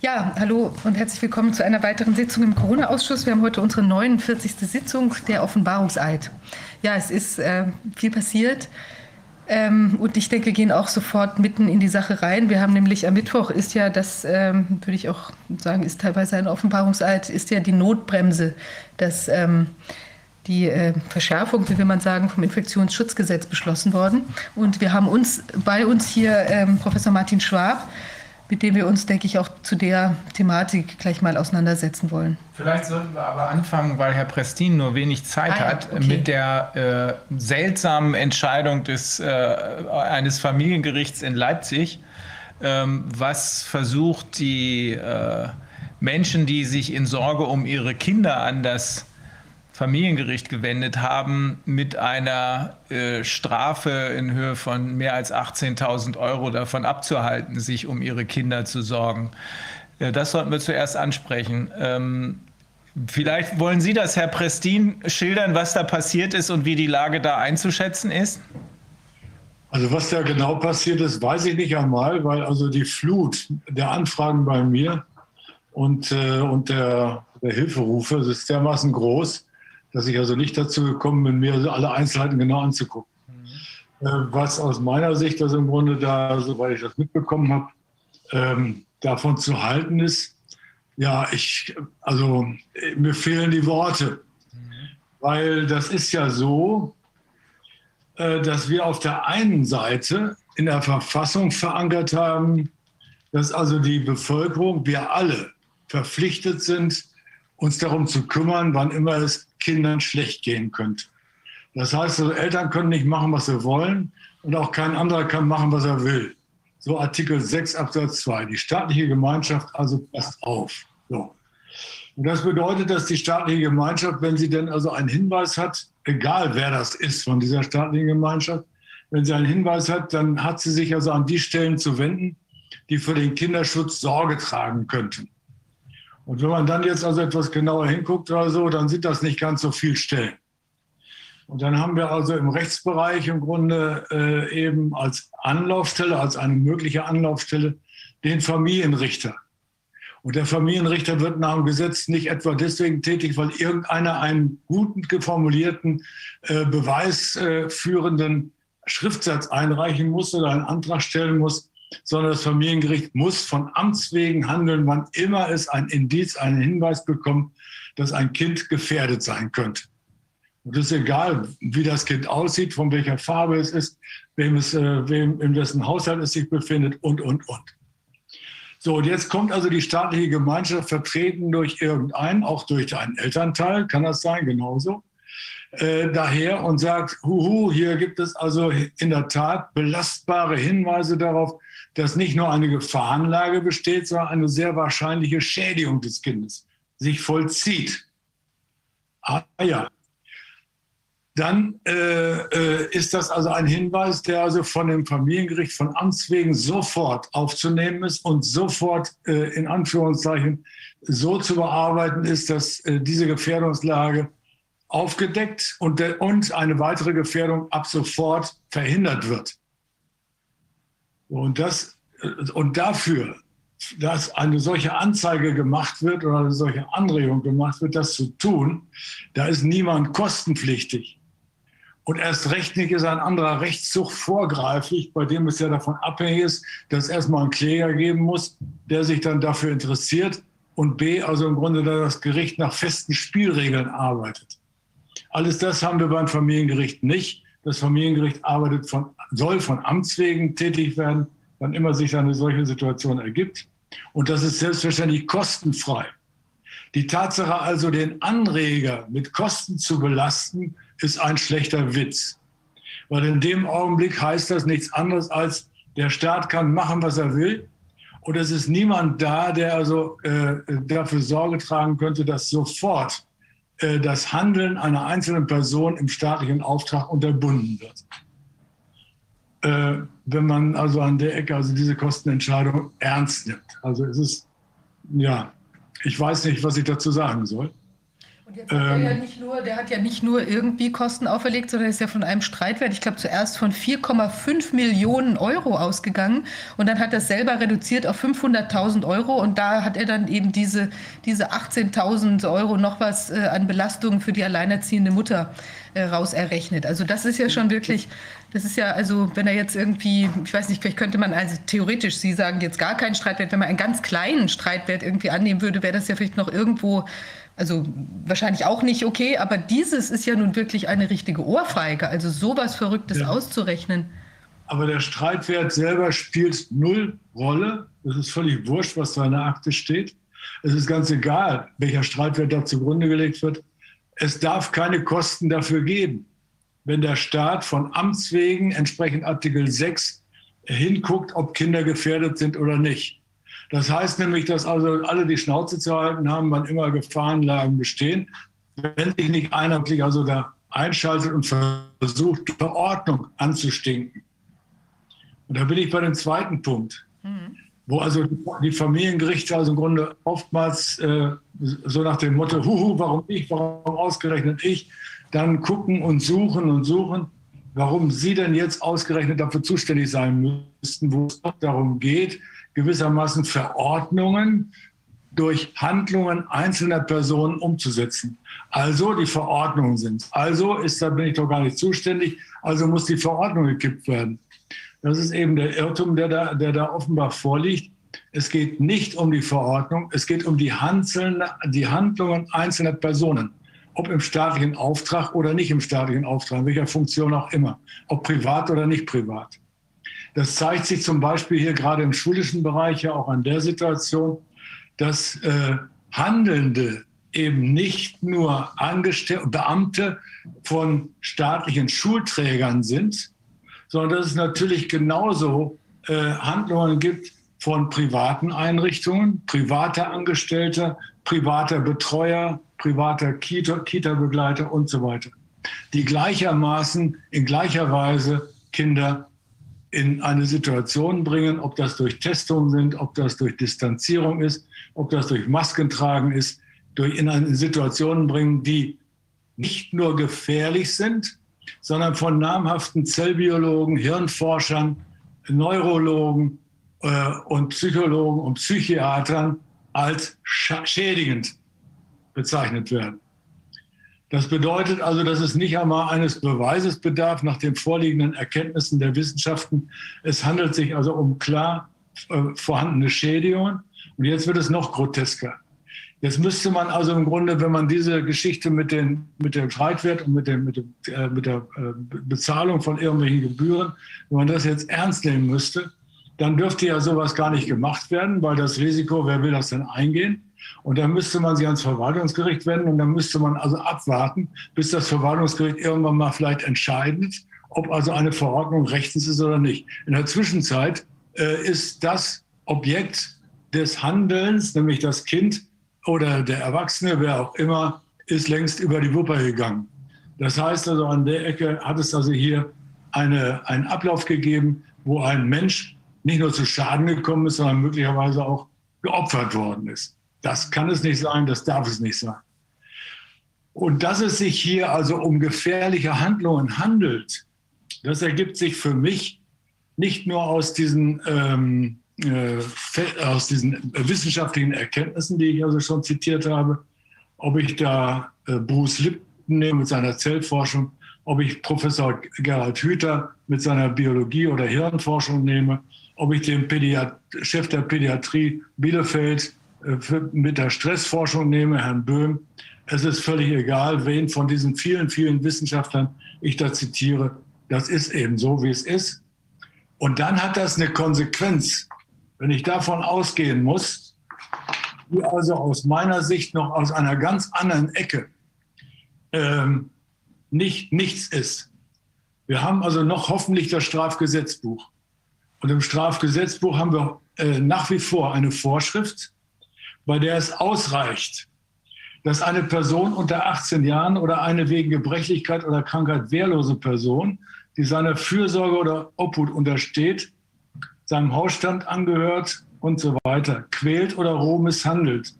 Ja, hallo und herzlich willkommen zu einer weiteren Sitzung im Corona-Ausschuss. Wir haben heute unsere 49. Sitzung der Offenbarungseid. Ja, es ist äh, viel passiert. Ähm, und ich denke, wir gehen auch sofort mitten in die Sache rein. Wir haben nämlich am Mittwoch ist ja das, ähm, würde ich auch sagen, ist teilweise ein Offenbarungseid, ist ja die Notbremse, dass ähm, die äh, Verschärfung, wie will man sagen, vom Infektionsschutzgesetz beschlossen worden. Und wir haben uns bei uns hier ähm, Professor Martin Schwab, mit dem wir uns, denke ich, auch zu der Thematik gleich mal auseinandersetzen wollen. Vielleicht sollten wir aber anfangen, weil Herr Prestin nur wenig Zeit ah, hat, okay. mit der äh, seltsamen Entscheidung des, äh, eines Familiengerichts in Leipzig, ähm, was versucht, die äh, Menschen, die sich in Sorge um ihre Kinder an das Familiengericht gewendet haben, mit einer äh, Strafe in Höhe von mehr als 18.000 Euro davon abzuhalten, sich um ihre Kinder zu sorgen. Äh, das sollten wir zuerst ansprechen. Ähm, vielleicht wollen Sie das, Herr Prestin, schildern, was da passiert ist und wie die Lage da einzuschätzen ist? Also was da genau passiert ist, weiß ich nicht einmal, weil also die Flut der Anfragen bei mir und, äh, und der, der Hilferufe ist dermaßen groß, dass ich also nicht dazu gekommen bin, mir alle Einzelheiten genau anzugucken. Mhm. Äh, was aus meiner Sicht also im Grunde da, soweit ich das mitbekommen habe, ähm, davon zu halten ist, ja, ich, also mir fehlen die Worte, mhm. weil das ist ja so, äh, dass wir auf der einen Seite in der Verfassung verankert haben, dass also die Bevölkerung, wir alle verpflichtet sind, uns darum zu kümmern, wann immer es Kindern schlecht gehen könnte. Das heißt, also Eltern können nicht machen, was sie wollen und auch kein anderer kann machen, was er will. So Artikel 6 Absatz 2. Die staatliche Gemeinschaft also passt auf. So. Und das bedeutet, dass die staatliche Gemeinschaft, wenn sie denn also einen Hinweis hat, egal wer das ist von dieser staatlichen Gemeinschaft, wenn sie einen Hinweis hat, dann hat sie sich also an die Stellen zu wenden, die für den Kinderschutz Sorge tragen könnten. Und wenn man dann jetzt also etwas genauer hinguckt oder so, dann sind das nicht ganz so viele Stellen. Und dann haben wir also im Rechtsbereich im Grunde äh, eben als Anlaufstelle, als eine mögliche Anlaufstelle, den Familienrichter. Und der Familienrichter wird nach dem Gesetz nicht etwa deswegen tätig, weil irgendeiner einen guten formulierten, äh, beweisführenden Schriftsatz einreichen muss oder einen Antrag stellen muss, sondern das Familiengericht muss von Amts wegen handeln, wann immer es ein Indiz, einen Hinweis bekommt, dass ein Kind gefährdet sein könnte. Und es ist egal, wie das Kind aussieht, von welcher Farbe es ist, wem es, äh, wem, in dessen Haushalt es sich befindet und, und, und. So, und jetzt kommt also die staatliche Gemeinschaft vertreten durch irgendeinen, auch durch einen Elternteil, kann das sein, genauso, äh, daher und sagt, huhu, hier gibt es also in der Tat belastbare Hinweise darauf, dass nicht nur eine Gefahrenlage besteht, sondern eine sehr wahrscheinliche Schädigung des Kindes sich vollzieht. Ah ja. Dann äh, äh, ist das also ein Hinweis, der also von dem Familiengericht von Amts wegen sofort aufzunehmen ist und sofort äh, in Anführungszeichen so zu bearbeiten ist, dass äh, diese Gefährdungslage aufgedeckt und, und eine weitere Gefährdung ab sofort verhindert wird. Und, das, und dafür, dass eine solche Anzeige gemacht wird oder eine solche Anregung gemacht wird, das zu tun, da ist niemand kostenpflichtig. Und erst recht nicht ist ein anderer Rechtszug vorgreiflich, bei dem es ja davon abhängig ist, dass es erstmal einen Kläger geben muss, der sich dann dafür interessiert und B, also im Grunde das Gericht nach festen Spielregeln arbeitet. Alles das haben wir beim Familiengericht nicht. Das Familiengericht arbeitet von, soll von Amts wegen tätig werden, wann immer sich eine solche Situation ergibt. Und das ist selbstverständlich kostenfrei. Die Tatsache also, den Anreger mit Kosten zu belasten, ist ein schlechter Witz. Weil in dem Augenblick heißt das nichts anderes als, der Staat kann machen, was er will. Und es ist niemand da, der also äh, dafür Sorge tragen könnte, dass sofort äh, das Handeln einer einzelnen Person im staatlichen Auftrag unterbunden wird. Äh, wenn man also an der Ecke also diese Kostenentscheidung ernst nimmt. Also es ist, ja, ich weiß nicht, was ich dazu sagen soll. Und jetzt hat ähm, er ja nicht nur, der hat ja nicht nur irgendwie Kosten auferlegt, sondern ist ja von einem Streitwert, ich glaube zuerst von 4,5 Millionen Euro ausgegangen und dann hat er selber reduziert auf 500.000 Euro und da hat er dann eben diese, diese 18.000 Euro noch was äh, an Belastungen für die alleinerziehende Mutter äh, raus errechnet. Also das ist ja schon wirklich, das ist ja, also wenn er jetzt irgendwie, ich weiß nicht, vielleicht könnte man also theoretisch, Sie sagen jetzt gar keinen Streitwert, wenn man einen ganz kleinen Streitwert irgendwie annehmen würde, wäre das ja vielleicht noch irgendwo also wahrscheinlich auch nicht okay, aber dieses ist ja nun wirklich eine richtige Ohrfeige, also sowas Verrücktes ja. auszurechnen. Aber der Streitwert selber spielt null Rolle. Es ist völlig wurscht, was da in der Akte steht. Es ist ganz egal, welcher Streitwert da zugrunde gelegt wird. Es darf keine Kosten dafür geben. Wenn der Staat von Amts wegen entsprechend Artikel 6 hinguckt, ob Kinder gefährdet sind oder nicht. Das heißt nämlich, dass also alle die Schnauze zu halten haben, wann immer Gefahrenlagen bestehen. Wenn sich nicht einer wirklich also da einschaltet und versucht, Verordnung anzustinken. Und da bin ich bei dem zweiten Punkt, mhm. wo also die Familiengerichte also im Grunde oftmals äh, so nach dem Motto, huhu, warum ich, warum ausgerechnet ich, dann gucken und suchen und suchen, warum sie denn jetzt ausgerechnet dafür zuständig sein müssten, wo es darum geht, gewissermaßen Verordnungen durch Handlungen einzelner Personen umzusetzen. Also die Verordnungen sind. Also ist da bin ich doch gar nicht zuständig. Also muss die Verordnung gekippt werden. Das ist eben der Irrtum, der da, der da offenbar vorliegt. Es geht nicht um die Verordnung, es geht um die, Handeln, die Handlungen einzelner Personen. Ob im staatlichen Auftrag oder nicht im staatlichen Auftrag, in welcher Funktion auch immer. Ob privat oder nicht privat. Das zeigt sich zum Beispiel hier gerade im schulischen Bereich ja auch an der Situation, dass äh, Handelnde eben nicht nur Angestell Beamte von staatlichen Schulträgern sind, sondern dass es natürlich genauso äh, Handlungen gibt von privaten Einrichtungen, privater Angestellter, privater Betreuer, privater Kita-Begleiter Kita und so weiter, die gleichermaßen in gleicher Weise Kinder in eine Situation bringen, ob das durch Testungen sind, ob das durch Distanzierung ist, ob das durch Maskentragen ist, durch in eine Situation bringen, die nicht nur gefährlich sind, sondern von namhaften Zellbiologen, Hirnforschern, Neurologen äh, und Psychologen und Psychiatern als schädigend bezeichnet werden. Das bedeutet also, dass es nicht einmal eines Beweises bedarf nach den vorliegenden Erkenntnissen der Wissenschaften. Es handelt sich also um klar äh, vorhandene Schädigungen. Und jetzt wird es noch grotesker. Jetzt müsste man also im Grunde, wenn man diese Geschichte mit, den, mit dem Streitwert und mit, dem, mit, dem, äh, mit der äh, Bezahlung von irgendwelchen Gebühren, wenn man das jetzt ernst nehmen müsste, dann dürfte ja sowas gar nicht gemacht werden, weil das Risiko, wer will das denn eingehen? Und dann müsste man sich ans Verwaltungsgericht wenden und dann müsste man also abwarten, bis das Verwaltungsgericht irgendwann mal vielleicht entscheidet, ob also eine Verordnung rechtens ist oder nicht. In der Zwischenzeit äh, ist das Objekt des Handelns, nämlich das Kind oder der Erwachsene, wer auch immer, ist längst über die Wupper gegangen. Das heißt also, an der Ecke hat es also hier eine, einen Ablauf gegeben, wo ein Mensch nicht nur zu Schaden gekommen ist, sondern möglicherweise auch geopfert worden ist. Das kann es nicht sein, das darf es nicht sein. Und dass es sich hier also um gefährliche Handlungen handelt, das ergibt sich für mich nicht nur aus diesen, ähm, äh, aus diesen wissenschaftlichen Erkenntnissen, die ich also schon zitiert habe, ob ich da äh, Bruce Lipton nehme mit seiner Zellforschung, ob ich Professor Gerhard Hüther mit seiner Biologie- oder Hirnforschung nehme, ob ich den Pädiat Chef der Pädiatrie Bielefeld äh, mit der Stressforschung nehme, Herrn Böhm. Es ist völlig egal, wen von diesen vielen, vielen Wissenschaftlern ich da zitiere. Das ist eben so, wie es ist. Und dann hat das eine Konsequenz. Wenn ich davon ausgehen muss, die also aus meiner Sicht noch aus einer ganz anderen Ecke ähm, nicht nichts ist. Wir haben also noch hoffentlich das Strafgesetzbuch. Und im Strafgesetzbuch haben wir äh, nach wie vor eine Vorschrift, bei der es ausreicht, dass eine Person unter 18 Jahren oder eine wegen Gebrechlichkeit oder Krankheit wehrlose Person, die seiner Fürsorge oder Obhut untersteht, seinem Hausstand angehört und so weiter, quält oder roh misshandelt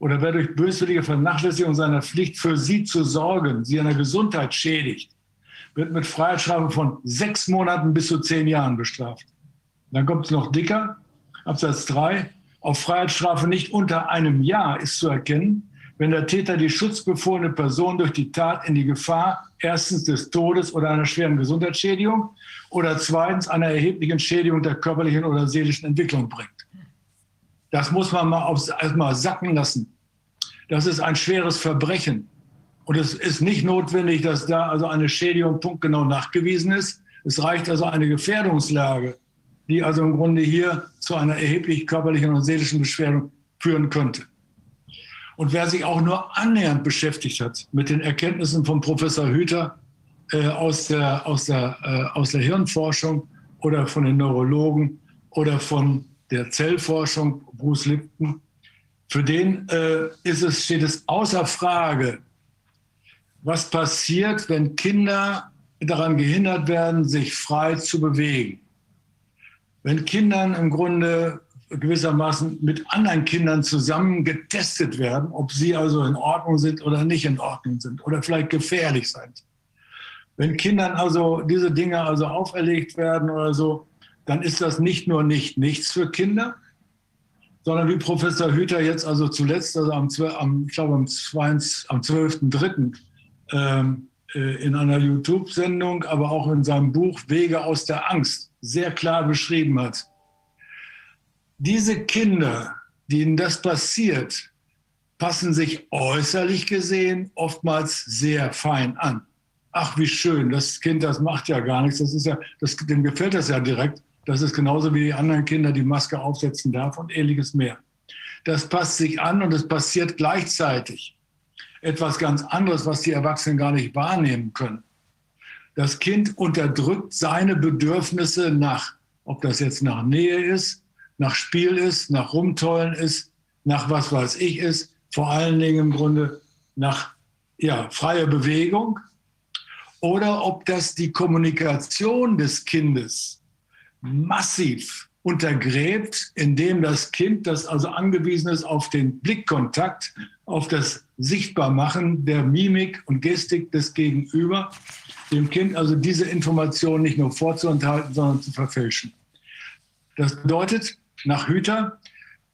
oder wer durch böswillige Vernachlässigung seiner Pflicht für sie zu sorgen, sie einer Gesundheit schädigt, wird mit Freiheitsstrafe von sechs Monaten bis zu zehn Jahren bestraft. Dann kommt es noch dicker. Absatz 3. Auf Freiheitsstrafe nicht unter einem Jahr ist zu erkennen, wenn der Täter die schutzbefohlene Person durch die Tat in die Gefahr erstens des Todes oder einer schweren Gesundheitsschädigung oder zweitens einer erheblichen Schädigung der körperlichen oder seelischen Entwicklung bringt. Das muss man mal erstmal sacken lassen. Das ist ein schweres Verbrechen. Und es ist nicht notwendig, dass da also eine Schädigung punktgenau nachgewiesen ist. Es reicht also eine Gefährdungslage, die also im Grunde hier zu einer erheblich körperlichen und seelischen Beschwerdung führen könnte. Und wer sich auch nur annähernd beschäftigt hat mit den Erkenntnissen von Professor Hüter äh, aus, der, aus, der, äh, aus der Hirnforschung oder von den Neurologen oder von der Zellforschung, Bruce Lipton, für den äh, ist es, steht es außer Frage, was passiert, wenn Kinder daran gehindert werden, sich frei zu bewegen. Wenn Kindern im Grunde gewissermaßen mit anderen Kindern zusammen getestet werden, ob sie also in Ordnung sind oder nicht in Ordnung sind oder vielleicht gefährlich sind. Wenn Kindern also diese Dinge also auferlegt werden oder so, dann ist das nicht nur nicht nichts für Kinder, sondern wie Professor Hüter jetzt also zuletzt, also am, am ich glaube am, am 12.3. Ähm, äh, in einer YouTube-Sendung, aber auch in seinem Buch Wege aus der Angst sehr klar beschrieben hat diese Kinder, denen das passiert, passen sich äußerlich gesehen oftmals sehr fein an. Ach, wie schön, das Kind, das macht ja gar nichts, das ist ja, das, dem gefällt das ja direkt. Das ist genauso wie die anderen Kinder, die Maske aufsetzen darf und ähnliches mehr. Das passt sich an und es passiert gleichzeitig etwas ganz anderes, was die Erwachsenen gar nicht wahrnehmen können. Das Kind unterdrückt seine Bedürfnisse nach, ob das jetzt nach Nähe ist, nach Spiel ist, nach Rumtollen ist, nach was weiß ich ist, vor allen Dingen im Grunde nach ja, freier Bewegung. Oder ob das die Kommunikation des Kindes massiv untergräbt, indem das Kind, das also angewiesen ist auf den Blickkontakt, auf das Sichtbarmachen der Mimik und Gestik des Gegenüber, dem Kind also diese Information nicht nur vorzuenthalten, sondern zu verfälschen. Das bedeutet, nach Hüter,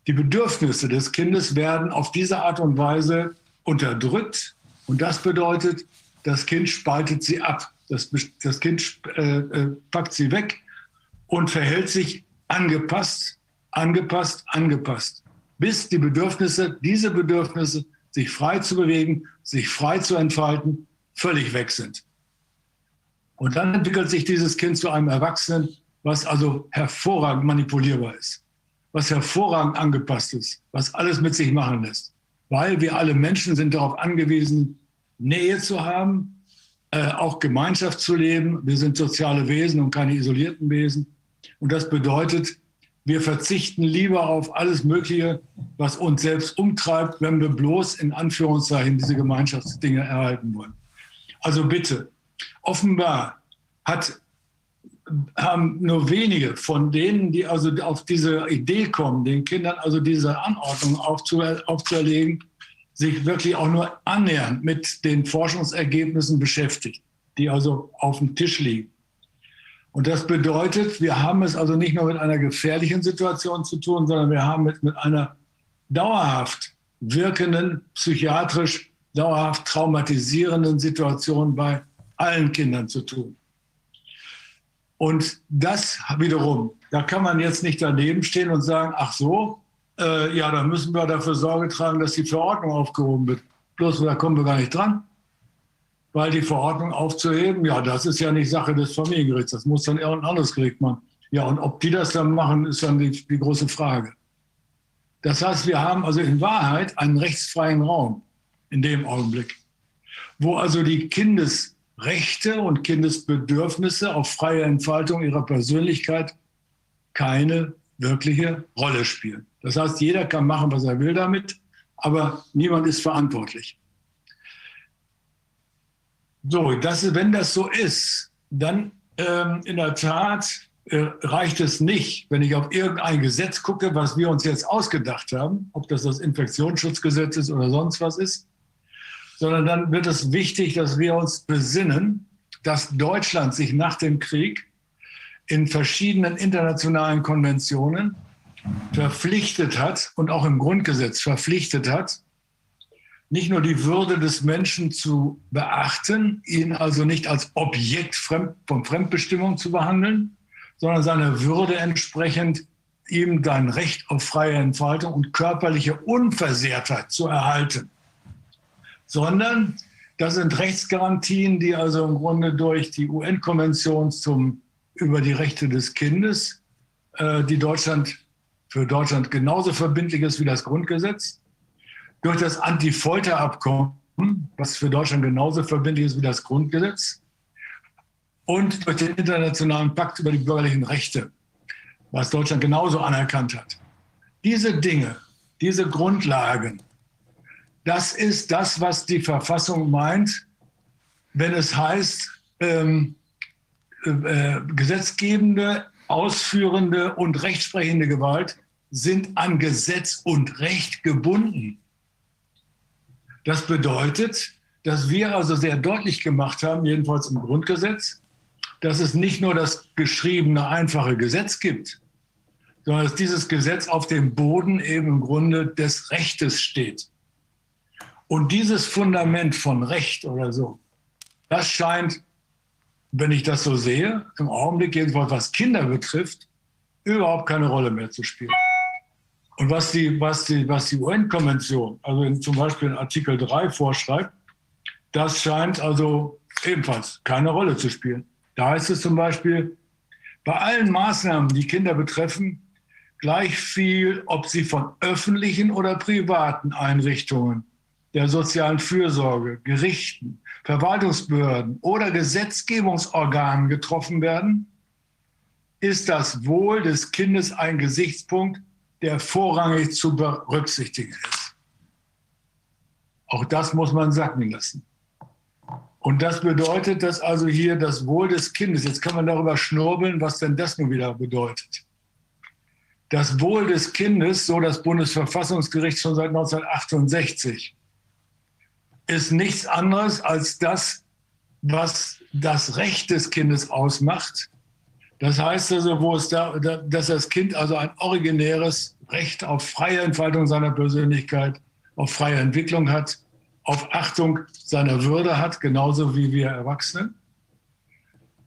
die Bedürfnisse des Kindes werden auf diese Art und Weise unterdrückt. Und das bedeutet, das Kind spaltet sie ab. Das, das Kind äh, äh, packt sie weg und verhält sich angepasst, angepasst, angepasst, bis die Bedürfnisse, diese Bedürfnisse, sich frei zu bewegen, sich frei zu entfalten, völlig weg sind. Und dann entwickelt sich dieses Kind zu einem Erwachsenen, was also hervorragend manipulierbar ist was hervorragend angepasst ist, was alles mit sich machen lässt. Weil wir alle Menschen sind darauf angewiesen, Nähe zu haben, äh, auch Gemeinschaft zu leben. Wir sind soziale Wesen und keine isolierten Wesen. Und das bedeutet, wir verzichten lieber auf alles Mögliche, was uns selbst umtreibt, wenn wir bloß in Anführungszeichen diese Gemeinschaftsdinge erhalten wollen. Also bitte, offenbar hat haben nur wenige von denen, die also auf diese Idee kommen, den Kindern also diese Anordnung aufzu aufzuerlegen, sich wirklich auch nur annähernd mit den Forschungsergebnissen beschäftigt, die also auf dem Tisch liegen. Und das bedeutet, wir haben es also nicht nur mit einer gefährlichen Situation zu tun, sondern wir haben es mit einer dauerhaft wirkenden, psychiatrisch dauerhaft traumatisierenden Situation bei allen Kindern zu tun. Und das wiederum, da kann man jetzt nicht daneben stehen und sagen, ach so, äh, ja, dann müssen wir dafür Sorge tragen, dass die Verordnung aufgehoben wird. Bloß da kommen wir gar nicht dran. Weil die Verordnung aufzuheben, ja, das ist ja nicht Sache des Familiengerichts. Das muss dann irgendein anderes Gericht machen. Ja, und ob die das dann machen, ist dann die, die große Frage. Das heißt, wir haben also in Wahrheit einen rechtsfreien Raum in dem Augenblick, wo also die Kindes, Rechte und Kindesbedürfnisse auf freie Entfaltung ihrer Persönlichkeit keine wirkliche Rolle spielen. Das heißt, jeder kann machen, was er will damit, aber niemand ist verantwortlich. So, das, wenn das so ist, dann ähm, in der Tat äh, reicht es nicht, wenn ich auf irgendein Gesetz gucke, was wir uns jetzt ausgedacht haben, ob das das Infektionsschutzgesetz ist oder sonst was ist, sondern dann wird es wichtig, dass wir uns besinnen, dass Deutschland sich nach dem Krieg in verschiedenen internationalen Konventionen verpflichtet hat und auch im Grundgesetz verpflichtet hat, nicht nur die Würde des Menschen zu beachten, ihn also nicht als Objekt von Fremdbestimmung zu behandeln, sondern seiner Würde entsprechend ihm dein Recht auf freie Entfaltung und körperliche Unversehrtheit zu erhalten. Sondern das sind Rechtsgarantien, die also im Grunde durch die UN-Konvention über die Rechte des Kindes, äh, die Deutschland für Deutschland genauso verbindlich ist wie das Grundgesetz, durch das Anti-Folter-Abkommen, was für Deutschland genauso verbindlich ist wie das Grundgesetz, und durch den Internationalen Pakt über die bürgerlichen Rechte, was Deutschland genauso anerkannt hat. Diese Dinge, diese Grundlagen, das ist das, was die Verfassung meint, wenn es heißt, ähm, äh, gesetzgebende, ausführende und rechtsprechende Gewalt sind an Gesetz und Recht gebunden. Das bedeutet, dass wir also sehr deutlich gemacht haben, jedenfalls im Grundgesetz, dass es nicht nur das geschriebene, einfache Gesetz gibt, sondern dass dieses Gesetz auf dem Boden eben im Grunde des Rechtes steht. Und dieses Fundament von Recht oder so, das scheint, wenn ich das so sehe, im Augenblick jedenfalls was Kinder betrifft, überhaupt keine Rolle mehr zu spielen. Und was die, was die, was die UN-Konvention, also in, zum Beispiel in Artikel 3 vorschreibt, das scheint also ebenfalls keine Rolle zu spielen. Da heißt es zum Beispiel, bei allen Maßnahmen, die Kinder betreffen, gleich viel, ob sie von öffentlichen oder privaten Einrichtungen der sozialen Fürsorge, Gerichten, Verwaltungsbehörden oder Gesetzgebungsorganen getroffen werden, ist das Wohl des Kindes ein Gesichtspunkt, der vorrangig zu berücksichtigen ist. Auch das muss man sacken lassen. Und das bedeutet, dass also hier das Wohl des Kindes, jetzt kann man darüber schnurbeln, was denn das nun wieder bedeutet. Das Wohl des Kindes, so das Bundesverfassungsgericht schon seit 1968, ist nichts anderes als das, was das Recht des Kindes ausmacht. Das heißt also, wo es da, dass das Kind also ein originäres Recht auf freie Entfaltung seiner Persönlichkeit, auf freie Entwicklung hat auf Achtung seiner Würde hat, genauso wie wir Erwachsenen.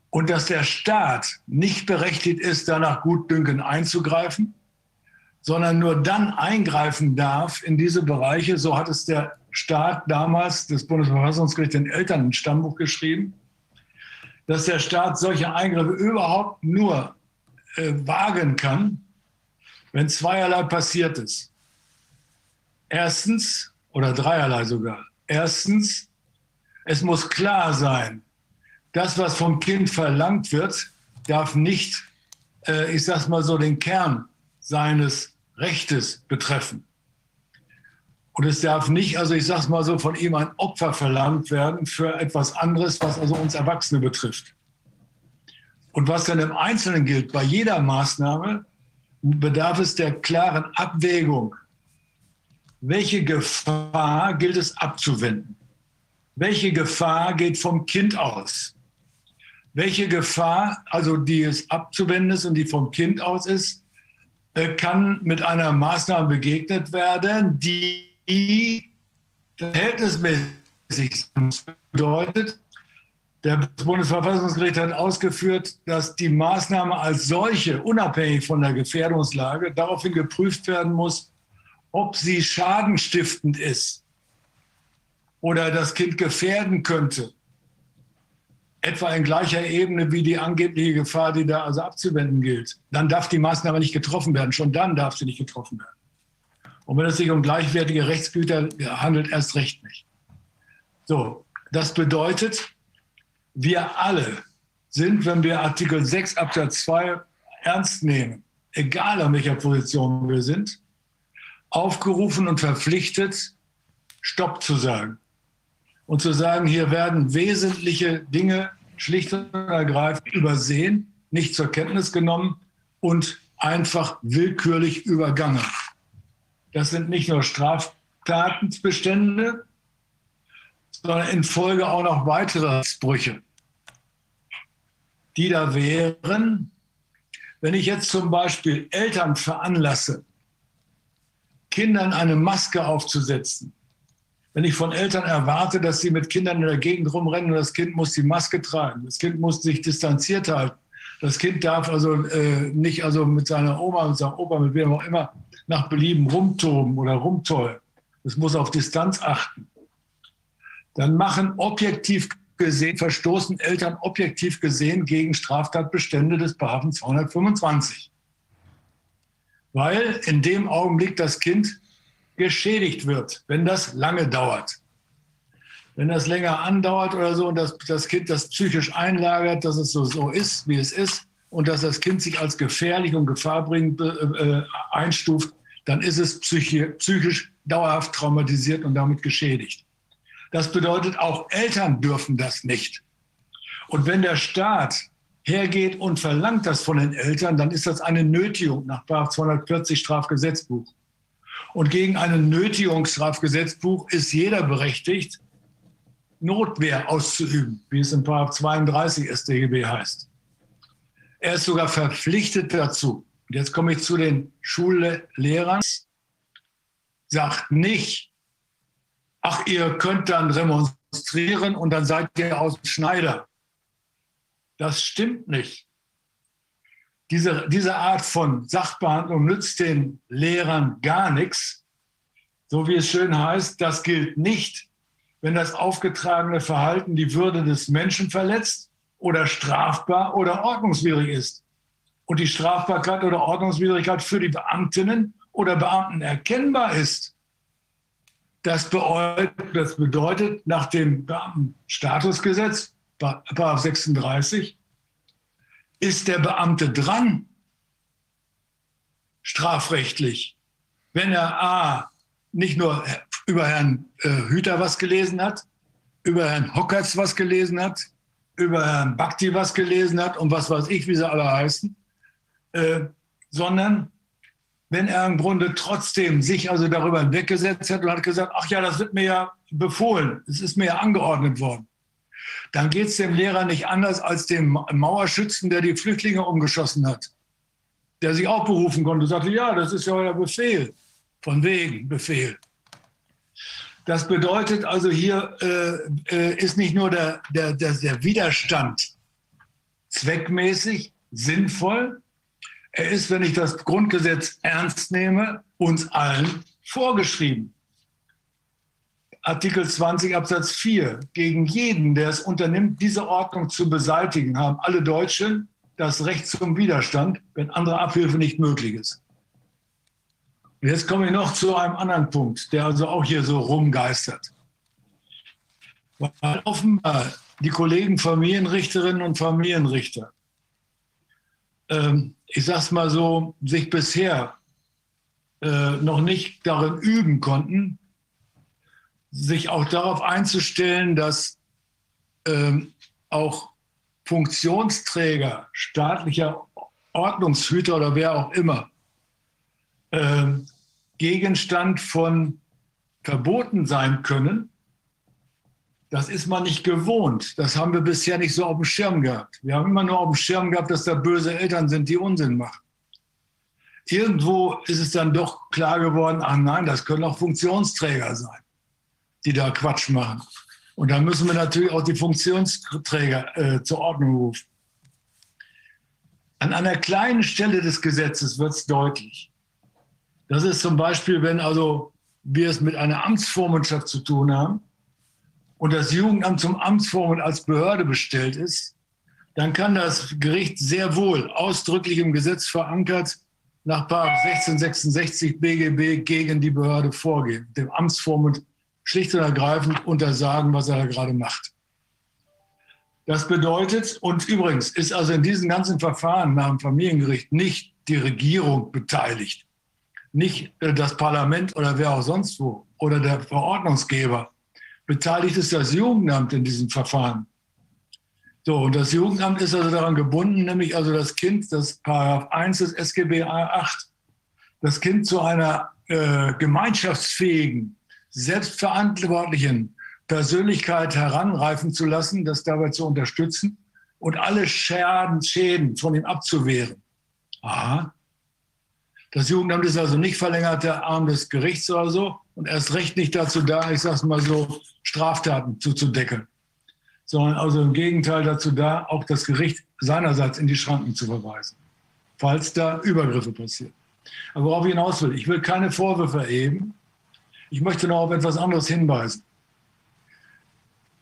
Und dass der Staat nicht berechtigt ist, danach Gutdünken einzugreifen, sondern nur dann eingreifen darf in diese Bereiche. So hat es der Staat damals, das Bundesverfassungsgericht, den Eltern ein Stammbuch geschrieben, dass der Staat solche Eingriffe überhaupt nur äh, wagen kann, wenn zweierlei passiert ist. Erstens, oder dreierlei sogar. Erstens, es muss klar sein, das, was vom Kind verlangt wird, darf nicht, äh, ich sage mal so, den Kern seines Rechtes betreffen. Und es darf nicht, also ich sage es mal so, von ihm ein Opfer verlangt werden für etwas anderes, was also uns Erwachsene betrifft. Und was dann im Einzelnen gilt, bei jeder Maßnahme bedarf es der klaren Abwägung welche Gefahr gilt es abzuwenden? Welche Gefahr geht vom Kind aus? Welche Gefahr, also die es abzuwenden ist und die vom Kind aus ist, äh, kann mit einer Maßnahme begegnet werden, die verhältnismäßig bedeutet, der Bundesverfassungsgericht hat ausgeführt, dass die Maßnahme als solche, unabhängig von der Gefährdungslage, daraufhin geprüft werden muss, ob sie schadenstiftend ist oder das Kind gefährden könnte, etwa in gleicher Ebene wie die angebliche Gefahr, die da also abzuwenden gilt, dann darf die Maßnahme nicht getroffen werden. Schon dann darf sie nicht getroffen werden. Und wenn es sich um gleichwertige Rechtsgüter handelt, erst recht nicht. So, das bedeutet, wir alle sind, wenn wir Artikel 6 Absatz 2 ernst nehmen, egal an welcher Position wir sind, aufgerufen und verpflichtet, Stopp zu sagen. Und zu sagen, hier werden wesentliche Dinge schlicht und ergreifend übersehen nicht zur Kenntnis genommen und einfach willkürlich übergangen. Das sind nicht nur Straftatenbestände, sondern in Folge auch noch weitere Brüche, die da wären, wenn ich jetzt zum Beispiel Eltern veranlasse, Kindern eine Maske aufzusetzen, wenn ich von Eltern erwarte, dass sie mit Kindern in der Gegend rumrennen und das Kind muss die Maske tragen, das Kind muss sich distanziert halten, das Kind darf also äh, nicht also mit seiner Oma, mit seinem Opa, mit wem auch immer, nach Belieben rumtoben oder rumtollen. Es muss auf Distanz achten. Dann machen objektiv gesehen, verstoßen Eltern objektiv gesehen gegen Straftatbestände des Paragraphen 225. Weil in dem Augenblick das Kind geschädigt wird, wenn das lange dauert. Wenn das länger andauert oder so und das, das Kind das psychisch einlagert, dass es so, so ist, wie es ist, und dass das Kind sich als gefährlich und gefahrbringend äh, äh, einstuft, dann ist es psychi psychisch dauerhaft traumatisiert und damit geschädigt. Das bedeutet, auch Eltern dürfen das nicht. Und wenn der Staat hergeht und verlangt das von den Eltern, dann ist das eine Nötigung nach 240 Strafgesetzbuch. Und gegen ein Nötigungsstrafgesetzbuch ist jeder berechtigt, Notwehr auszuüben, wie es in 32 StGB heißt. Er ist sogar verpflichtet dazu. Und jetzt komme ich zu den Schullehrern. Sagt nicht, ach, ihr könnt dann demonstrieren und dann seid ihr aus dem Schneider. Das stimmt nicht. Diese, diese Art von Sachbehandlung nützt den Lehrern gar nichts. So wie es schön heißt, das gilt nicht, wenn das aufgetragene Verhalten die Würde des Menschen verletzt oder strafbar oder ordnungswidrig ist. Und die Strafbarkeit oder Ordnungswidrigkeit für die Beamtinnen oder Beamten erkennbar ist, das bedeutet, nach dem Beamtenstatusgesetz, 36, ist der Beamte dran, strafrechtlich, wenn er A, nicht nur über Herrn äh, Hüter was gelesen hat, über Herrn Hockertz was gelesen hat, über Herrn Bakti was gelesen hat und was weiß ich, wie sie alle heißen, äh, sondern wenn er im Grunde trotzdem sich also darüber weggesetzt hat und hat gesagt, ach ja, das wird mir ja befohlen, es ist mir ja angeordnet worden, dann geht es dem Lehrer nicht anders als dem Mauerschützen, der die Flüchtlinge umgeschossen hat, der sich auch berufen konnte sagte, ja, das ist ja euer Befehl, von wegen Befehl. Das bedeutet also, hier äh, äh ist nicht nur der, der, der, der Widerstand zweckmäßig, sinnvoll, er ist, wenn ich das Grundgesetz ernst nehme, uns allen vorgeschrieben. Artikel 20 Absatz 4. Gegen jeden, der es unternimmt, diese Ordnung zu beseitigen, haben alle Deutschen das Recht zum Widerstand, wenn andere Abhilfe nicht möglich ist. Jetzt komme ich noch zu einem anderen Punkt, der also auch hier so rumgeistert. Weil offenbar die Kollegen Familienrichterinnen und Familienrichter ähm, ich sag's mal so, sich bisher äh, noch nicht darin üben konnten, sich auch darauf einzustellen, dass ähm, auch Funktionsträger, staatlicher Ordnungshüter oder wer auch immer, äh, Gegenstand von Verboten sein können, das ist man nicht gewohnt. Das haben wir bisher nicht so auf dem Schirm gehabt. Wir haben immer nur auf dem Schirm gehabt, dass da böse Eltern sind, die Unsinn machen. Irgendwo ist es dann doch klar geworden, ach nein, das können auch Funktionsträger sein, die da Quatsch machen. Und dann müssen wir natürlich auch die Funktionsträger äh, zur Ordnung rufen. An einer kleinen Stelle des Gesetzes wird es deutlich. Das ist zum Beispiel, wenn also wir es mit einer Amtsvormundschaft zu tun haben und das Jugendamt zum Amtsvormund als Behörde bestellt ist, dann kann das Gericht sehr wohl ausdrücklich im Gesetz verankert nach 1666 BGB gegen die Behörde vorgehen, dem Amtsvormund schlicht und ergreifend untersagen, was er da gerade macht. Das bedeutet, und übrigens ist also in diesen ganzen Verfahren nach dem Familiengericht nicht die Regierung beteiligt, nicht äh, das Parlament oder wer auch sonst wo oder der Verordnungsgeber, beteiligt ist das Jugendamt in diesem Verfahren, So, und das Jugendamt ist also daran gebunden, nämlich also das Kind, das Paragraph 1 des SGB 8, das Kind zu einer äh, gemeinschaftsfähigen, selbstverantwortlichen Persönlichkeit heranreifen zu lassen, das dabei zu unterstützen und alle Schäden, Schäden von ihm abzuwehren. Aha. Das Jugendamt ist also nicht verlängerter Arm des Gerichts oder so und erst recht nicht dazu da, ich sag's mal so, Straftaten zuzudecken sondern also im Gegenteil dazu da, auch das Gericht seinerseits in die Schranken zu verweisen, falls da Übergriffe passieren. Aber worauf ich hinaus will, ich will keine Vorwürfe erheben. Ich möchte noch auf etwas anderes hinweisen.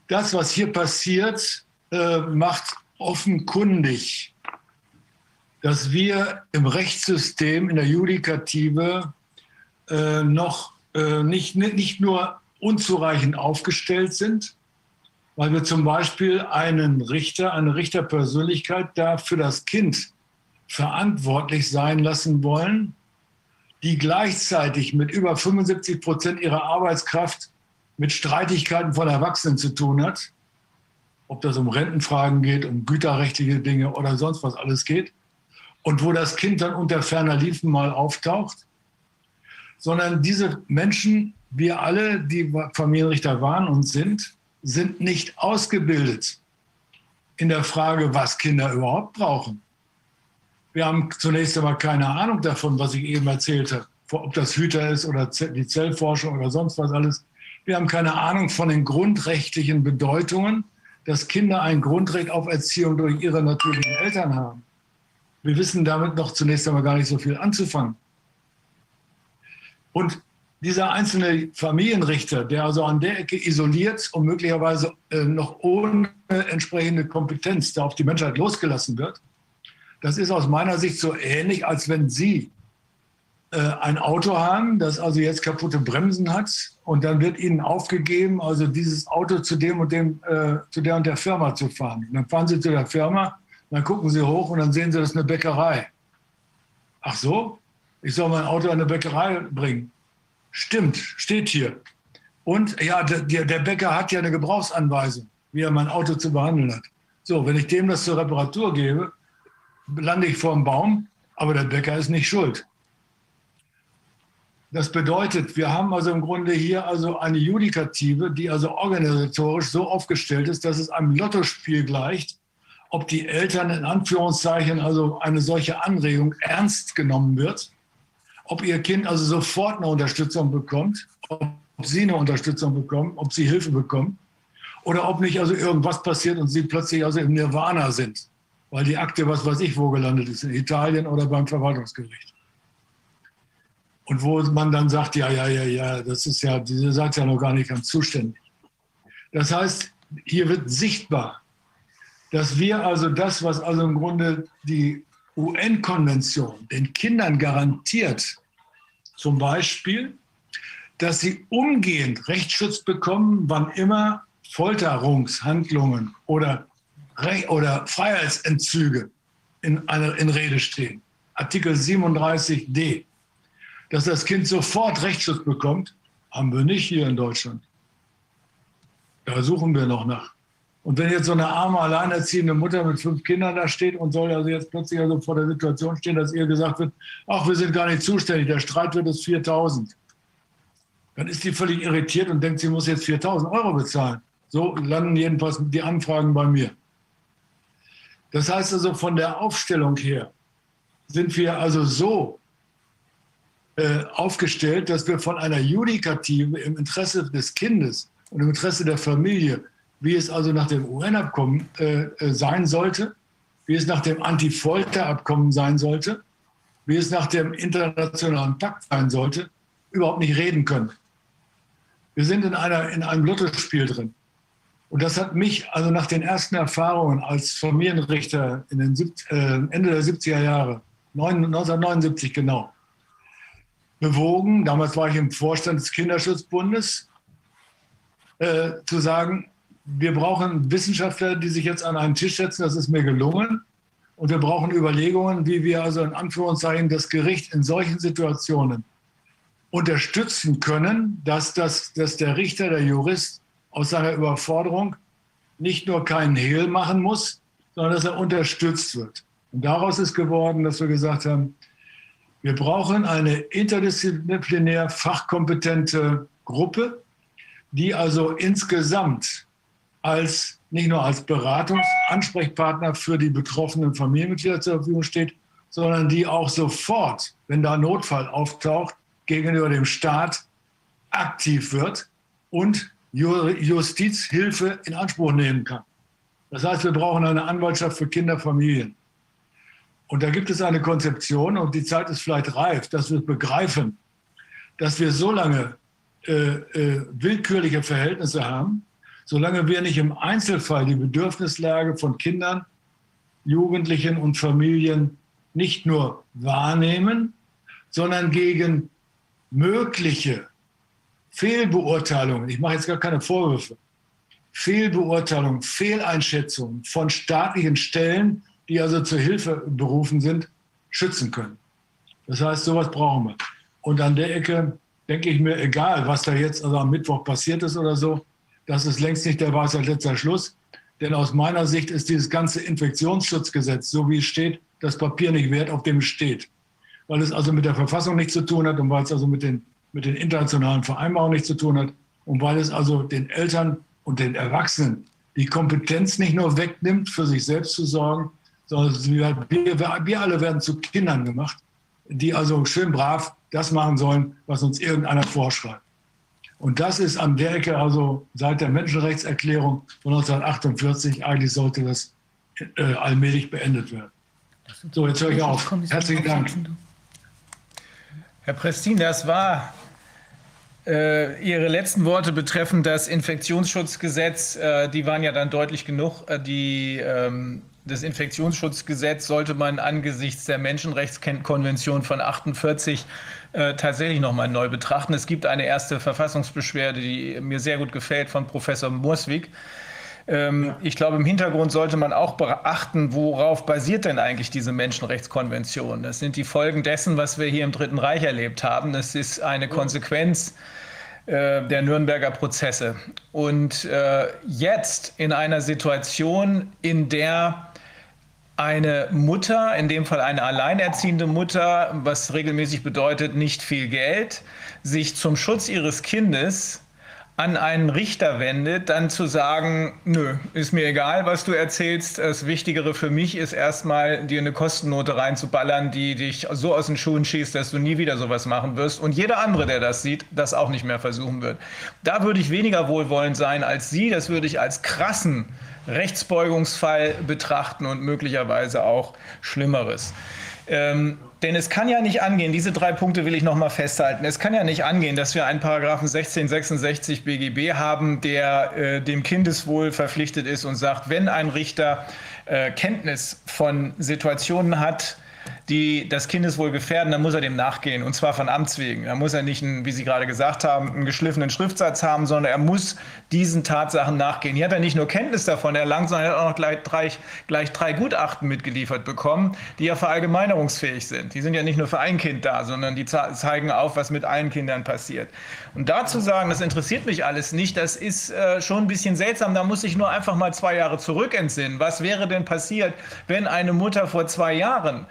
Das, was hier passiert, äh, macht offenkundig, dass wir im Rechtssystem, in der Judikative äh, noch äh, nicht, nicht nur unzureichend aufgestellt sind, weil wir zum Beispiel einen Richter, eine Richterpersönlichkeit da für das Kind verantwortlich sein lassen wollen, die gleichzeitig mit über 75 Prozent ihrer Arbeitskraft mit Streitigkeiten von Erwachsenen zu tun hat, ob das um Rentenfragen geht, um güterrechtliche Dinge oder sonst was alles geht, und wo das Kind dann unter ferner Liefen mal auftaucht, sondern diese Menschen, wir alle, die Familienrichter waren und sind, sind nicht ausgebildet in der Frage, was Kinder überhaupt brauchen. Wir haben zunächst einmal keine Ahnung davon, was ich eben erzählte, ob das Hüter ist oder die Zellforschung oder sonst was alles. Wir haben keine Ahnung von den grundrechtlichen Bedeutungen, dass Kinder ein Grundrecht auf Erziehung durch ihre natürlichen Eltern haben. Wir wissen damit noch zunächst einmal gar nicht so viel anzufangen. Und dieser einzelne Familienrichter, der also an der Ecke isoliert und möglicherweise äh, noch ohne entsprechende Kompetenz da auf die Menschheit losgelassen wird, das ist aus meiner Sicht so ähnlich, als wenn Sie äh, ein Auto haben, das also jetzt kaputte Bremsen hat und dann wird Ihnen aufgegeben, also dieses Auto zu dem und dem, äh, zu der und der Firma zu fahren. Und dann fahren Sie zu der Firma, dann gucken Sie hoch und dann sehen Sie, das ist eine Bäckerei. Ach so? Ich soll mein Auto an eine Bäckerei bringen. Stimmt, steht hier. Und ja, der, der Bäcker hat ja eine Gebrauchsanweisung, wie er mein Auto zu behandeln hat. So, wenn ich dem das zur Reparatur gebe, lande ich vor dem Baum, aber der Bäcker ist nicht schuld. Das bedeutet, wir haben also im Grunde hier also eine Judikative, die also organisatorisch so aufgestellt ist, dass es einem Lottospiel gleicht, ob die Eltern in Anführungszeichen also eine solche Anregung ernst genommen wird ob ihr Kind also sofort eine Unterstützung bekommt, ob sie eine Unterstützung bekommen, ob sie Hilfe bekommen oder ob nicht also irgendwas passiert und sie plötzlich also im Nirvana sind, weil die Akte, was weiß ich, wo gelandet ist, in Italien oder beim Verwaltungsgericht. Und wo man dann sagt, ja, ja, ja, ja, das ist ja, diese seid ja noch gar nicht ganz zuständig. Das heißt, hier wird sichtbar, dass wir also das, was also im Grunde die UN-Konvention den Kindern garantiert, zum Beispiel, dass sie umgehend Rechtsschutz bekommen, wann immer Folterungshandlungen oder, oder Freiheitsentzüge in, einer, in Rede stehen. Artikel 37d. Dass das Kind sofort Rechtsschutz bekommt, haben wir nicht hier in Deutschland. Da suchen wir noch nach. Und wenn jetzt so eine arme, alleinerziehende Mutter mit fünf Kindern da steht und soll also jetzt plötzlich also vor der Situation stehen, dass ihr gesagt wird, ach, wir sind gar nicht zuständig, der Streit wird es 4000. Dann ist die völlig irritiert und denkt, sie muss jetzt 4000 Euro bezahlen. So landen jedenfalls die Anfragen bei mir. Das heißt also, von der Aufstellung her sind wir also so äh, aufgestellt, dass wir von einer Judikative im Interesse des Kindes und im Interesse der Familie wie es also nach dem UN-Abkommen äh, äh, sein sollte, wie es nach dem Anti-Folter-Abkommen sein sollte, wie es nach dem internationalen Pakt sein sollte, überhaupt nicht reden können. Wir sind in, einer, in einem Lottospiel drin. Und das hat mich also nach den ersten Erfahrungen als Familienrichter in den äh, Ende der 70er Jahre, 1979 genau, bewogen, damals war ich im Vorstand des Kinderschutzbundes, äh, zu sagen, wir brauchen Wissenschaftler, die sich jetzt an einen Tisch setzen. Das ist mir gelungen. Und wir brauchen Überlegungen, wie wir also in Anführungszeichen das Gericht in solchen Situationen unterstützen können, dass, das, dass der Richter, der Jurist aus seiner Überforderung nicht nur keinen Hehl machen muss, sondern dass er unterstützt wird. Und daraus ist geworden, dass wir gesagt haben, wir brauchen eine interdisziplinär fachkompetente Gruppe, die also insgesamt als nicht nur als Beratungsansprechpartner für die betroffenen Familienmitglieder zur Verfügung steht, sondern die auch sofort, wenn da Notfall auftaucht, gegenüber dem Staat aktiv wird und Justizhilfe in Anspruch nehmen kann. Das heißt, wir brauchen eine Anwaltschaft für Kinderfamilien. Und da gibt es eine Konzeption und die Zeit ist vielleicht reif, dass wir begreifen, dass wir so lange äh, äh, willkürliche Verhältnisse haben, solange wir nicht im Einzelfall die Bedürfnislage von Kindern, Jugendlichen und Familien nicht nur wahrnehmen, sondern gegen mögliche Fehlbeurteilungen, ich mache jetzt gar keine Vorwürfe, Fehlbeurteilungen, Fehleinschätzungen von staatlichen Stellen, die also zur Hilfe berufen sind, schützen können. Das heißt, sowas brauchen wir. Und an der Ecke denke ich mir, egal, was da jetzt also am Mittwoch passiert ist oder so, das ist längst nicht der Weisheit letzter Schluss. Denn aus meiner Sicht ist dieses ganze Infektionsschutzgesetz, so wie es steht, das Papier nicht wert, auf dem es steht. Weil es also mit der Verfassung nichts zu tun hat und weil es also mit den, mit den internationalen Vereinbarungen nichts zu tun hat und weil es also den Eltern und den Erwachsenen die Kompetenz nicht nur wegnimmt, für sich selbst zu sorgen, sondern wir, wir alle werden zu Kindern gemacht, die also schön brav das machen sollen, was uns irgendeiner vorschreibt. Und das ist an der Ecke, also seit der Menschenrechtserklärung von 1948, eigentlich sollte das äh, allmählich beendet werden. So, jetzt höre ich auf. Herzlichen Dank. Herr Prestin, das war äh, Ihre letzten Worte betreffend das Infektionsschutzgesetz. Äh, die waren ja dann deutlich genug. Äh, die, ähm, das Infektionsschutzgesetz sollte man angesichts der Menschenrechtskonvention von 48 äh, tatsächlich nochmal neu betrachten. Es gibt eine erste Verfassungsbeschwerde, die mir sehr gut gefällt, von Professor Murswig. Ähm, ich glaube, im Hintergrund sollte man auch beachten, worauf basiert denn eigentlich diese Menschenrechtskonvention. Das sind die Folgen dessen, was wir hier im Dritten Reich erlebt haben. Das ist eine Konsequenz äh, der Nürnberger Prozesse. Und äh, jetzt in einer Situation, in der eine Mutter, in dem Fall eine alleinerziehende Mutter, was regelmäßig bedeutet nicht viel Geld, sich zum Schutz ihres Kindes an einen Richter wendet, dann zu sagen, nö, ist mir egal, was du erzählst. Das Wichtigere für mich ist erstmal, dir eine Kostennote reinzuballern, die dich so aus den Schuhen schießt, dass du nie wieder sowas machen wirst. Und jeder andere, der das sieht, das auch nicht mehr versuchen wird. Da würde ich weniger wohlwollend sein als Sie. Das würde ich als krassen Rechtsbeugungsfall betrachten und möglicherweise auch Schlimmeres. Ähm, denn es kann ja nicht angehen, diese drei Punkte will ich nochmal festhalten, es kann ja nicht angehen, dass wir einen Paragraphen 1666 BGB haben, der äh, dem Kindeswohl verpflichtet ist und sagt, wenn ein Richter äh, Kenntnis von Situationen hat, die das Kindeswohl gefährden, dann muss er dem nachgehen und zwar von Amts wegen. Da muss er nicht, einen, wie Sie gerade gesagt haben, einen geschliffenen Schriftsatz haben, sondern er muss diesen Tatsachen nachgehen. Hier hat er nicht nur Kenntnis davon erlangt, sondern er hat auch noch gleich drei, gleich drei Gutachten mitgeliefert bekommen, die ja verallgemeinerungsfähig sind. Die sind ja nicht nur für ein Kind da, sondern die zeigen auf, was mit allen Kindern passiert. Und dazu sagen, das interessiert mich alles nicht, das ist äh, schon ein bisschen seltsam. Da muss ich nur einfach mal zwei Jahre zurück entsinnen. Was wäre denn passiert, wenn eine Mutter vor zwei Jahren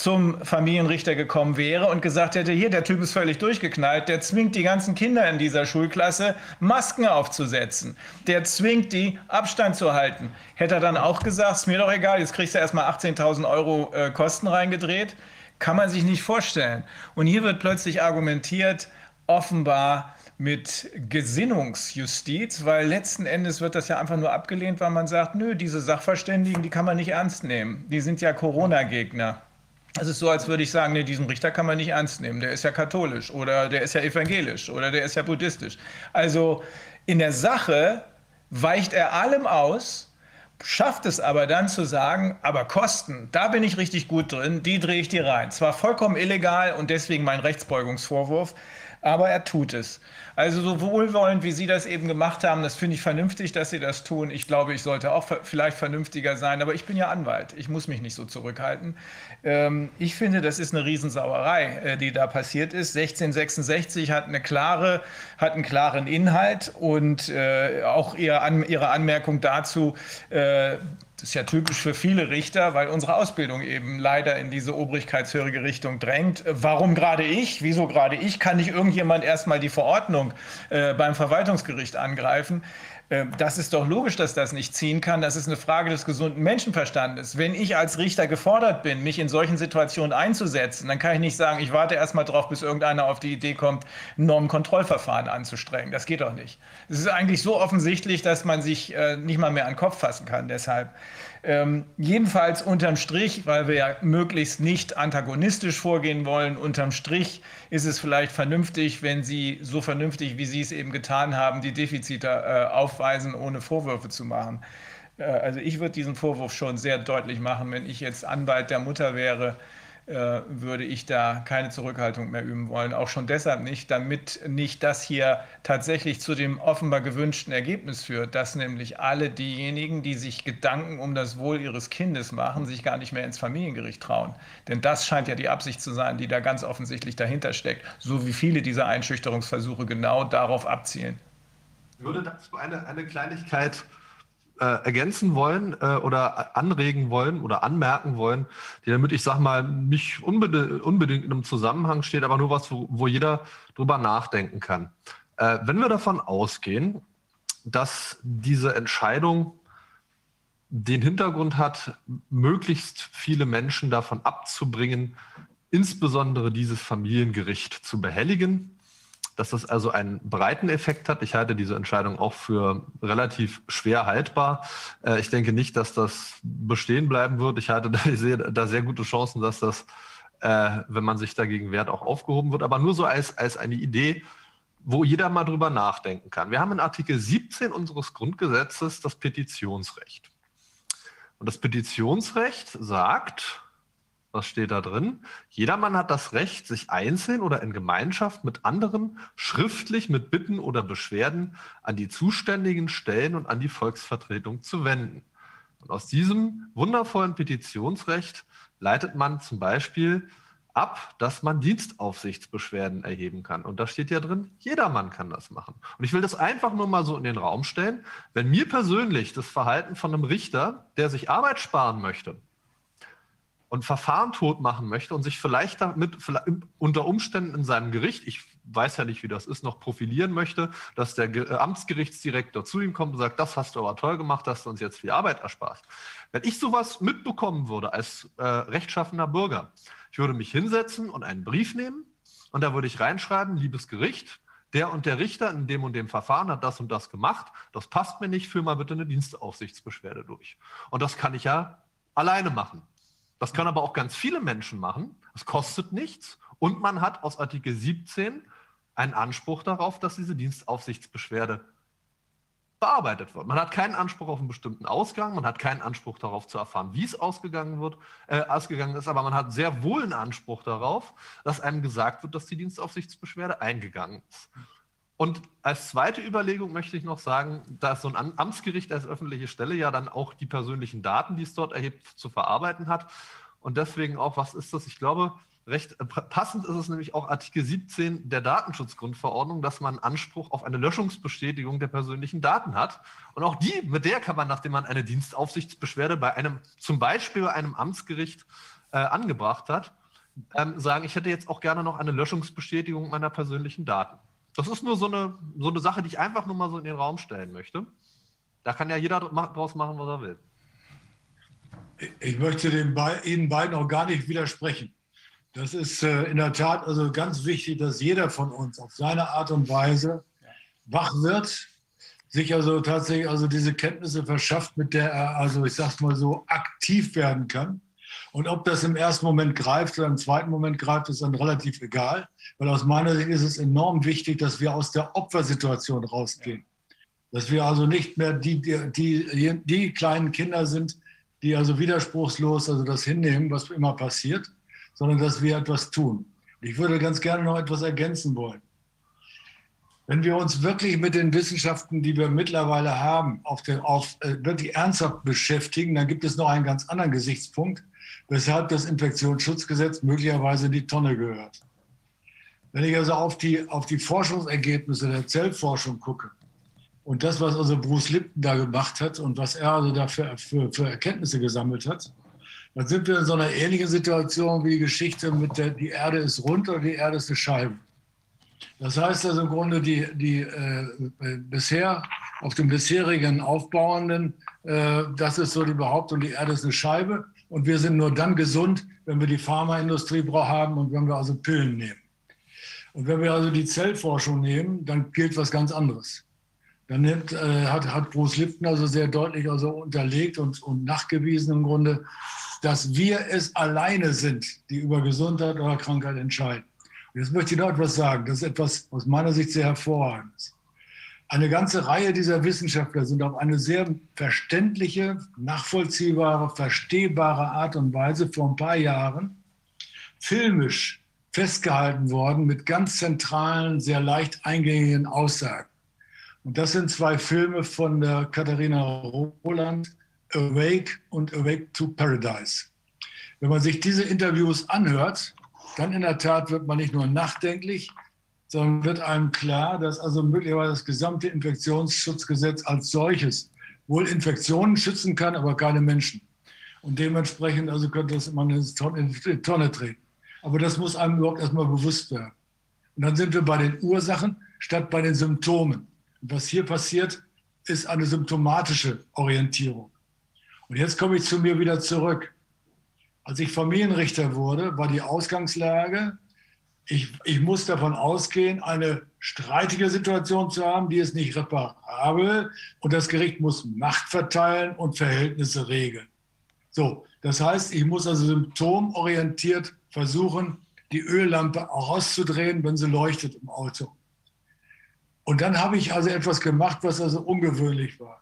zum Familienrichter gekommen wäre und gesagt hätte, hier, der Typ ist völlig durchgeknallt, der zwingt die ganzen Kinder in dieser Schulklasse, Masken aufzusetzen, der zwingt die, Abstand zu halten. Hätte er dann auch gesagt, ist mir doch egal, jetzt kriegst du erstmal 18.000 Euro äh, Kosten reingedreht? Kann man sich nicht vorstellen. Und hier wird plötzlich argumentiert, offenbar mit Gesinnungsjustiz, weil letzten Endes wird das ja einfach nur abgelehnt, weil man sagt, nö, diese Sachverständigen, die kann man nicht ernst nehmen. Die sind ja Corona-Gegner. Es ist so, als würde ich sagen, nee, diesen Richter kann man nicht ernst nehmen. Der ist ja katholisch oder der ist ja evangelisch oder der ist ja buddhistisch. Also in der Sache weicht er allem aus, schafft es aber dann zu sagen, aber Kosten, da bin ich richtig gut drin, die drehe ich dir rein. Zwar vollkommen illegal und deswegen mein Rechtsbeugungsvorwurf, Aber er tut es. Also so wohlwollend, wie Sie das eben gemacht haben, das finde ich vernünftig, dass Sie das tun. Ich glaube, ich sollte auch vielleicht vernünftiger sein, aber ich bin ja Anwalt. Ich muss mich nicht so zurückhalten. Ähm, ich finde, das ist eine Riesensauerei, äh, die da passiert ist. 1666 hat eine klare, hat einen klaren Inhalt und äh, auch ihre, Anmerkung dazu, äh, das ist ja typisch für viele Richter, weil unsere Ausbildung eben leider in diese obrigkeitshörige Richtung drängt. Warum gerade ich? Wieso gerade ich? Kann nicht irgendjemand erstmal die Verordnung äh, beim Verwaltungsgericht angreifen? Äh, das ist doch logisch, dass das nicht ziehen kann. Das ist eine Frage des gesunden Menschenverstandes. Wenn ich als Richter gefordert bin, mich in solchen Situationen einzusetzen, dann kann ich nicht sagen, ich warte erst mal drauf, bis irgendeiner auf die Idee kommt, ein Normenkontrollverfahren anzustrengen. Das geht doch nicht. Es ist eigentlich so offensichtlich, dass man sich äh, nicht mal mehr an den Kopf fassen kann. Deshalb ähm, jedenfalls unterm Strich, weil wir ja möglichst nicht antagonistisch vorgehen wollen, unterm Strich ist es vielleicht vernünftig, wenn Sie so vernünftig, wie Sie es eben getan haben, die Defizite äh, aufweisen, ohne Vorwürfe zu machen. Äh, also ich würde diesen Vorwurf schon sehr deutlich machen, wenn ich jetzt Anwalt der Mutter wäre äh, würde ich da keine Zurückhaltung mehr üben wollen. Auch schon deshalb nicht, damit nicht das hier tatsächlich zu dem offenbar gewünschten Ergebnis führt, dass nämlich alle diejenigen, die sich Gedanken um das Wohl ihres Kindes machen, sich gar nicht mehr ins Familiengericht trauen. Denn das scheint ja die Absicht zu sein, die da ganz offensichtlich dahinter steckt, so wie viele dieser Einschüchterungsversuche genau darauf abzielen. Würde dazu eine, eine Kleinigkeit äh, ergänzen wollen äh, oder anregen wollen oder anmerken wollen, die damit, ich sag mal, nicht unbedingt, unbedingt in einem Zusammenhang steht, aber nur was, wo, wo jeder drüber nachdenken kann. Äh, wenn wir davon ausgehen, dass diese Entscheidung den Hintergrund hat, möglichst viele Menschen davon abzubringen, insbesondere dieses Familiengericht zu behelligen, dass das also einen breiten Effekt hat. Ich halte diese Entscheidung auch für relativ schwer haltbar. Äh, ich denke nicht, dass das bestehen bleiben wird. Ich halte ich sehe da sehr gute Chancen, dass das, äh, wenn man sich dagegen wehrt, auch aufgehoben wird. Aber nur so als, als eine Idee, wo jeder mal drüber nachdenken kann. Wir haben in Artikel 17 unseres Grundgesetzes das Petitionsrecht. Und das Petitionsrecht sagt, was steht da drin? Jedermann hat das Recht, sich einzeln oder in Gemeinschaft mit anderen schriftlich mit Bitten oder Beschwerden an die zuständigen Stellen und an die Volksvertretung zu wenden. Und aus diesem wundervollen Petitionsrecht leitet man zum Beispiel ab, dass man Dienstaufsichtsbeschwerden erheben kann. Und da steht ja drin, jedermann kann das machen. Und ich will das einfach nur mal so in den Raum stellen. Wenn mir persönlich das Verhalten von einem Richter, der sich Arbeit sparen möchte, und Verfahren tot machen möchte und sich vielleicht damit unter Umständen in seinem Gericht, ich weiß ja nicht, wie das ist, noch profilieren möchte, dass der äh, Amtsgerichtsdirektor zu ihm kommt und sagt, das hast du aber toll gemacht, hast du uns jetzt viel Arbeit erspart. Wenn ich sowas mitbekommen würde als äh, rechtschaffener Bürger, ich würde mich hinsetzen und einen Brief nehmen und da würde ich reinschreiben, liebes Gericht, der und der Richter in dem und dem Verfahren hat das und das gemacht, das passt mir nicht, führ mal bitte eine Dienstaufsichtsbeschwerde durch. Und das kann ich ja alleine machen. Das können aber auch ganz viele Menschen machen. Es kostet nichts. Und man hat aus Artikel 17 einen Anspruch darauf, dass diese Dienstaufsichtsbeschwerde bearbeitet wird. Man hat keinen Anspruch auf einen bestimmten Ausgang, man hat keinen Anspruch darauf zu erfahren, wie es ausgegangen wird, äh, ausgegangen ist, aber man hat sehr wohl einen Anspruch darauf, dass einem gesagt wird, dass die Dienstaufsichtsbeschwerde eingegangen ist. Und als zweite Überlegung möchte ich noch sagen, dass so ein Amtsgericht als öffentliche Stelle ja dann auch die persönlichen Daten, die es dort erhebt, zu verarbeiten hat. Und deswegen auch, was ist das? Ich glaube, recht äh, passend ist es nämlich auch Artikel 17 der Datenschutzgrundverordnung, dass man Anspruch auf eine Löschungsbestätigung der persönlichen Daten hat. Und auch die, mit der kann man, nachdem man eine Dienstaufsichtsbeschwerde bei einem, zum Beispiel bei einem Amtsgericht äh, angebracht hat, ähm, sagen, ich hätte jetzt auch gerne noch eine Löschungsbestätigung meiner persönlichen Daten. Das ist nur so eine, so eine Sache, die ich einfach nur mal so in den Raum stellen möchte. Da kann ja jeder draus machen, was er will. Ich möchte den Be Ihnen beiden auch gar nicht widersprechen. Das ist äh, in der Tat also ganz wichtig, dass jeder von uns auf seine Art und Weise wach wird, sich also tatsächlich also diese Kenntnisse verschafft, mit der er also ich sag's mal so aktiv werden kann und ob das im ersten Moment greift oder im zweiten Moment greift, ist dann relativ egal. Weil aus meiner Sicht ist es enorm wichtig, dass wir aus der Opfersituation rausgehen. Dass wir also nicht mehr die, die, die, die kleinen Kinder sind, die also widerspruchslos also das hinnehmen, was immer passiert, sondern dass wir etwas tun. Ich würde ganz gerne noch etwas ergänzen wollen. Wenn wir uns wirklich mit den Wissenschaften, die wir mittlerweile haben, auf den, auf, äh, wirklich ernsthaft beschäftigen, dann gibt es noch einen ganz anderen Gesichtspunkt, weshalb das Infektionsschutzgesetz möglicherweise in die Tonne gehört. Wenn ich also auf die, auf die Forschungsergebnisse der Zellforschung gucke und das, was also Bruce Lipton da gemacht hat und was er also da für, für, für Erkenntnisse gesammelt hat, dann sind wir in so einer ähnlichen Situation wie die Geschichte mit der, die Erde ist rund oder die Erde ist eine Scheibe. Das heißt also im Grunde, die, die äh, bisher auf dem bisherigen Aufbauenden, äh, das ist so die Behauptung, die Erde ist eine Scheibe und wir sind nur dann gesund, wenn wir die Pharmaindustrie haben und wenn wir also Pillen nehmen. Und wenn wir also die Zellforschung nehmen, dann gilt was ganz anderes. Dann nimmt, äh, hat, hat Bruce Lipton also sehr deutlich also unterlegt und, und nachgewiesen im Grunde, dass wir es alleine sind, die über Gesundheit oder Krankheit entscheiden. Und jetzt möchte ich noch etwas sagen. Das ist etwas aus meiner Sicht sehr hervorragendes. Eine ganze Reihe dieser Wissenschaftler sind auf eine sehr verständliche, nachvollziehbare, verstehbare Art und Weise vor ein paar Jahren filmisch festgehalten worden mit ganz zentralen, sehr leicht eingängigen Aussagen. Und das sind zwei Filme von der Katharina Roland, Awake und Awake to Paradise. Wenn man sich diese Interviews anhört, dann in der Tat wird man nicht nur nachdenklich, sondern wird einem klar, dass also möglicherweise das gesamte Infektionsschutzgesetz als solches wohl Infektionen schützen kann, aber keine Menschen. Und dementsprechend also könnte das immer in die Tonne treten. Aber das muss einem überhaupt erstmal bewusst werden. Und dann sind wir bei den Ursachen statt bei den Symptomen. Und was hier passiert, ist eine symptomatische Orientierung. Und jetzt komme ich zu mir wieder zurück. Als ich Familienrichter wurde, war die Ausgangslage, ich, ich muss davon ausgehen, eine streitige Situation zu haben, die ist nicht reparabel und das Gericht muss Macht verteilen und Verhältnisse regeln. So, das heißt, ich muss also symptomorientiert versuchen, die Öllampe rauszudrehen, wenn sie leuchtet im Auto. Und dann habe ich also etwas gemacht, was also ungewöhnlich war.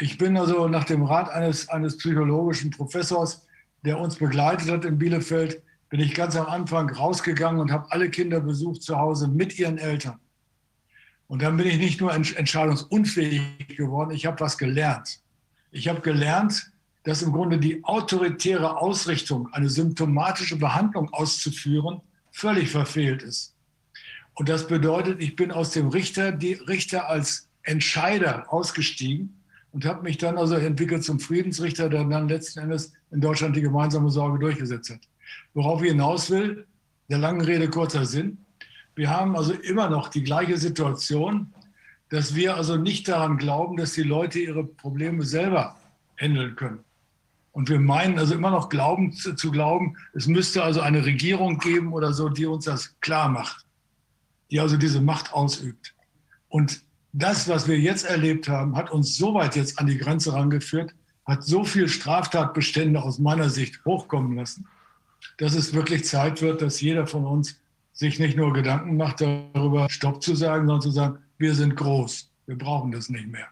Ich bin also nach dem Rat eines, eines psychologischen Professors, der uns begleitet hat in Bielefeld, bin ich ganz am Anfang rausgegangen und habe alle Kinder besucht zu Hause mit ihren Eltern. Und dann bin ich nicht nur entscheidungsunfähig geworden, ich habe was gelernt. Ich habe gelernt, dass im Grunde die autoritäre Ausrichtung, eine symptomatische Behandlung auszuführen, völlig verfehlt ist. Und das bedeutet, ich bin aus dem Richter, die Richter als Entscheider ausgestiegen und habe mich dann also entwickelt zum Friedensrichter, der dann letzten Endes in Deutschland die gemeinsame Sorge durchgesetzt hat. Worauf ich hinaus will, der langen Rede kurzer Sinn. Wir haben also immer noch die gleiche Situation, dass wir also nicht daran glauben, dass die Leute ihre Probleme selber handeln können. Und wir meinen also immer noch glauben, zu, zu glauben, es müsste also eine Regierung geben oder so, die uns das klar macht, die also diese Macht ausübt. Und das, was wir jetzt erlebt haben, hat uns so weit jetzt an die Grenze rangeführt, hat so viel Straftatbestände aus meiner Sicht hochkommen lassen, dass es wirklich Zeit wird, dass jeder von uns sich nicht nur Gedanken macht darüber, Stopp zu sagen, sondern zu sagen, wir sind groß, wir brauchen das nicht mehr.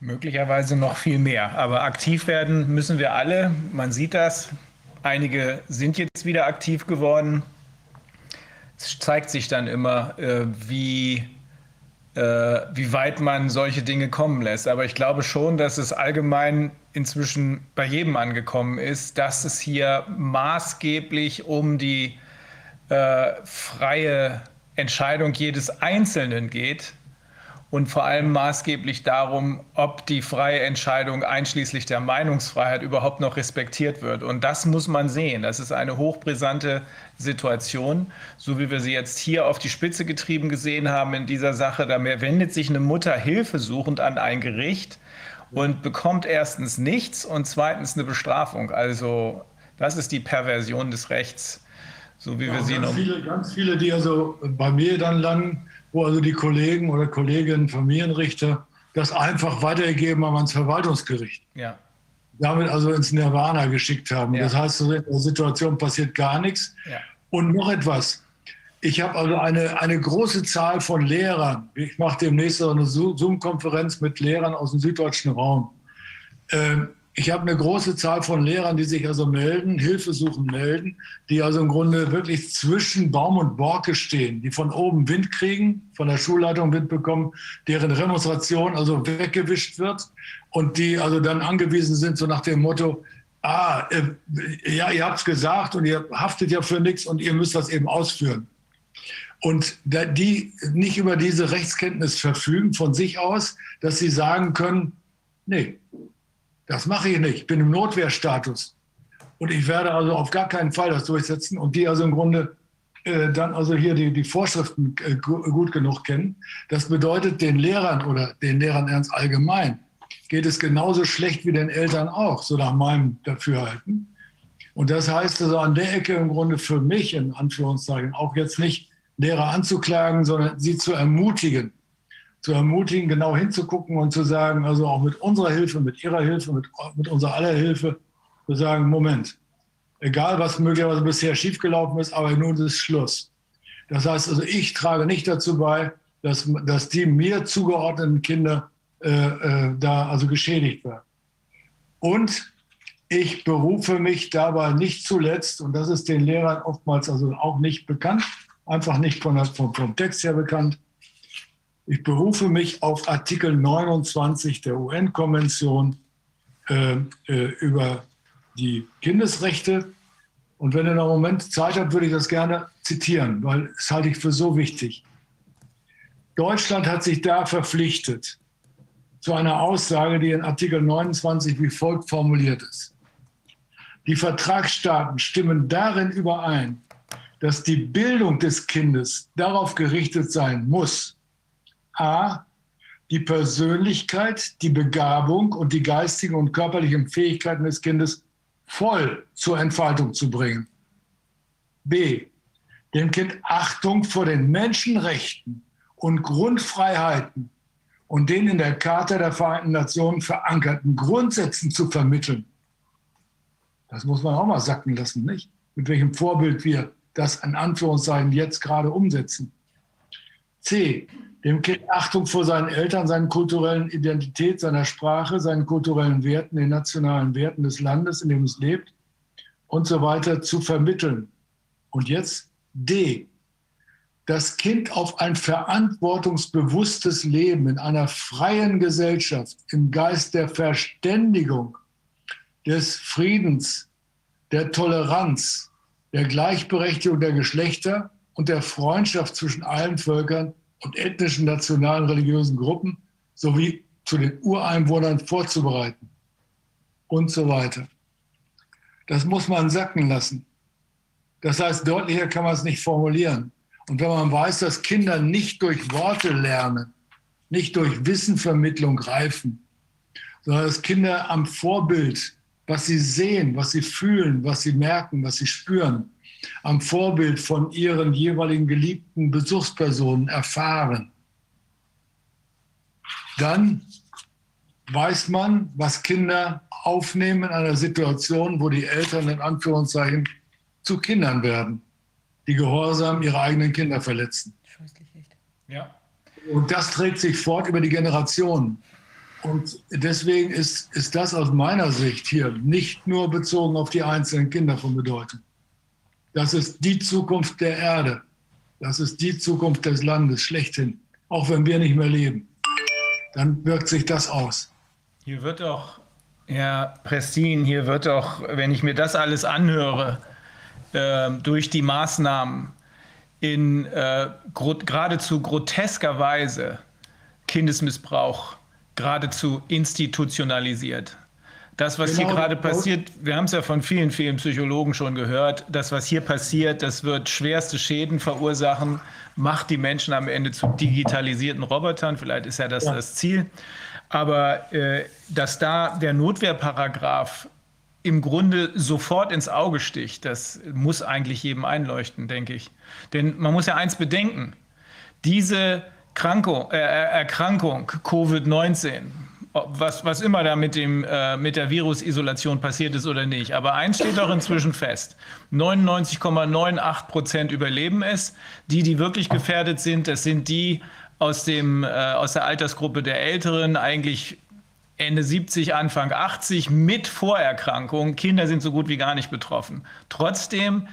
Möglicherweise noch viel mehr, aber aktiv werden müssen wir alle. Man sieht das. Einige sind jetzt wieder aktiv geworden es zeigt sich dann immer, äh, wie, wie weit man solche Dinge kommen lässt. Aber ich glaube schon, dass es allgemein inzwischen bei jedem angekommen ist, dass es hier maßgeblich um die äh, freie Entscheidung jedes Einzelnen geht und vor allem maßgeblich darum, ob die freie Entscheidung einschließlich der Meinungsfreiheit überhaupt noch respektiert wird. Und das muss man sehen. Das ist eine hochbrisante Situation, so wie wir sie jetzt hier auf die Spitze getrieben gesehen haben in dieser Sache. Da wendet sich eine Mutter hilfesuchend an ein Gericht und bekommt erstens nichts und zweitens eine Bestrafung. Also das ist die Perversion des Rechts, so wie ja, wir sie noch. Viele, ganz viele, die also bei mir dann landen, wo also die Kollegen oder Kolleginnen, Familienrichter das einfach weitergegeben haben ans Verwaltungsgericht. Ja. Damit also ins Nirvana geschickt haben. Ja. Das heißt, in der Situation passiert gar nichts. Ja. Und noch etwas. Ich habe also eine, eine große Zahl von Lehrern. Ich mache demnächst eine Zoom-Konferenz mit Lehrern aus dem süddeutschen Raum. Ähm, ich habe eine große Zahl von Lehrern, die sich also melden, Hilfe suchen, melden, die also im Grunde wirklich zwischen Baum und Borke stehen, die von oben Wind kriegen, von der Schulleitung Wind bekommen, deren Demonstration also weggewischt wird und die also dann angewiesen sind, so nach dem Motto, ah, äh, ja, ihr habt es gesagt und ihr haftet ja für nichts und ihr müsst das eben ausführen. Und die nicht über diese Rechtskenntnis verfügen von sich aus, dass sie sagen können, nee, das mache ich nicht, ich bin im Notwehrstatus. Und ich werde also auf gar keinen Fall das durchsetzen und die also im Grunde äh, dann also hier die, die Vorschriften äh, gut genug kennen. Das bedeutet den Lehrern oder den Lehrern ernst allgemein geht es genauso schlecht wie den Eltern auch, so nach meinem Dafürhalten. Und das heißt also an der Ecke im Grunde für mich, in Anführungszeichen, auch jetzt nicht Lehrer anzuklagen, sondern sie zu ermutigen. Zu ermutigen, genau hinzugucken und zu sagen, also auch mit unserer Hilfe, mit ihrer Hilfe, mit, mit unserer aller Hilfe, zu sagen, Moment, egal was möglicherweise bisher schiefgelaufen ist, aber nun ist Schluss. Das heißt also, ich trage nicht dazu bei, dass, dass die mir zugeordneten Kinder äh, äh, da also geschädigt werden. Und ich berufe mich dabei nicht zuletzt, und das ist den Lehrern oftmals also auch nicht bekannt, einfach nicht von vom, vom Text her bekannt, ich berufe mich auf Artikel 29 der UN-Konvention äh, äh, über die Kindesrechte. Und wenn ihr noch einen Moment Zeit habt, würde ich das gerne zitieren, weil es halte ich für so wichtig. Deutschland hat sich da verpflichtet, zu einer Aussage, die in Artikel 29 wie folgt formuliert ist. Die Vertragsstaaten stimmen darin überein, dass die Bildung des Kindes darauf gerichtet sein muss, a, die Persönlichkeit, die Begabung und die geistigen und körperlichen Fähigkeiten des Kindes voll zur Entfaltung zu bringen. B, dem Kind Achtung vor den Menschenrechten und Grundfreiheiten und den in der Charta der Vereinten Nationen verankerten Grundsätzen zu vermitteln. Das muss man auch mal sacken lassen, nicht? Mit welchem Vorbild wir das in Anführungszeichen jetzt gerade umsetzen. C. Dem Kind Achtung vor seinen Eltern, seinen kulturellen Identität, seiner Sprache, seinen kulturellen Werten, den nationalen Werten des Landes, in dem es lebt und so weiter zu vermitteln. Und jetzt D das Kind auf ein verantwortungsbewusstes Leben in einer freien Gesellschaft im Geist der Verständigung, des Friedens, der Toleranz, der Gleichberechtigung der Geschlechter und der Freundschaft zwischen allen Völkern und ethnischen, nationalen, religiösen Gruppen sowie zu den Ureinwohnern vorzubereiten und so weiter. Das muss man sacken lassen. Das heißt, deutlicher kann man es nicht formulieren. Und wenn man weiß, dass Kinder nicht durch Worte lernen, nicht durch Wissenvermittlung reifen, sondern dass Kinder am Vorbild, was sie sehen, was sie fühlen, was sie merken, was sie spüren, am Vorbild von ihren jeweiligen geliebten Besuchspersonen erfahren, dann weiß man, was Kinder aufnehmen in einer Situation, wo die Eltern in Anführungszeichen zu Kindern werden die Gehorsam ihrer eigenen Kinder verletzen. Ja. Und das trägt sich fort über die Generationen. Und deswegen ist, ist das aus meiner Sicht hier nicht nur bezogen auf die einzelnen Kinder von Bedeutung. Das ist die Zukunft der Erde. Das ist die Zukunft des Landes schlechthin. Auch wenn wir nicht mehr leben, dann wirkt sich das aus. Hier wird doch, Herr Prestin, hier wird doch, wenn ich mir das alles anhöre, äh, durch die Maßnahmen in äh, gro geradezu grotesker Weise Kindesmissbrauch geradezu institutionalisiert. Das, was genau, hier gerade passiert, wir haben es ja von vielen, vielen Psychologen schon gehört, das, was hier passiert, das wird schwerste Schäden verursachen, macht die Menschen am Ende zu digitalisierten Robotern. Vielleicht ist ja das ja. das Ziel. Aber äh, dass da der Notwehrparagraph im Grunde sofort ins Auge sticht. Das muss eigentlich jedem einleuchten, denke ich. Denn man muss ja eins bedenken. Diese Krankung, äh, Erkrankung Covid-19, was, was immer da mit, dem, äh, mit der Virusisolation passiert ist oder nicht. Aber eins steht doch inzwischen fest. 99,98 Prozent überleben es. Die, die wirklich gefährdet sind, das sind die aus, dem, äh, aus der Altersgruppe der Älteren, eigentlich Ende 70, Anfang 80 mit Vorerkrankungen. Kinder sind so gut wie gar nicht betroffen. Trotzdem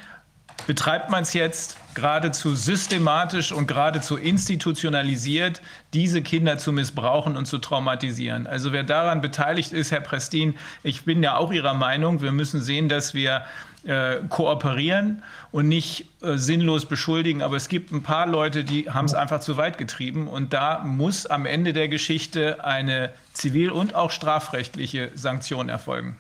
betreibt man es jetzt geradezu systematisch und geradezu institutionalisiert, diese Kinder zu missbrauchen und zu traumatisieren. Also wer daran beteiligt ist, Herr Prestin, ich bin ja auch Ihrer Meinung, wir müssen sehen, dass wir äh, kooperieren und nicht äh, sinnlos beschuldigen. Aber es gibt ein paar Leute, die haben es einfach zu weit getrieben. Und da muss am Ende der Geschichte eine zivil- und auch strafrechtliche Sanktion erfolgen.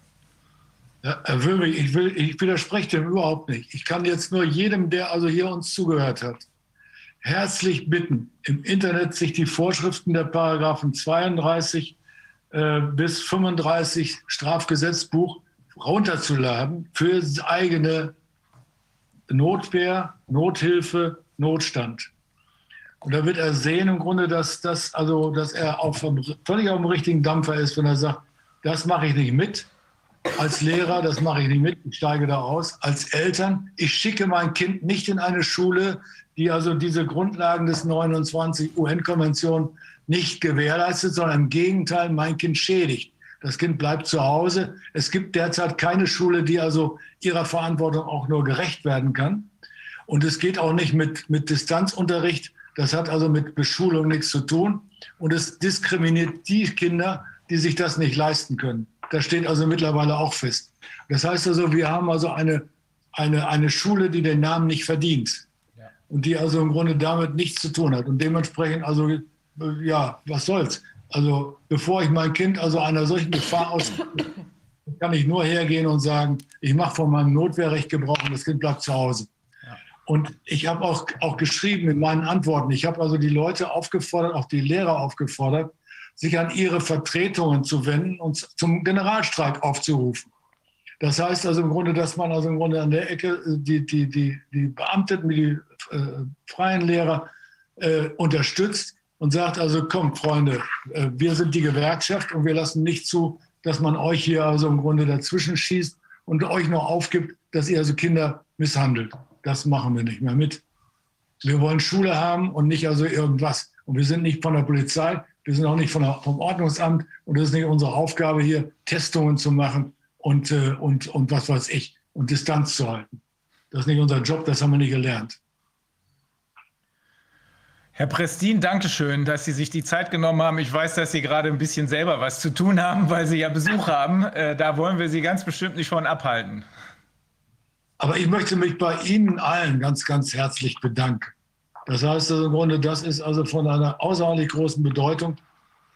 Herr Wöhmig, ich, will, ich widerspreche dem überhaupt nicht. Ich kann jetzt nur jedem, der also hier uns zugehört hat, herzlich bitten, im Internet sich die Vorschriften der Paragraphen 32 äh, bis 35 Strafgesetzbuch runterzuladen für eigene Notwehr, Nothilfe, Notstand. Und da wird er sehen im Grunde, dass, das, also, dass er auf, völlig auf dem richtigen Dampfer ist, wenn er sagt, das mache ich nicht mit als Lehrer, das mache ich nicht mit, ich steige da aus. Als Eltern, ich schicke mein Kind nicht in eine Schule, die also diese Grundlagen des 29 UN-Konvention nicht gewährleistet, sondern im Gegenteil mein Kind schädigt. Das Kind bleibt zu Hause. Es gibt derzeit keine Schule, die also ihrer Verantwortung auch nur gerecht werden kann. Und es geht auch nicht mit, mit Distanzunterricht. Das hat also mit Beschulung nichts zu tun. Und es diskriminiert die Kinder, die sich das nicht leisten können. Das steht also mittlerweile auch fest. Das heißt also, wir haben also eine, eine, eine Schule, die den Namen nicht verdient. Und die also im Grunde damit nichts zu tun hat. Und dementsprechend also, ja, was soll's? Also bevor ich mein Kind also einer solchen Gefahr aus, kann ich nur hergehen und sagen, ich mache von meinem Notwehrrecht Gebrauch und das Kind bleibt zu Hause. Und ich habe auch, auch geschrieben in meinen Antworten, ich habe also die Leute aufgefordert, auch die Lehrer aufgefordert, sich an ihre Vertretungen zu wenden und zum Generalstreik aufzurufen. Das heißt also im Grunde, dass man also im Grunde an der Ecke äh, die, die, die, die Beamteten, die äh, freien Lehrer äh, unterstützt und sagt also, kommt Freunde, äh, wir sind die Gewerkschaft und wir lassen nicht zu, dass man euch hier also im Grunde dazwischen schießt und euch noch aufgibt, dass ihr also Kinder misshandelt. Das machen wir nicht mehr mit. Wir wollen Schule haben und nicht also irgendwas. Und wir sind nicht von der Polizei, wir sind auch nicht von vom Ordnungsamt und es ist nicht unsere Aufgabe hier, Testungen zu machen und, äh, und, und was weiß ich, und Distanz zu halten. Das ist nicht unser Job, das haben wir nicht gelernt. Herr Prestin, danke schön, dass Sie sich die Zeit genommen haben. Ich weiß, dass Sie gerade ein bisschen selber was zu tun haben, weil Sie ja Besuch haben. Äh, da wollen wir Sie ganz bestimmt nicht von abhalten. Aber ich möchte mich bei Ihnen allen ganz, ganz herzlich bedanken. Das heißt also im Grunde, das ist also von einer außerordentlich großen Bedeutung.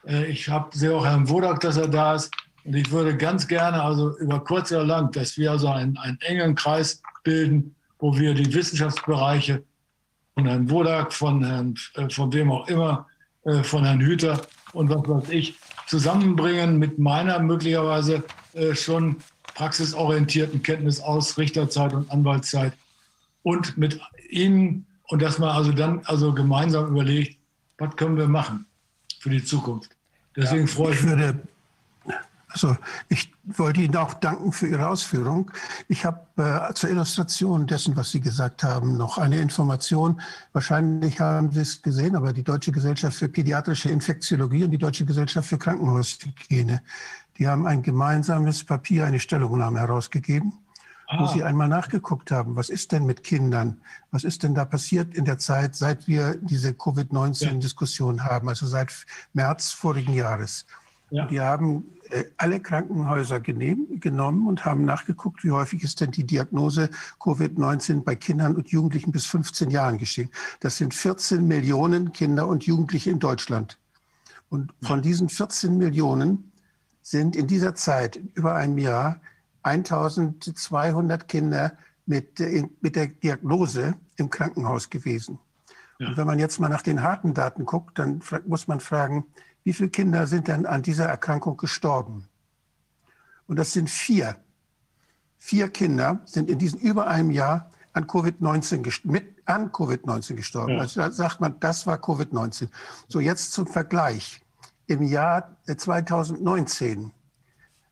Äh, ich habe sehe auch Herrn Wodak, dass er da ist. Und ich würde ganz gerne, also über kurz oder lang, dass wir also einen, einen engen Kreis bilden, wo wir die Wissenschaftsbereiche von Herrn Wodak, von Herrn, äh, von wem auch immer, äh, von Herrn Hüter und was weiß ich, zusammenbringen mit meiner möglicherweise schon praxisorientierten Kenntnis aus Richterzeit und Anwaltszeit und mit Ihnen und dass man also dann also gemeinsam überlegt, was können wir machen für die Zukunft. Deswegen ja, freue ich mich. Also ich wollte Ihnen auch danken für Ihre Ausführung. Ich habe äh, zur Illustration dessen, was Sie gesagt haben, noch eine Information. Wahrscheinlich haben Sie es gesehen, aber die Deutsche Gesellschaft für Pädiatrische Infektiologie und die Deutsche Gesellschaft für Krankenhaushygiene, die haben ein gemeinsames Papier, eine Stellungnahme herausgegeben wo Sie ah. einmal nachgeguckt haben, was ist denn mit Kindern? Was ist denn da passiert in der Zeit, seit wir diese Covid-19-Diskussion ja. haben, also seit März vorigen Jahres? Ja. Die haben äh, alle Krankenhäuser genommen und haben nachgeguckt, wie häufig ist denn die Diagnose Covid-19 bei Kindern und Jugendlichen bis 15 Jahren geschehen. Das sind 14 Millionen Kinder und Jugendliche in Deutschland. Und von diesen 14 Millionen sind in dieser Zeit, über einem Jahr, 1200 Kinder mit, mit der Diagnose im Krankenhaus gewesen. Ja. Und wenn man jetzt mal nach den harten Daten guckt, dann muss man fragen, wie viele Kinder sind denn an dieser Erkrankung gestorben? Und das sind vier. Vier Kinder sind in diesem über einem Jahr an Covid-19 mit an Covid-19 gestorben. Ja. Also da sagt man, das war Covid-19. So jetzt zum Vergleich. Im Jahr 2019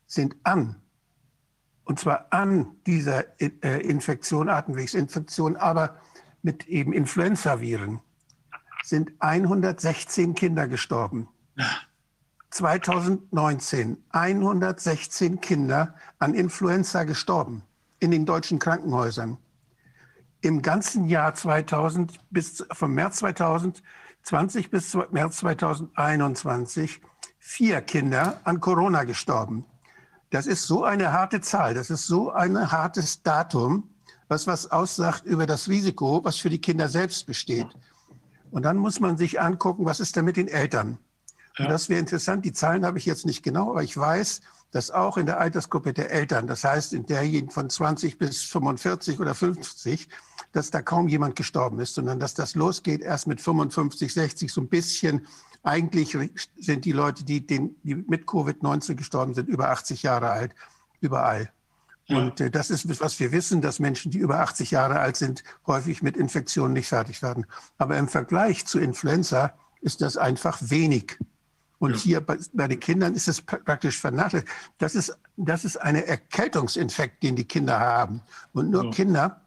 sind an und zwar an dieser äh, Infektion, Atemwegsinfektion, aber mit eben Influenzaviren, sind 116 Kinder gestorben. 2019 116 Kinder an Influenza gestorben in den deutschen Krankenhäusern. Im ganzen Jahr 2000 bis vom März 2020 bis März 2021 vier Kinder an Corona gestorben. Das ist so eine harte Zahl, das ist so ein hartes Datum, was was aussagt über das Risiko, was für die Kinder selbst besteht. Und dann muss man sich angucken, was ist denn mit den Eltern? Ja. Und das wäre interessant. Die Zahlen habe ich jetzt nicht genau, aber ich weiß, dass auch in der Altersgruppe der Eltern, das heißt in derjenigen von 20 bis 45 oder 50, dass da kaum jemand gestorben ist, sondern dass das losgeht erst mit 55, 60, so ein bisschen. Eigentlich sind die Leute, die, den, die mit Covid-19 gestorben sind, über 80 Jahre alt, überall. Ja. Und äh, das ist, was wir wissen, dass Menschen, die über 80 Jahre alt sind, häufig mit Infektionen nicht fertig werden. Aber im Vergleich zu Influenza ist das einfach wenig. Und ja. hier bei, bei, den Kindern ist es praktisch vernachlässigt. Das ist, das ist ein Erkältungsinfekt, den die Kinder haben. Und nur ja. Kinder,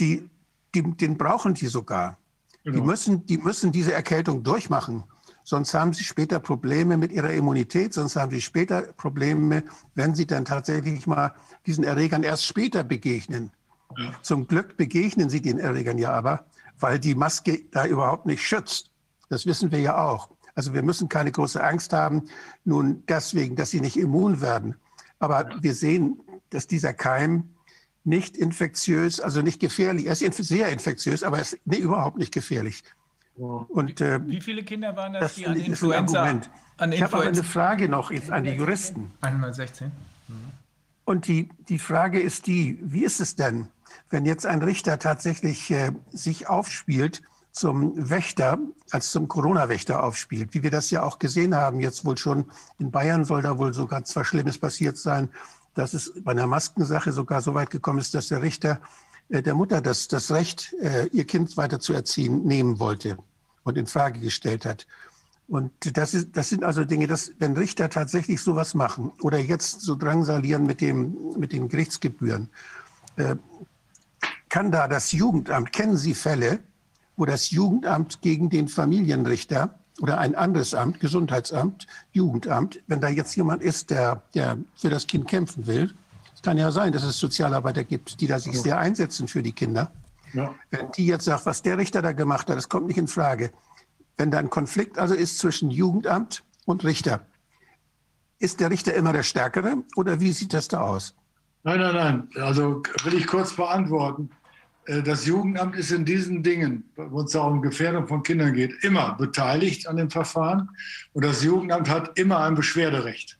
die, die, den brauchen die sogar. Genau. Die, müssen, die müssen diese Erkältung durchmachen. Sonst haben sie später Probleme mit ihrer Immunität, sonst haben sie später Probleme, wenn sie dann tatsächlich mal diesen Erregern erst später begegnen. Ja. Zum Glück begegnen sie den Erregern ja aber, weil die Maske da überhaupt nicht schützt. Das wissen wir ja auch. Also wir müssen keine große Angst haben, nun deswegen, dass sie nicht immun werden. Aber wir sehen, dass dieser Keim nicht infektiös, also nicht gefährlich, er ist sehr infektiös, aber er ist nee, überhaupt nicht gefährlich. Und, äh, Wie viele Kinder waren das, das die an Influenza? An Influenza? Ich habe aber eine Frage noch jetzt an die Juristen. 116. Mhm. Und die, die Frage ist die, wie ist es denn, wenn jetzt ein Richter tatsächlich äh, sich aufspielt zum Wächter, als zum Corona-Wächter aufspielt, wie wir das ja auch gesehen haben, jetzt wohl schon in Bayern soll da wohl sogar zwar Schlimmes passiert sein, dass es bei einer Maskensache sogar so weit gekommen ist, dass der Richter äh, der Mutter das, das Recht, äh, ihr Kind weiter zu erziehen, nehmen wollte und in Frage gestellt hat. Und das, ist, das sind also Dinge, dass, wenn Richter tatsächlich sowas machen oder jetzt so drangsalieren mit, dem, mit den Gerichtsgebühren, äh, kann da das Jugendamt, kennen Sie Fälle, wo das Jugendamt gegen den Familienrichter oder ein anderes Amt, Gesundheitsamt, Jugendamt, wenn da jetzt jemand ist, der, der für das Kind kämpfen will, kann ja sein, dass es Sozialarbeiter gibt, die da sich sehr einsetzen für die Kinder. Ja. Wenn die jetzt sagt, was der Richter da gemacht hat, das kommt nicht in Frage. Wenn da ein Konflikt also ist zwischen Jugendamt und Richter, ist der Richter immer der Stärkere oder wie sieht das da aus? Nein, nein, nein. Also will ich kurz beantworten. Äh, das Jugendamt ist in diesen Dingen, wo es um Gefährdung von Kindern geht, immer beteiligt an dem Verfahren. Und das Jugendamt hat immer ein Beschwerderecht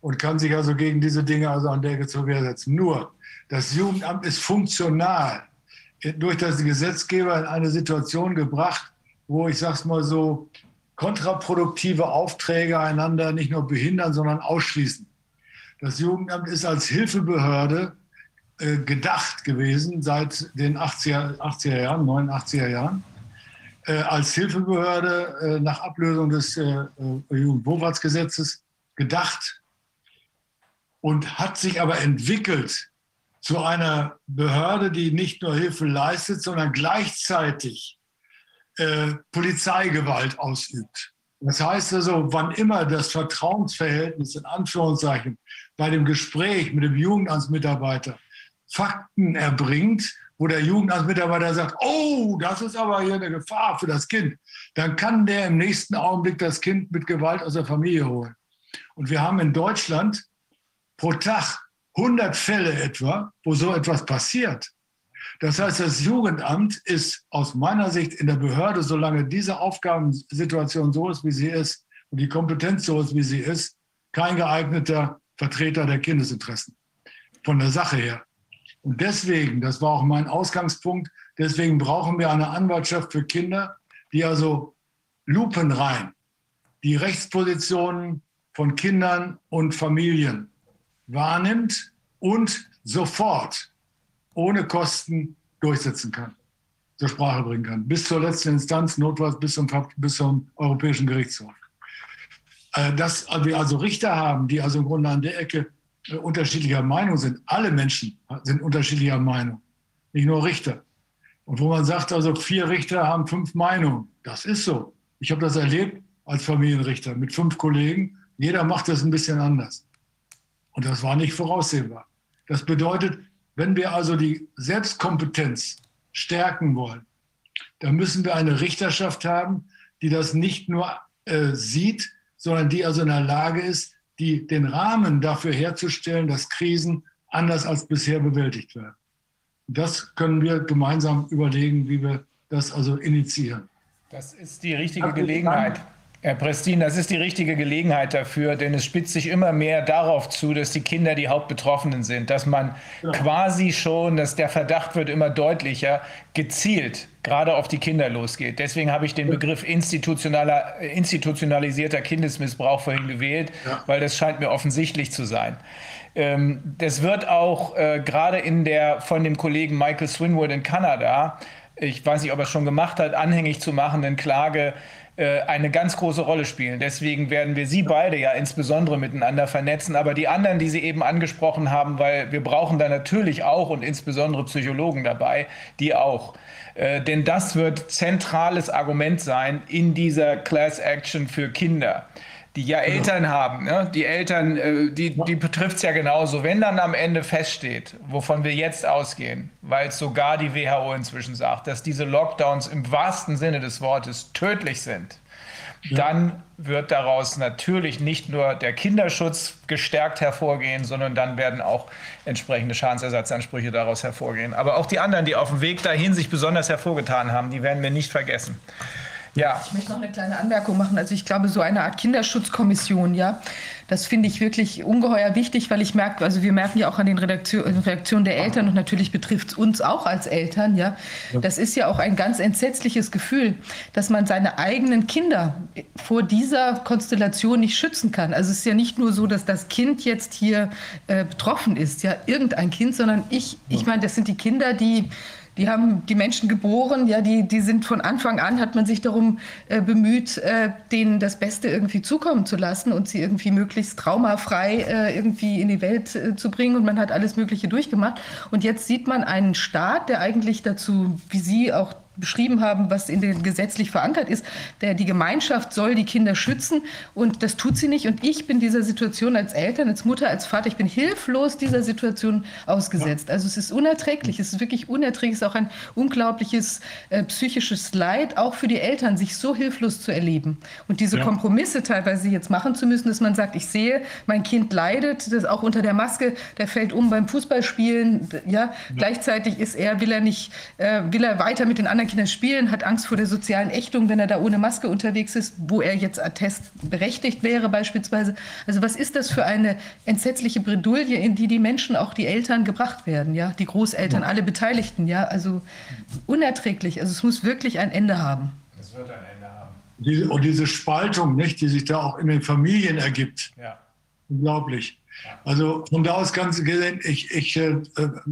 und kann sich also gegen diese Dinge also an der zur setzen. Nur, das Jugendamt ist funktional durch das Gesetzgeber in eine Situation gebracht, wo ich sag's mal so, kontraproduktive Aufträge einander nicht nur behindern, sondern ausschließen. Das Jugendamt ist als Hilfebehörde äh, gedacht gewesen seit den 80er, 80er Jahren, 89er Jahren, äh, als Hilfebehörde äh, nach Ablösung des äh, äh, Jugendwohlfahrtsgesetzes gedacht und hat sich aber entwickelt zu einer Behörde, die nicht nur Hilfe leistet, sondern gleichzeitig äh, Polizeigewalt ausübt. Das heißt also, wann immer das Vertrauensverhältnis in Anführungszeichen bei dem Gespräch mit dem Jugendamtsmitarbeiter Fakten erbringt, wo der Jugendamtsmitarbeiter sagt, oh, das ist aber hier eine Gefahr für das Kind, dann kann der im nächsten Augenblick das Kind mit Gewalt aus der Familie holen. Und wir haben in Deutschland pro Tag 100 Fälle etwa, wo so etwas passiert. Das heißt, das Jugendamt ist aus meiner Sicht in der Behörde, solange diese Aufgabensituation so ist, wie sie ist und die Kompetenz so ist, wie sie ist, kein geeigneter Vertreter der Kindesinteressen von der Sache her. Und deswegen, das war auch mein Ausgangspunkt, deswegen brauchen wir eine Anwaltschaft für Kinder, die also lupenrein die Rechtspositionen von Kindern und Familien wahrnimmt und sofort ohne Kosten durchsetzen kann, zur Sprache bringen kann. Bis zur letzten Instanz, notfalls bis zum, bis zum Europäischen Gerichtshof. Äh, dass wir also Richter haben, die also im Grunde an der Ecke äh, unterschiedlicher Meinung sind. Alle Menschen sind unterschiedlicher Meinung, nicht nur Richter. Und wo man sagt, also vier Richter haben fünf Meinungen. Das ist so. Ich habe das erlebt als Familienrichter mit fünf Kollegen. Jeder macht das ein bisschen anders. Und das war nicht voraussehbar. Das bedeutet, wenn wir also die Selbstkompetenz stärken wollen, dann müssen wir eine Richterschaft haben, die das nicht nur äh, sieht, sondern die also in der Lage ist, die, den Rahmen dafür herzustellen, dass Krisen anders als bisher bewältigt werden. Das können wir gemeinsam überlegen, wie wir das also initiieren. Das ist die richtige Gelegenheit. Herr Prestin, das ist die richtige Gelegenheit dafür, denn es spitzt sich immer mehr darauf zu, dass die Kinder die Hauptbetroffenen sind, dass man ja. quasi schon, dass der Verdacht wird immer deutlicher, gezielt gerade auf die Kinder losgeht. Deswegen habe ich den Begriff institutionaler, institutionalisierter Kindesmissbrauch vorhin gewählt, ja. weil das scheint mir offensichtlich zu sein. Ähm, das wird auch äh, gerade in der von dem Kollegen Michael Swinwood in Kanada, ich weiß nicht, ob er es schon gemacht hat, anhängig zu machenden Klage eine ganz große Rolle spielen. Deswegen werden wir Sie beide ja insbesondere miteinander vernetzen, aber die anderen, die Sie eben angesprochen haben, weil wir brauchen da natürlich auch und insbesondere Psychologen dabei, die auch. Äh, denn das wird zentrales Argument sein in dieser Class Action für Kinder die ja Eltern haben. Ne? Die Eltern, äh, die, die betrifft es ja genauso. Wenn dann am Ende feststeht, wovon wir jetzt ausgehen, weil es sogar die WHO inzwischen sagt, dass diese Lockdowns im wahrsten Sinne des Wortes tödlich sind, ja. dann wird daraus natürlich nicht nur der Kinderschutz gestärkt hervorgehen, sondern dann werden auch entsprechende Schadensersatzansprüche daraus hervorgehen. Aber auch die anderen, die auf dem Weg dahin sich besonders hervorgetan haben, die werden wir nicht vergessen. Ja. Ich möchte noch eine kleine Anmerkung machen. Also ich glaube, so eine Art Kinderschutzkommission, ja, das finde ich wirklich ungeheuer wichtig, weil ich merke, also wir merken ja auch an den Reaktionen der Eltern und natürlich betrifft es uns auch als Eltern, ja. Das ist ja auch ein ganz entsetzliches Gefühl, dass man seine eigenen Kinder vor dieser Konstellation nicht schützen kann. Also es ist ja nicht nur so, dass das Kind jetzt hier äh, betroffen ist, ja, irgendein Kind, sondern ich, ich meine, das sind die Kinder, die die haben die Menschen geboren, ja, die, die sind von Anfang an, hat man sich darum äh, bemüht, äh, denen das Beste irgendwie zukommen zu lassen und sie irgendwie möglichst traumafrei äh, irgendwie in die Welt äh, zu bringen. Und man hat alles Mögliche durchgemacht. Und jetzt sieht man einen Staat, der eigentlich dazu, wie Sie auch beschrieben haben, was in den gesetzlich verankert ist. Der, die Gemeinschaft soll die Kinder schützen und das tut sie nicht. Und ich bin dieser Situation als Eltern, als Mutter, als Vater, ich bin hilflos dieser Situation ausgesetzt. Also es ist unerträglich, es ist wirklich unerträglich, es ist auch ein unglaubliches äh, psychisches Leid, auch für die Eltern, sich so hilflos zu erleben. Und diese ja. Kompromisse teilweise jetzt machen zu müssen, dass man sagt, ich sehe, mein Kind leidet, das auch unter der Maske, der fällt um beim Fußballspielen, ja, ja. gleichzeitig ist er, will er nicht, äh, will er weiter mit den anderen Kinder spielen, hat Angst vor der sozialen Ächtung, wenn er da ohne Maske unterwegs ist, wo er jetzt Attest berechtigt wäre beispielsweise. Also was ist das für eine entsetzliche Bredouille, in die die Menschen, auch die Eltern gebracht werden, ja, die Großeltern, alle Beteiligten, ja, also unerträglich. Also es muss wirklich ein Ende haben. Es wird ein Ende haben. Diese, und diese Spaltung, nicht, die sich da auch in den Familien ergibt. Ja. Unglaublich. Also von da aus ganz gesehen, ich, ich äh,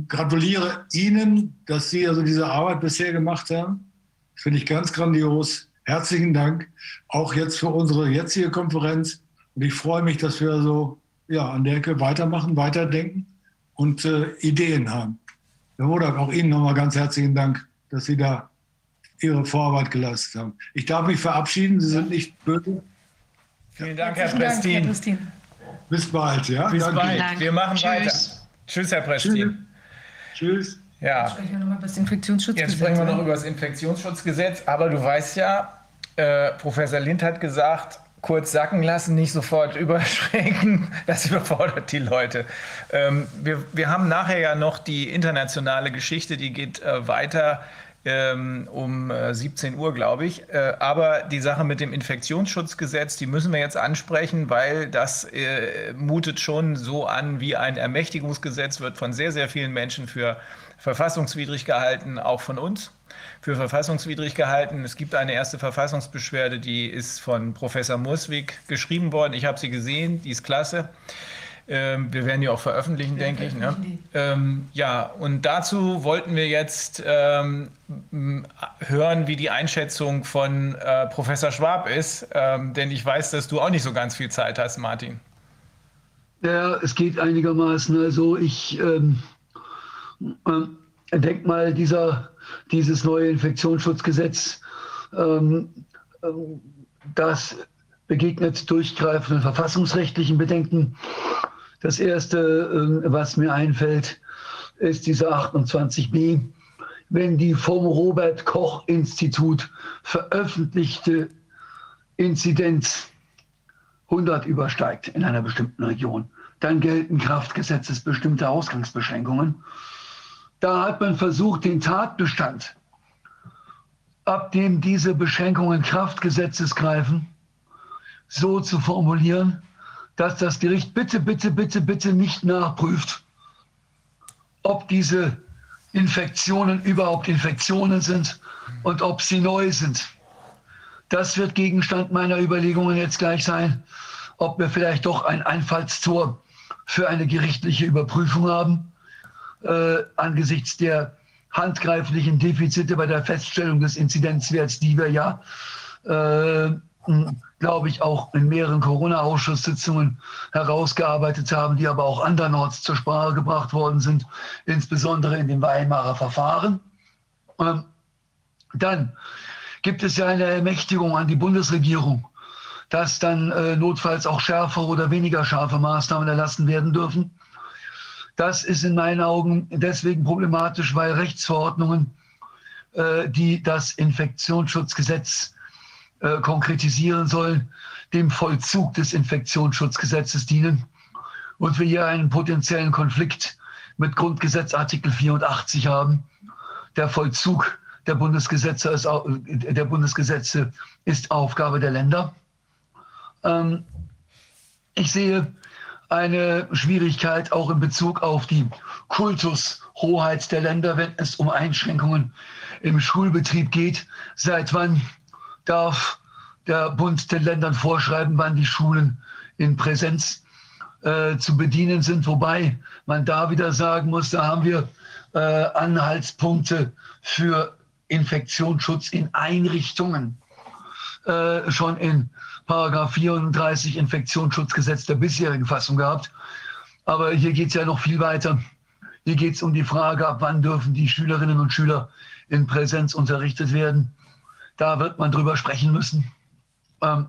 gratuliere Ihnen, dass Sie also diese Arbeit bisher gemacht haben. Finde ich ganz grandios. Herzlichen Dank. Auch jetzt für unsere jetzige Konferenz. Und ich freue mich, dass wir so ja, an der Ecke weitermachen, weiterdenken und äh, Ideen haben. Herr Wodak, auch Ihnen nochmal ganz herzlichen Dank, dass Sie da Ihre Vorarbeit geleistet haben. Ich darf mich verabschieden. Sie sind nicht böse. Vielen Dank, Herr Prestin. Bis bald, ja? Bis Danke. bald. Wir machen Tschüss. weiter. Tschüss, Herr Prestin. Tschüss. Ja. Jetzt sprechen wir noch mal über das Infektionsschutzgesetz. Jetzt sprechen wir noch über das Infektionsschutzgesetz. Aber du weißt ja, äh, Professor Lind hat gesagt, kurz sacken lassen, nicht sofort überschränken. Das überfordert die Leute. Ähm, wir, wir haben nachher ja noch die internationale Geschichte, die geht äh, weiter ähm, um 17 äh, Uhr, glaube ich. Äh, aber die Sache mit dem Infektionsschutzgesetz, die müssen wir jetzt ansprechen, weil das äh, mutet schon so an wie ein Ermächtigungsgesetz, wird von sehr, sehr vielen Menschen für verfassungswidrig gehalten, auch von uns für verfassungswidrig gehalten. Es gibt eine erste Verfassungsbeschwerde, die ist von Professor Murswig geschrieben worden. Ich habe sie gesehen, die ist klasse. Ähm, wir werden die auch veröffentlichen, denke ich. Ne? Ähm, ja, und dazu wollten wir jetzt ähm, hören, wie die Einschätzung von äh, Professor Schwab ist, ähm, denn ich weiß, dass du auch nicht so ganz viel Zeit hast, Martin. Ja, es geht einigermaßen. Also ich ähm, äh, denke mal, dieser, dieses neue Infektionsschutzgesetz, ähm, das begegnet durchgreifenden verfassungsrechtlichen Bedenken. Das erste, äh, was mir einfällt, ist dieser 28b. Wenn die vom Robert Koch Institut veröffentlichte Inzidenz 100 übersteigt in einer bestimmten Region, dann gelten Kraftgesetzes bestimmte Ausgangsbeschränkungen. Da hat man versucht, den Tatbestand, ab dem diese Beschränkungen Kraftgesetzes greifen, so zu formulieren, dass das Gericht bitte, bitte, bitte, bitte nicht nachprüft, ob diese Infektionen überhaupt Infektionen sind und ob sie neu sind. Das wird Gegenstand meiner Überlegungen jetzt gleich sein, ob wir vielleicht doch ein Einfallstor für eine gerichtliche Überprüfung haben, äh, angesichts der handgreiflichen Defizite bei der Feststellung des Inzidenzwerts, die wir ja äh, glaube ich, auch in mehreren Corona-Ausschusssitzungen herausgearbeitet haben, die aber auch andernorts zur Sprache gebracht worden sind, insbesondere in dem Weimarer Verfahren. Ähm, dann gibt es ja eine Ermächtigung an die Bundesregierung, dass dann äh, notfalls auch schärfere oder weniger scharfe Maßnahmen erlassen werden dürfen. Das ist in meinen Augen deswegen problematisch, weil Rechtsverordnungen, äh, die das Infektionsschutzgesetz äh, konkretisieren sollen, dem Vollzug des Infektionsschutzgesetzes dienen und wir hier einen potenziellen Konflikt mit Grundgesetz Artikel 84 haben. Der Vollzug der Bundesgesetze ist, der Bundesgesetze ist Aufgabe der Länder. Ähm, ich sehe eine Schwierigkeit auch in Bezug auf die Kultushoheit der Länder, wenn es um Einschränkungen im Schulbetrieb geht. Seit wann darf der Bund den Ländern vorschreiben, wann die Schulen in Präsenz äh, zu bedienen sind. Wobei man da wieder sagen muss, da haben wir äh, Anhaltspunkte für Infektionsschutz in Einrichtungen. Äh, schon in Paragraph 34 Infektionsschutzgesetz der bisherigen Fassung gehabt. Aber hier geht es ja noch viel weiter. Hier geht es um die Frage, ab wann dürfen die Schülerinnen und Schüler in Präsenz unterrichtet werden. Da wird man drüber sprechen müssen. Ähm,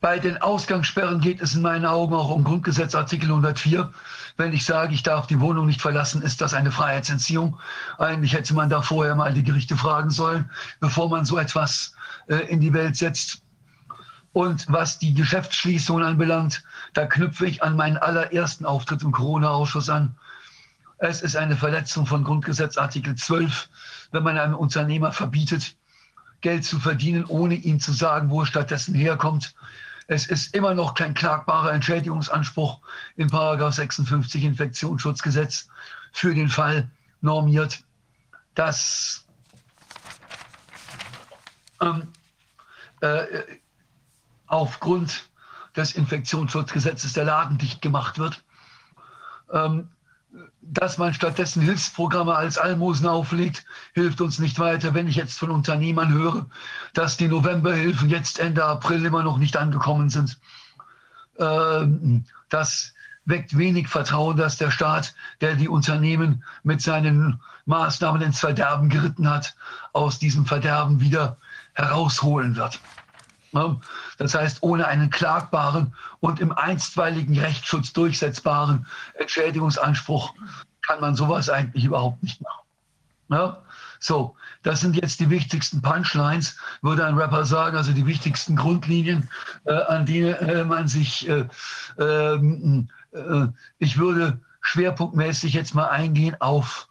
bei den Ausgangssperren geht es in meinen Augen auch um Grundgesetz Artikel 104. Wenn ich sage, ich darf die Wohnung nicht verlassen, ist das eine Freiheitsentziehung. Eigentlich hätte man da vorher mal die Gerichte fragen sollen, bevor man so etwas äh, in die Welt setzt. Und was die Geschäftsschließungen anbelangt, da knüpfe ich an meinen allerersten Auftritt im Corona-Ausschuss an. Es ist eine Verletzung von Grundgesetz Artikel 12, wenn man einem Unternehmer verbietet, Geld zu verdienen, ohne ihm zu sagen, wo es stattdessen herkommt. Es ist immer noch kein klagbarer Entschädigungsanspruch im Paragraph 56 Infektionsschutzgesetz für den Fall normiert, dass ähm, äh, aufgrund des Infektionsschutzgesetzes der Laden dicht gemacht wird. Ähm, dass man stattdessen Hilfsprogramme als Almosen auflegt, hilft uns nicht weiter. Wenn ich jetzt von Unternehmern höre, dass die Novemberhilfen jetzt Ende April immer noch nicht angekommen sind, ähm, das weckt wenig Vertrauen, dass der Staat, der die Unternehmen mit seinen Maßnahmen ins Verderben geritten hat, aus diesem Verderben wieder herausholen wird. Das heißt, ohne einen klagbaren und im einstweiligen Rechtsschutz durchsetzbaren Entschädigungsanspruch kann man sowas eigentlich überhaupt nicht machen. So, das sind jetzt die wichtigsten Punchlines, würde ein Rapper sagen, also die wichtigsten Grundlinien, äh, an die äh, man sich, äh, ähm, äh ich würde schwerpunktmäßig jetzt mal eingehen auf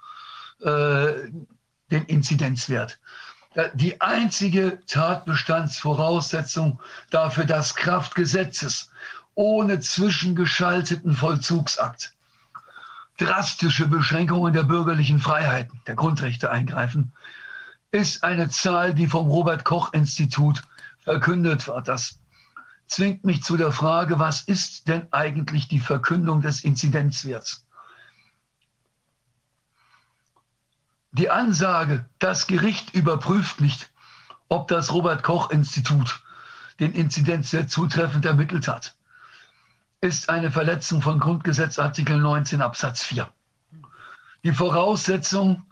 den Inzidenzwert die einzige Tatbestandsvoraussetzung dafür das Kraftgesetzes ohne zwischengeschalteten Vollzugsakt drastische Beschränkungen der bürgerlichen Freiheiten, der Grundrechte eingreifen, ist eine Zahl, die vom Robert Koch Institut verkündet wird. Das zwingt mich zu der Frage, was ist denn eigentlich die Verkündung des Inzidenzwerts? Die Ansage, das Gericht überprüft nicht, ob das Robert Koch Institut den Inzidenzwert zutreffend ermittelt hat, ist eine Verletzung von Grundgesetz Artikel 19 Absatz 4. Die Voraussetzung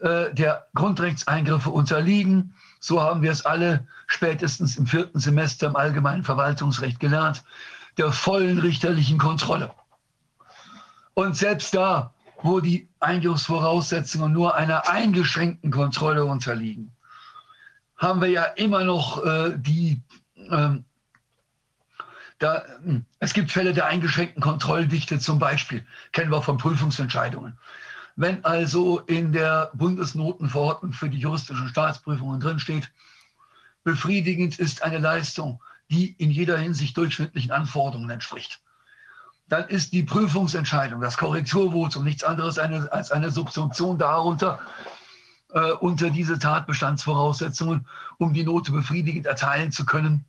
äh, der Grundrechtseingriffe unterliegen, so haben wir es alle spätestens im vierten Semester im allgemeinen Verwaltungsrecht gelernt, der vollen richterlichen Kontrolle. Und selbst da, wo die Eingriffsvoraussetzungen nur einer eingeschränkten Kontrolle unterliegen, haben wir ja immer noch äh, die, ähm, da, hm, es gibt Fälle der eingeschränkten Kontrolldichte zum Beispiel, kennen wir von Prüfungsentscheidungen. Wenn also in der Bundesnotenverordnung für die juristischen Staatsprüfungen drinsteht, befriedigend ist eine Leistung, die in jeder Hinsicht durchschnittlichen Anforderungen entspricht, dann ist die Prüfungsentscheidung, das Korrekturvotum nichts anderes eine, als eine Subsumption darunter, äh, unter diese Tatbestandsvoraussetzungen, um die Note befriedigend erteilen zu können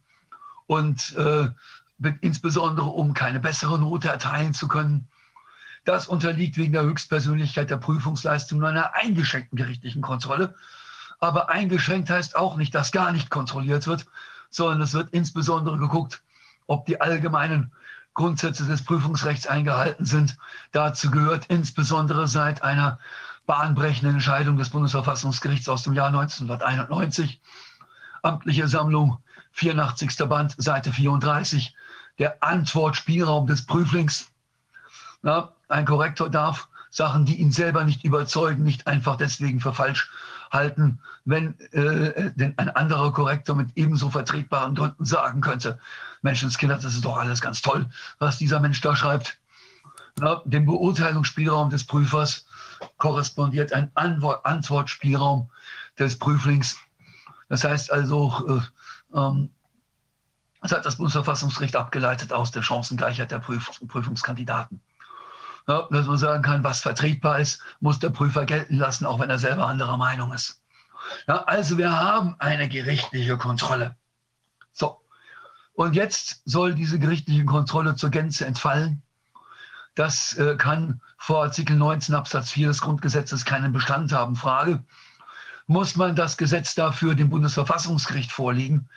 und äh, insbesondere um keine bessere Note erteilen zu können. Das unterliegt wegen der Höchstpersönlichkeit der Prüfungsleistung einer eingeschränkten gerichtlichen Kontrolle. Aber eingeschränkt heißt auch nicht, dass gar nicht kontrolliert wird, sondern es wird insbesondere geguckt, ob die allgemeinen Grundsätze des Prüfungsrechts eingehalten sind. Dazu gehört insbesondere seit einer bahnbrechenden Entscheidung des Bundesverfassungsgerichts aus dem Jahr 1991, amtliche Sammlung, 84. Band, Seite 34, der Antwortspielraum des Prüflings. Na, ein Korrektor darf Sachen, die ihn selber nicht überzeugen, nicht einfach deswegen für falsch halten, wenn äh, ein anderer Korrektor mit ebenso vertretbaren Gründen sagen könnte, Menschenskinder, das ist doch alles ganz toll, was dieser Mensch da schreibt. Na, dem Beurteilungsspielraum des Prüfers korrespondiert ein Antwort, Antwortspielraum des Prüflings. Das heißt also, äh, ähm, das hat das Bundesverfassungsgericht abgeleitet aus der Chancengleichheit der Prüf Prüfungskandidaten. Ja, dass man sagen kann, was vertretbar ist, muss der Prüfer gelten lassen, auch wenn er selber anderer Meinung ist. Ja, also wir haben eine gerichtliche Kontrolle. So. Und jetzt soll diese gerichtliche Kontrolle zur Gänze entfallen. Das äh, kann vor Artikel 19 Absatz 4 des Grundgesetzes keinen Bestand haben. Frage, muss man das Gesetz dafür dem Bundesverfassungsgericht vorlegen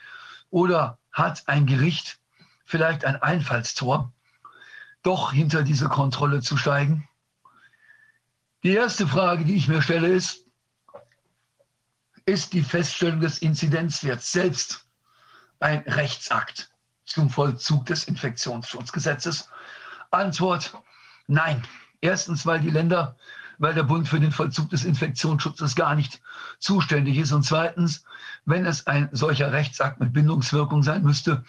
oder hat ein Gericht vielleicht ein Einfallstor, doch hinter diese Kontrolle zu steigen? Die erste Frage, die ich mir stelle, ist, ist die Feststellung des Inzidenzwerts selbst ein Rechtsakt zum Vollzug des Infektionsschutzgesetzes? Antwort, nein. Erstens, weil die Länder, weil der Bund für den Vollzug des Infektionsschutzes gar nicht zuständig ist. Und zweitens, wenn es ein solcher Rechtsakt mit Bindungswirkung sein müsste,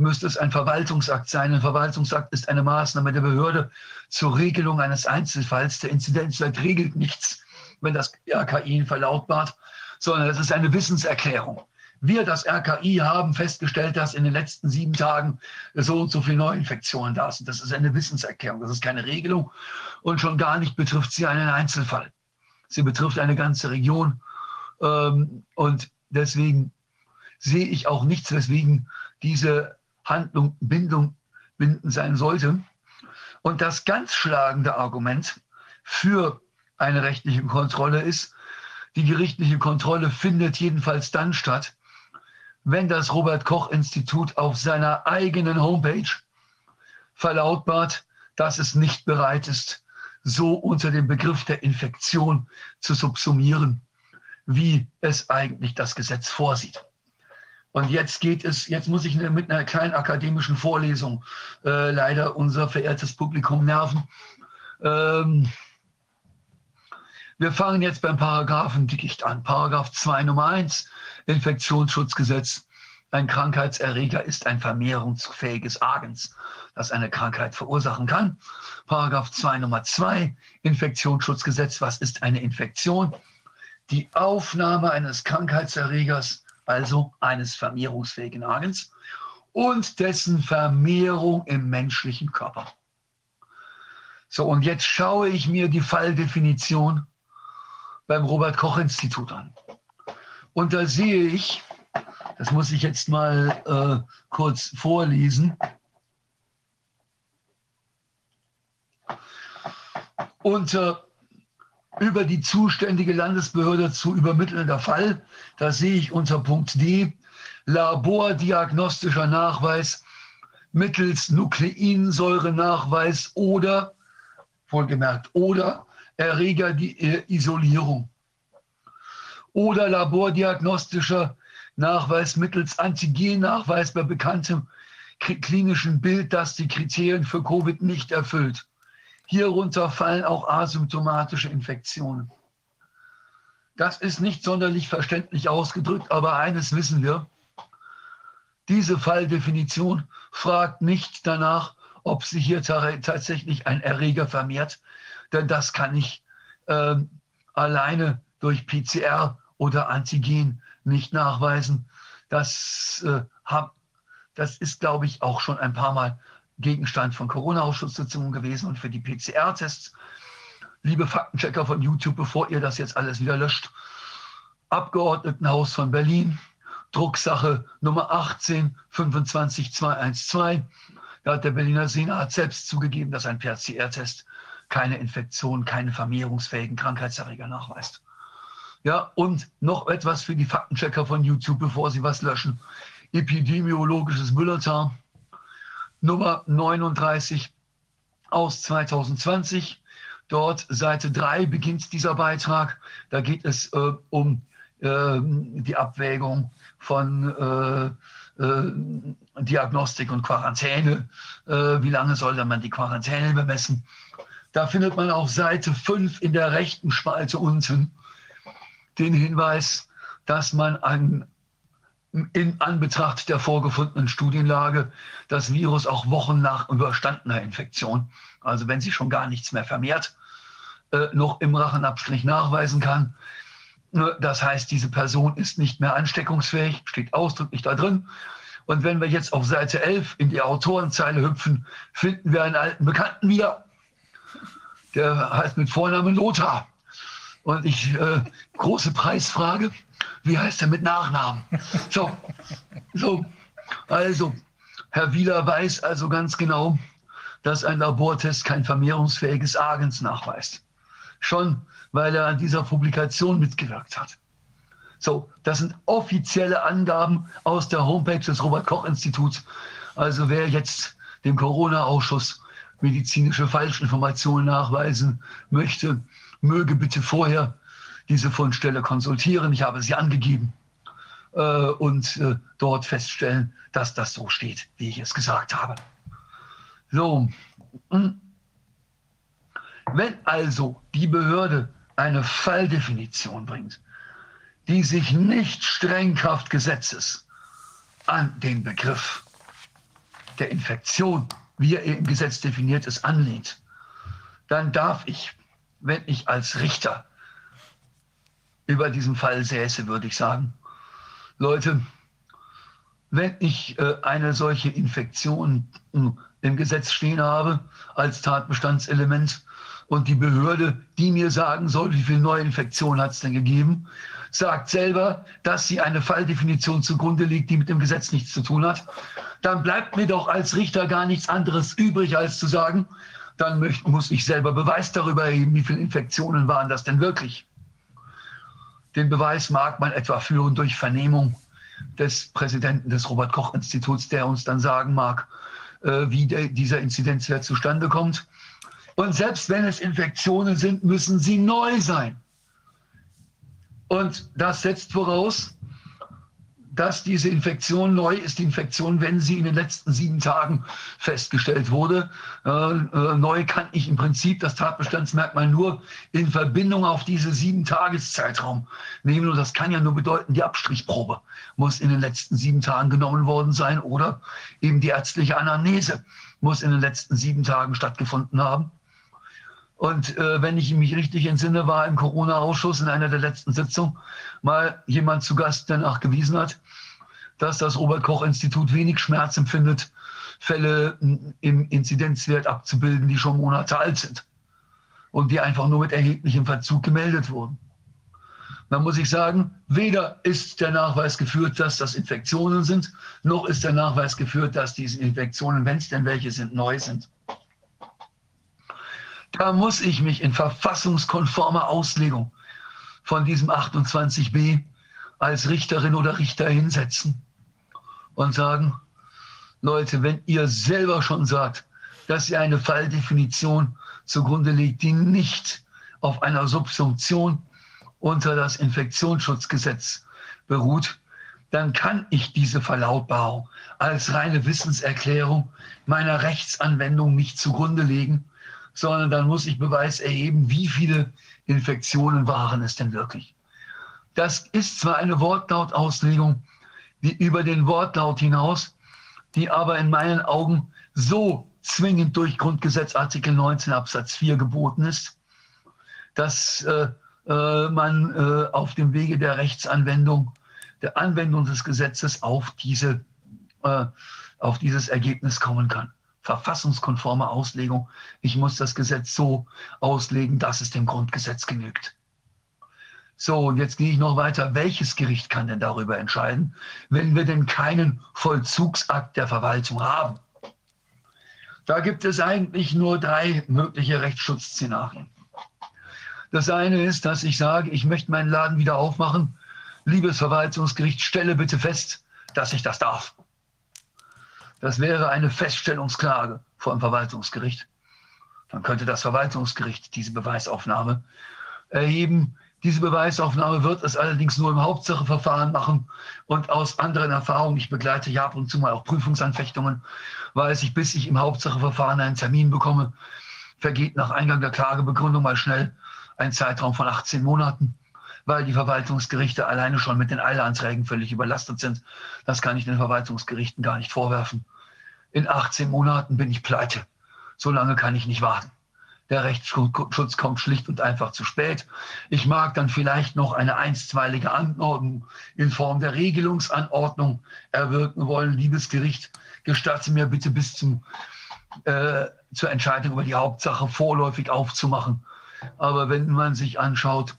müsste es ein Verwaltungsakt sein. Ein Verwaltungsakt ist eine Maßnahme der Behörde zur Regelung eines Einzelfalls. Der Inzidenzwert regelt nichts, wenn das RKI ihn verlautbart, sondern es ist eine Wissenserklärung. Wir, das RKI, haben festgestellt, dass in den letzten sieben Tagen so und so viele Neuinfektionen da sind. Das ist eine Wissenserklärung, das ist keine Regelung und schon gar nicht betrifft sie einen Einzelfall. Sie betrifft eine ganze Region ähm, und deswegen sehe ich auch nichts, weswegen diese Handlung Bindung binden sein sollte. Und das ganz schlagende Argument für eine rechtliche Kontrolle ist, die gerichtliche Kontrolle findet jedenfalls dann statt, wenn das Robert Koch Institut auf seiner eigenen Homepage verlautbart, dass es nicht bereit ist, so unter dem Begriff der Infektion zu subsumieren, wie es eigentlich das Gesetz vorsieht. Und jetzt geht es, jetzt muss ich mit einer kleinen akademischen Vorlesung äh, leider unser verehrtes Publikum nerven. Ähm, wir fangen jetzt beim Paragraphen Dickicht an. Paragraph 2 Nummer 1 Infektionsschutzgesetz. Ein Krankheitserreger ist ein vermehrungsfähiges Agens, das eine Krankheit verursachen kann. Paragraph 2 Nummer 2 Infektionsschutzgesetz. Was ist eine Infektion? Die Aufnahme eines Krankheitserregers also eines vermehrungsfähigen Agens, und dessen Vermehrung im menschlichen Körper. So, und jetzt schaue ich mir die Falldefinition beim Robert Koch Institut an. Und da sehe ich, das muss ich jetzt mal äh, kurz vorlesen. Unter über die zuständige Landesbehörde zu übermittelnder Fall. Da sehe ich unter Punkt D labordiagnostischer Nachweis mittels Nukleinsäurenachweis oder, wohlgemerkt, oder Erreger die Isolierung. oder labordiagnostischer Nachweis mittels Antigennachweis bei bekanntem klinischen Bild, das die Kriterien für Covid nicht erfüllt. Hierunter fallen auch asymptomatische Infektionen. Das ist nicht sonderlich verständlich ausgedrückt, aber eines wissen wir. Diese Falldefinition fragt nicht danach, ob sich hier tatsächlich ein Erreger vermehrt, denn das kann ich äh, alleine durch PCR oder Antigen nicht nachweisen. Das, äh, hab, das ist, glaube ich, auch schon ein paar Mal Gegenstand von Corona-Ausschusssitzungen gewesen und für die PCR-Tests. Liebe Faktenchecker von YouTube, bevor ihr das jetzt alles wieder löscht, Abgeordnetenhaus von Berlin, Drucksache Nummer 18 25212. Da hat der Berliner Senat selbst zugegeben, dass ein PCR-Test keine Infektion, keine vermehrungsfähigen Krankheitserreger nachweist. Ja, und noch etwas für die Faktenchecker von YouTube, bevor sie was löschen. Epidemiologisches Bulletin Nummer 39 aus 2020. Dort Seite 3 beginnt dieser Beitrag. Da geht es äh, um äh, die Abwägung von äh, äh Diagnostik und Quarantäne. Äh, wie lange soll man die Quarantäne bemessen? Da findet man auf Seite 5 in der rechten Spalte unten den Hinweis, dass man an, in Anbetracht der vorgefundenen Studienlage das Virus auch Wochen nach überstandener Infektion, also wenn sich schon gar nichts mehr vermehrt, äh, noch im Rachenabstrich nachweisen kann. Ne, das heißt, diese Person ist nicht mehr ansteckungsfähig, steht ausdrücklich da drin. Und wenn wir jetzt auf Seite 11 in die Autorenzeile hüpfen, finden wir einen alten Bekannten wieder. Der heißt mit Vornamen Lothar. Und ich, äh, große Preisfrage, wie heißt er mit Nachnamen? So, so, also, Herr Wieler weiß also ganz genau, dass ein Labortest kein vermehrungsfähiges Agens nachweist. Schon, weil er an dieser Publikation mitgewirkt hat. So, das sind offizielle Angaben aus der Homepage des Robert-Koch-Instituts. Also wer jetzt dem Corona-Ausschuss medizinische Falschinformationen nachweisen möchte, möge bitte vorher diese Fundstelle konsultieren. Ich habe sie angegeben äh, und äh, dort feststellen, dass das so steht, wie ich es gesagt habe. So, hm. wenn also die Behörde eine Falldefinition bringt, die sich nicht streng Kraft Gesetzes an den Begriff der Infektion, wie er im Gesetz definiert ist, anlehnt, dann darf ich wenn ich als Richter über diesen Fall säße, würde ich sagen, Leute, wenn ich äh, eine solche Infektion im Gesetz stehen habe als Tatbestandselement und die Behörde, die mir sagen soll, wie viele Neuinfektionen hat es denn gegeben, sagt selber, dass sie eine Falldefinition zugrunde liegt, die mit dem Gesetz nichts zu tun hat, dann bleibt mir doch als Richter gar nichts anderes übrig, als zu sagen, dann muss ich selber Beweis darüber erheben, wie viele Infektionen waren das denn wirklich. Den Beweis mag man etwa führen durch Vernehmung des Präsidenten des Robert Koch Instituts, der uns dann sagen mag, äh, wie dieser Inzidenzwert zustande kommt. Und selbst wenn es Infektionen sind, müssen sie neu sein. Und das setzt voraus, dass diese Infektion neu ist, die Infektion, wenn sie in den letzten sieben Tagen festgestellt wurde. Äh, äh, neu kann ich im Prinzip das Tatbestandsmerkmal nur in Verbindung auf diese sieben Tageszeitraum nehmen. Und das kann ja nur bedeuten, die Abstrichprobe muss in den letzten sieben Tagen genommen worden sein oder eben die ärztliche Anamnese muss in den letzten sieben Tagen stattgefunden haben. Und äh, wenn ich mich richtig entsinne, war im Corona-Ausschuss in einer der letzten Sitzungen mal jemand zu Gast, der nachgewiesen hat, dass das Robert-Koch-Institut wenig Schmerz empfindet, Fälle im Inzidenzwert abzubilden, die schon Monate alt sind und die einfach nur mit erheblichem Verzug gemeldet wurden. Dann muss ich sagen, weder ist der Nachweis geführt, dass das Infektionen sind, noch ist der Nachweis geführt, dass diese Infektionen, wenn es denn welche sind, neu sind. Da muss ich mich in verfassungskonformer Auslegung von diesem 28b als Richterin oder Richter hinsetzen und sagen, Leute, wenn ihr selber schon sagt, dass ihr eine Falldefinition zugrunde legt, die nicht auf einer Subsumption unter das Infektionsschutzgesetz beruht, dann kann ich diese Verlautbarung als reine Wissenserklärung meiner Rechtsanwendung nicht zugrunde legen, sondern dann muss ich Beweis erheben, wie viele Infektionen waren es denn wirklich. Das ist zwar eine Wortlautauslegung die über den Wortlaut hinaus, die aber in meinen Augen so zwingend durch Grundgesetz Artikel 19 Absatz 4 geboten ist, dass äh, äh, man äh, auf dem Wege der Rechtsanwendung, der Anwendung des Gesetzes auf, diese, äh, auf dieses Ergebnis kommen kann. Verfassungskonforme Auslegung. Ich muss das Gesetz so auslegen, dass es dem Grundgesetz genügt. So, und jetzt gehe ich noch weiter. Welches Gericht kann denn darüber entscheiden, wenn wir denn keinen Vollzugsakt der Verwaltung haben? Da gibt es eigentlich nur drei mögliche Rechtsschutzszenarien. Das eine ist, dass ich sage, ich möchte meinen Laden wieder aufmachen. Liebes Verwaltungsgericht, stelle bitte fest, dass ich das darf. Das wäre eine Feststellungsklage vor dem Verwaltungsgericht. Dann könnte das Verwaltungsgericht diese Beweisaufnahme erheben. Diese Beweisaufnahme wird es allerdings nur im Hauptsacheverfahren machen. Und aus anderen Erfahrungen, ich begleite ja ab und zu mal auch Prüfungsanfechtungen, weiß ich, bis ich im Hauptsacheverfahren einen Termin bekomme, vergeht nach Eingang der Klagebegründung mal schnell ein Zeitraum von 18 Monaten, weil die Verwaltungsgerichte alleine schon mit den Eilanträgen völlig überlastet sind. Das kann ich den Verwaltungsgerichten gar nicht vorwerfen. In 18 Monaten bin ich pleite. So lange kann ich nicht warten. Der Rechtsschutz kommt schlicht und einfach zu spät. Ich mag dann vielleicht noch eine einstweilige Anordnung in Form der Regelungsanordnung erwirken wollen. Liebes Gericht, gestatte mir bitte bis zum, äh, zur Entscheidung über die Hauptsache vorläufig aufzumachen. Aber wenn man sich anschaut,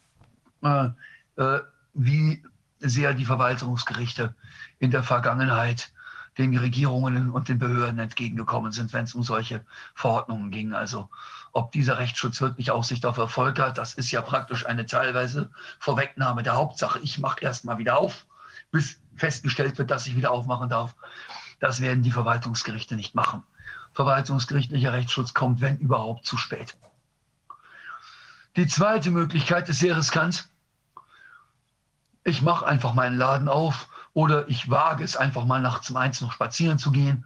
äh, äh, wie sehr die Verwaltungsgerichte in der Vergangenheit den Regierungen und den Behörden entgegengekommen sind, wenn es um solche Verordnungen ging. Also ob dieser Rechtsschutz wirklich Aussicht auf Erfolg hat, das ist ja praktisch eine teilweise Vorwegnahme der Hauptsache. Ich mache erst mal wieder auf, bis festgestellt wird, dass ich wieder aufmachen darf. Das werden die Verwaltungsgerichte nicht machen. Verwaltungsgerichtlicher Rechtsschutz kommt, wenn überhaupt, zu spät. Die zweite Möglichkeit ist sehr riskant. Ich mache einfach meinen Laden auf oder ich wage es einfach mal nachts um eins noch spazieren zu gehen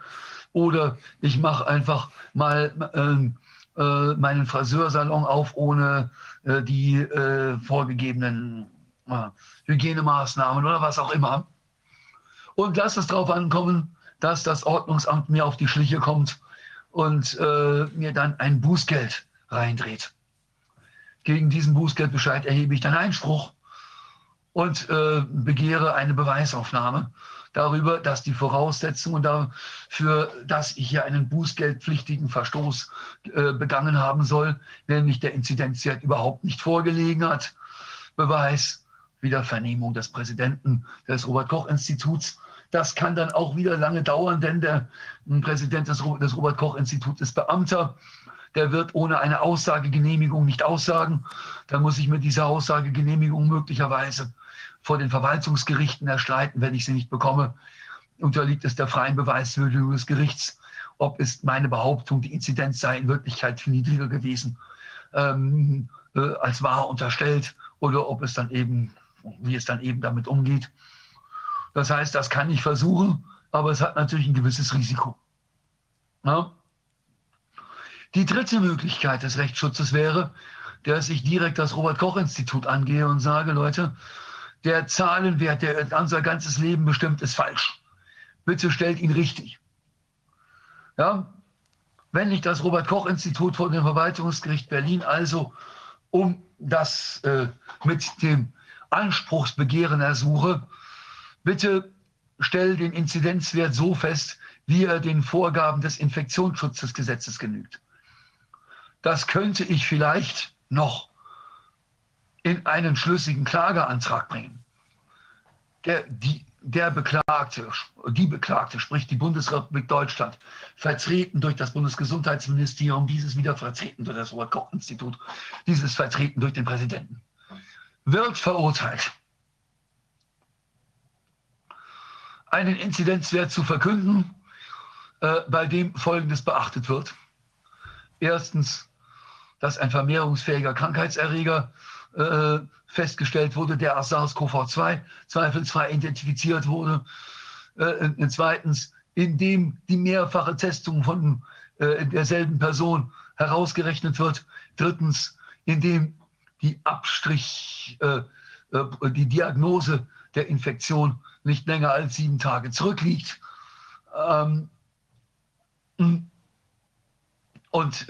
oder ich mache einfach mal äh, äh, meinen Friseursalon auf ohne äh, die äh, vorgegebenen äh, Hygienemaßnahmen oder was auch immer. Und lass es darauf ankommen, dass das Ordnungsamt mir auf die Schliche kommt und äh, mir dann ein Bußgeld reindreht. Gegen diesen Bußgeldbescheid erhebe ich dann Einspruch und äh, begehre eine Beweisaufnahme darüber, dass die Voraussetzungen dafür, dass ich hier einen bußgeldpflichtigen Verstoß äh, begangen haben soll, nämlich der Inzidenzwert überhaupt nicht vorgelegen hat. Beweis wieder Vernehmung des Präsidenten des Robert-Koch-Instituts. Das kann dann auch wieder lange dauern, denn der Präsident des, des Robert-Koch-Instituts ist Beamter der wird ohne eine Aussagegenehmigung nicht aussagen. Dann muss ich mir diese Aussagegenehmigung möglicherweise vor den Verwaltungsgerichten erstreiten, wenn ich sie nicht bekomme. Unterliegt es der freien Beweiswürdigung des Gerichts, ob es meine Behauptung, die Inzidenz sei in Wirklichkeit viel niedriger gewesen, ähm, äh, als wahr unterstellt, oder ob es dann eben, wie es dann eben damit umgeht. Das heißt, das kann ich versuchen, aber es hat natürlich ein gewisses Risiko. Ja? Die dritte Möglichkeit des Rechtsschutzes wäre, dass ich direkt das Robert-Koch-Institut angehe und sage, Leute, der Zahlenwert, der unser ganzes Leben bestimmt, ist falsch. Bitte stellt ihn richtig. Ja? Wenn ich das Robert-Koch-Institut vor dem Verwaltungsgericht Berlin also um das äh, mit dem Anspruchsbegehren ersuche, bitte stell den Inzidenzwert so fest, wie er den Vorgaben des Infektionsschutzgesetzes genügt das könnte ich vielleicht noch in einen schlüssigen Klageantrag bringen. Der, die, der Beklagte, die Beklagte, sprich die Bundesrepublik Deutschland, vertreten durch das Bundesgesundheitsministerium, dieses wieder vertreten durch das Robert-Koch-Institut, dieses vertreten durch den Präsidenten, wird verurteilt, einen Inzidenzwert zu verkünden, äh, bei dem Folgendes beachtet wird. Erstens, dass ein vermehrungsfähiger Krankheitserreger äh, festgestellt wurde, der als SARS-CoV-2 zweifelsfrei identifiziert wurde. Äh, zweitens, indem die mehrfache Testung von äh, derselben Person herausgerechnet wird. Drittens, indem die Abstrich, äh, äh, die Diagnose der Infektion nicht länger als sieben Tage zurückliegt. Ähm, und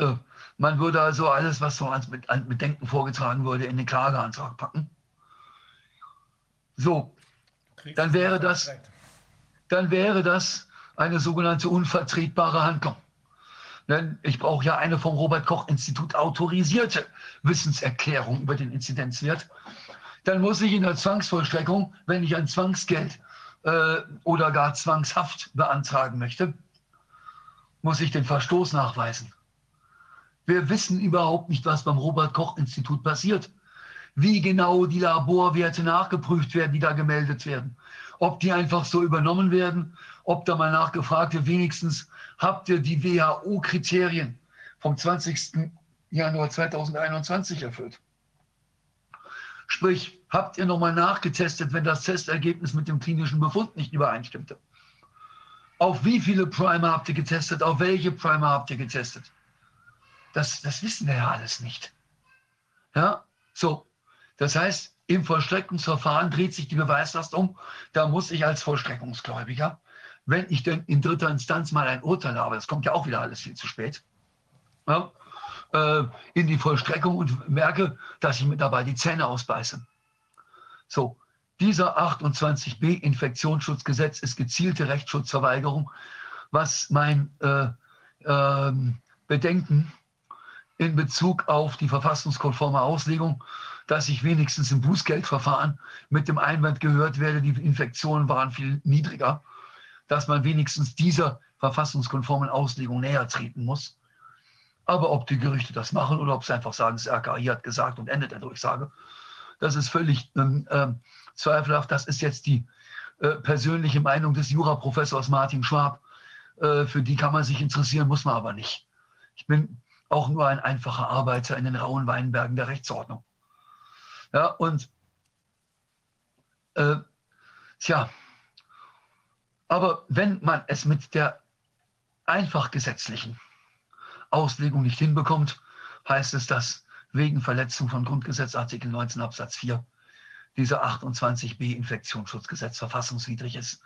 man würde also alles, was so als Bedenken vorgetragen wurde, in den Klageantrag packen. So, dann wäre das, dann wäre das eine sogenannte unvertretbare Handlung. Denn ich brauche ja eine vom Robert Koch Institut autorisierte Wissenserklärung über den Inzidenzwert. Dann muss ich in der Zwangsvollstreckung, wenn ich ein Zwangsgeld äh, oder gar Zwangshaft beantragen möchte, muss ich den Verstoß nachweisen. Wir wissen überhaupt nicht, was beim Robert Koch Institut passiert. Wie genau die Laborwerte nachgeprüft werden, die da gemeldet werden. Ob die einfach so übernommen werden, ob da mal nachgefragt wird, wenigstens habt ihr die WHO-Kriterien vom 20. Januar 2021 erfüllt. Sprich, habt ihr nochmal nachgetestet, wenn das Testergebnis mit dem klinischen Befund nicht übereinstimmte? Auf wie viele Primer habt ihr getestet? Auf welche Primer habt ihr getestet? Das, das wissen wir ja alles nicht. Ja, so. Das heißt, im Vollstreckungsverfahren dreht sich die Beweislast um. Da muss ich als Vollstreckungsgläubiger, wenn ich denn in dritter Instanz mal ein Urteil habe, das kommt ja auch wieder alles viel zu spät, ja, äh, in die Vollstreckung und merke, dass ich mir dabei die Zähne ausbeiße. So, dieser 28b Infektionsschutzgesetz ist gezielte Rechtsschutzverweigerung, was mein äh, äh, Bedenken in Bezug auf die verfassungskonforme Auslegung, dass ich wenigstens im Bußgeldverfahren mit dem Einwand gehört werde, die Infektionen waren viel niedriger, dass man wenigstens dieser verfassungskonformen Auslegung näher treten muss. Aber ob die Gerichte das machen oder ob sie einfach sagen, das RKI hat gesagt und endet der Durchsage, das ist völlig äh, zweifelhaft. Das ist jetzt die äh, persönliche Meinung des Juraprofessors Martin Schwab. Äh, für die kann man sich interessieren, muss man aber nicht. Ich bin auch nur ein einfacher Arbeiter in den rauen Weinbergen der Rechtsordnung. Ja, und äh, tja, aber wenn man es mit der einfach gesetzlichen Auslegung nicht hinbekommt, heißt es, dass wegen Verletzung von Grundgesetz Artikel 19 Absatz 4 dieser 28b Infektionsschutzgesetz verfassungswidrig ist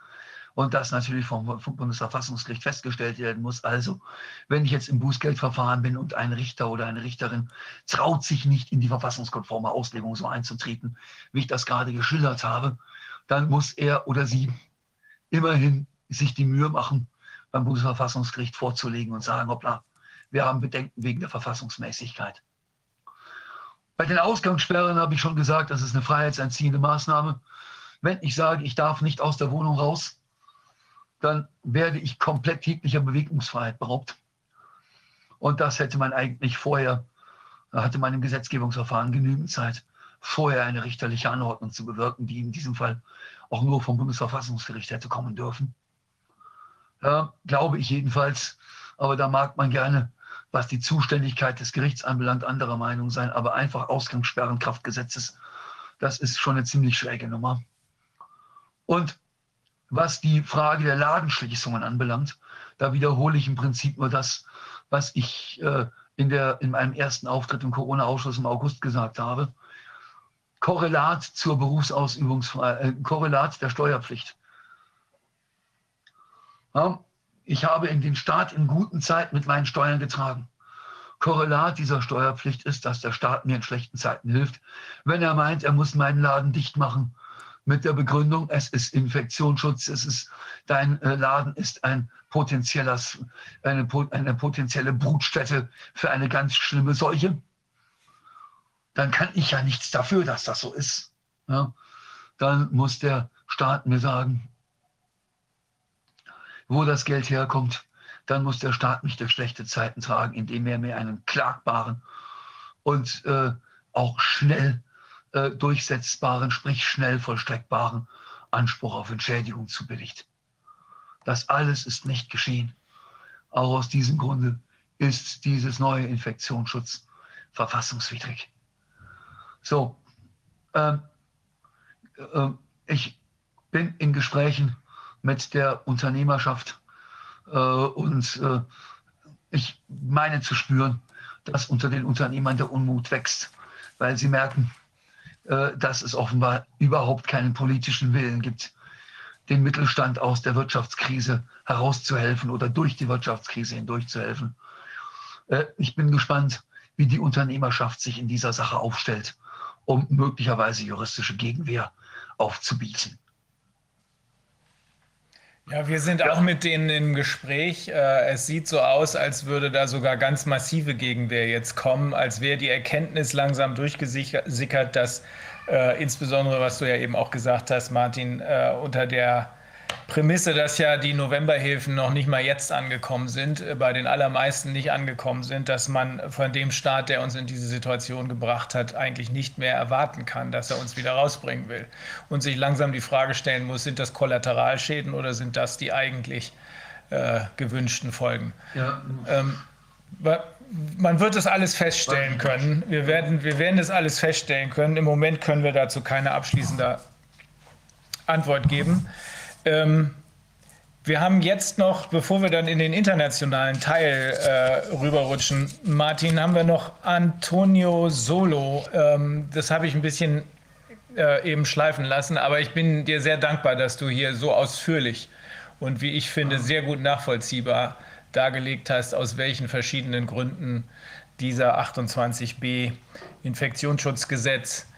und das natürlich vom, vom, Bundesverfassungsgericht festgestellt werden muss. Also, wenn ich jetzt im Bußgeldverfahren bin und ein Richter oder eine Richterin traut sich nicht in die verfassungskonforme Auslegung so einzutreten, wie ich das gerade geschildert habe, dann muss er oder sie immerhin sich die Mühe machen, beim Bundesverfassungsgericht vorzulegen und sagen, hoppla, wir haben Bedenken wegen der Verfassungsmäßigkeit. Bei den Ausgangssperren habe ich schon gesagt, das ist eine freiheitsentziehende Maßnahme. Wenn ich sage, ich darf nicht aus der Wohnung raus, dann werde ich komplett jeglicher Bewegungsfreiheit beraubt. Und das hätte man eigentlich vorher, hatte man im Gesetzgebungsverfahren genügend Zeit, vorher eine richterliche Anordnung zu bewirken, die in diesem Fall auch nur vom Bundesverfassungsgericht hätte kommen dürfen. Ja, glaube ich jedenfalls. Aber da mag man gerne, was die Zuständigkeit des Gerichts anbelangt, anderer Meinung sein. Aber einfach Ausgangssperren Kraftgesetzes, das ist schon eine ziemlich schräge Nummer. Und was die Frage der Ladenschließungen anbelangt, da wiederhole ich im Prinzip nur das, was ich äh, in, der, in meinem ersten Auftritt im Corona-Ausschuss im August gesagt habe. Korrelat zur Berufsausübungsfreiheit, äh, Korrelat der Steuerpflicht. Ja, ich habe in den Staat in guten Zeiten mit meinen Steuern getragen. Korrelat dieser Steuerpflicht ist, dass der Staat mir in schlechten Zeiten hilft, wenn er meint, er muss meinen Laden dicht machen mit der Begründung, es ist Infektionsschutz, es ist, dein äh, Laden ist ein potenzielles, eine, eine potenzielle Brutstätte für eine ganz schlimme Seuche, dann kann ich ja nichts dafür, dass das so ist. Ja? Dann muss der Staat mir sagen, wo das Geld herkommt. Dann muss der Staat mich durch schlechte Zeiten tragen, indem er mir einen klagbaren und äh, auch schnell äh, durchsetzbaren, sprich schnell vollstreckbaren Anspruch auf Entschädigung zubilligt. Das alles ist nicht geschehen. Auch aus diesem Grunde ist dieses neue Infektionsschutz verfassungswidrig. So, Ähm, äh, ich bin in Gesprächen mit der Unternehmerschaft äh, und äh, ich meine zu spüren, dass unter den Unternehmern der Unmut wächst, weil sie merken, dass es offenbar überhaupt keinen politischen Willen gibt, den Mittelstand aus der Wirtschaftskrise herauszuhelfen oder durch die Wirtschaftskrise hindurchzuhelfen. Äh, ich bin gespannt, wie die Unternehmerschaft sich in dieser Sache aufstellt, um möglicherweise juristische Gegenwehr aufzubieten. Ja, wir sind auch mit denen im Gespräch. Äh, es sieht so aus, als würde da sogar ganz massive Gegenwehr jetzt kommen, als wäre die Erkenntnis langsam durchgesickert, dass äh, insbesondere, was du ja eben auch gesagt hast, Martin, äh, unter der Prämisse, dass ja die Novemberhilfen noch nicht mal jetzt angekommen sind, äh, bei den allermeisten nicht angekommen sind, dass man von dem Staat, der uns in diese Situation gebracht hat, eigentlich nicht mehr erwarten kann, dass er uns wieder rausbringen will. Und sich langsam die Frage stellen muss, sind das Kollateralschäden oder sind das die eigentlich äh, gewünschten Folgen? Ja. Ähm, man wird das alles feststellen können. Wir werden, wir werden das alles feststellen können. Im Moment können wir dazu keine abschließende Antwort geben. Ähm, wir haben jetzt noch, bevor wir dann in den internationalen Teil äh, rüberrutschen, Martin, haben wir noch Antonio Solo. Ähm, das habe ich ein bisschen äh, eben schleifen lassen, aber ich bin dir sehr dankbar, dass du hier so ausführlich und wie ich finde sehr gut nachvollziehbar dargelegt hast, aus welchen verschiedenen Gründen dieser 28b Infektionsschutzgesetz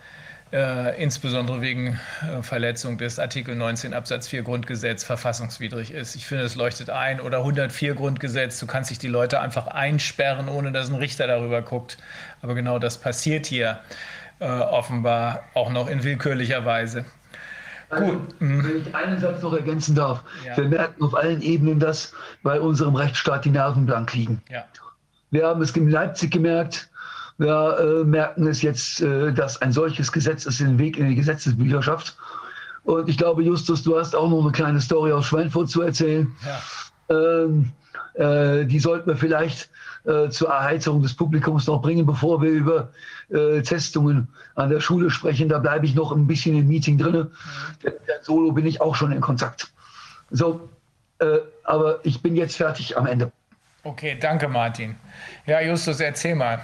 äh, insbesondere wegen äh, Verletzung des Artikel 19 Absatz 4 Grundgesetz verfassungswidrig ist. Ich finde, es leuchtet ein. Oder 104 Grundgesetz, du kannst dich die Leute einfach einsperren, ohne dass ein Richter darüber guckt. Aber genau das passiert hier äh, offenbar auch noch in willkürlicher Weise. Also, Gut. Wenn ich einen Satz noch ergänzen darf. Ja. Wir merken auf allen Ebenen, dass bei unserem Rechtsstaat die Nerven blank liegen. Ja. Wir haben es in Leipzig gemerkt, wir äh, merken es jetzt, äh, dass ein solches Gesetz es den Weg in die Gesetzesbücher schafft. Und ich glaube, Justus, du hast auch noch eine kleine Story aus Schweinfurt zu erzählen. Ja. Ähm, äh, die sollten wir vielleicht äh, zur Erheizung des Publikums noch bringen, bevor wir über äh, Testungen an der Schule sprechen. Da bleibe ich noch ein bisschen im Meeting drin. Der, Solo bin ich auch schon in Kontakt. So, äh, aber ich bin jetzt fertig am Ende. Okay, danke Martin. Ja, Justus, erzähl mal.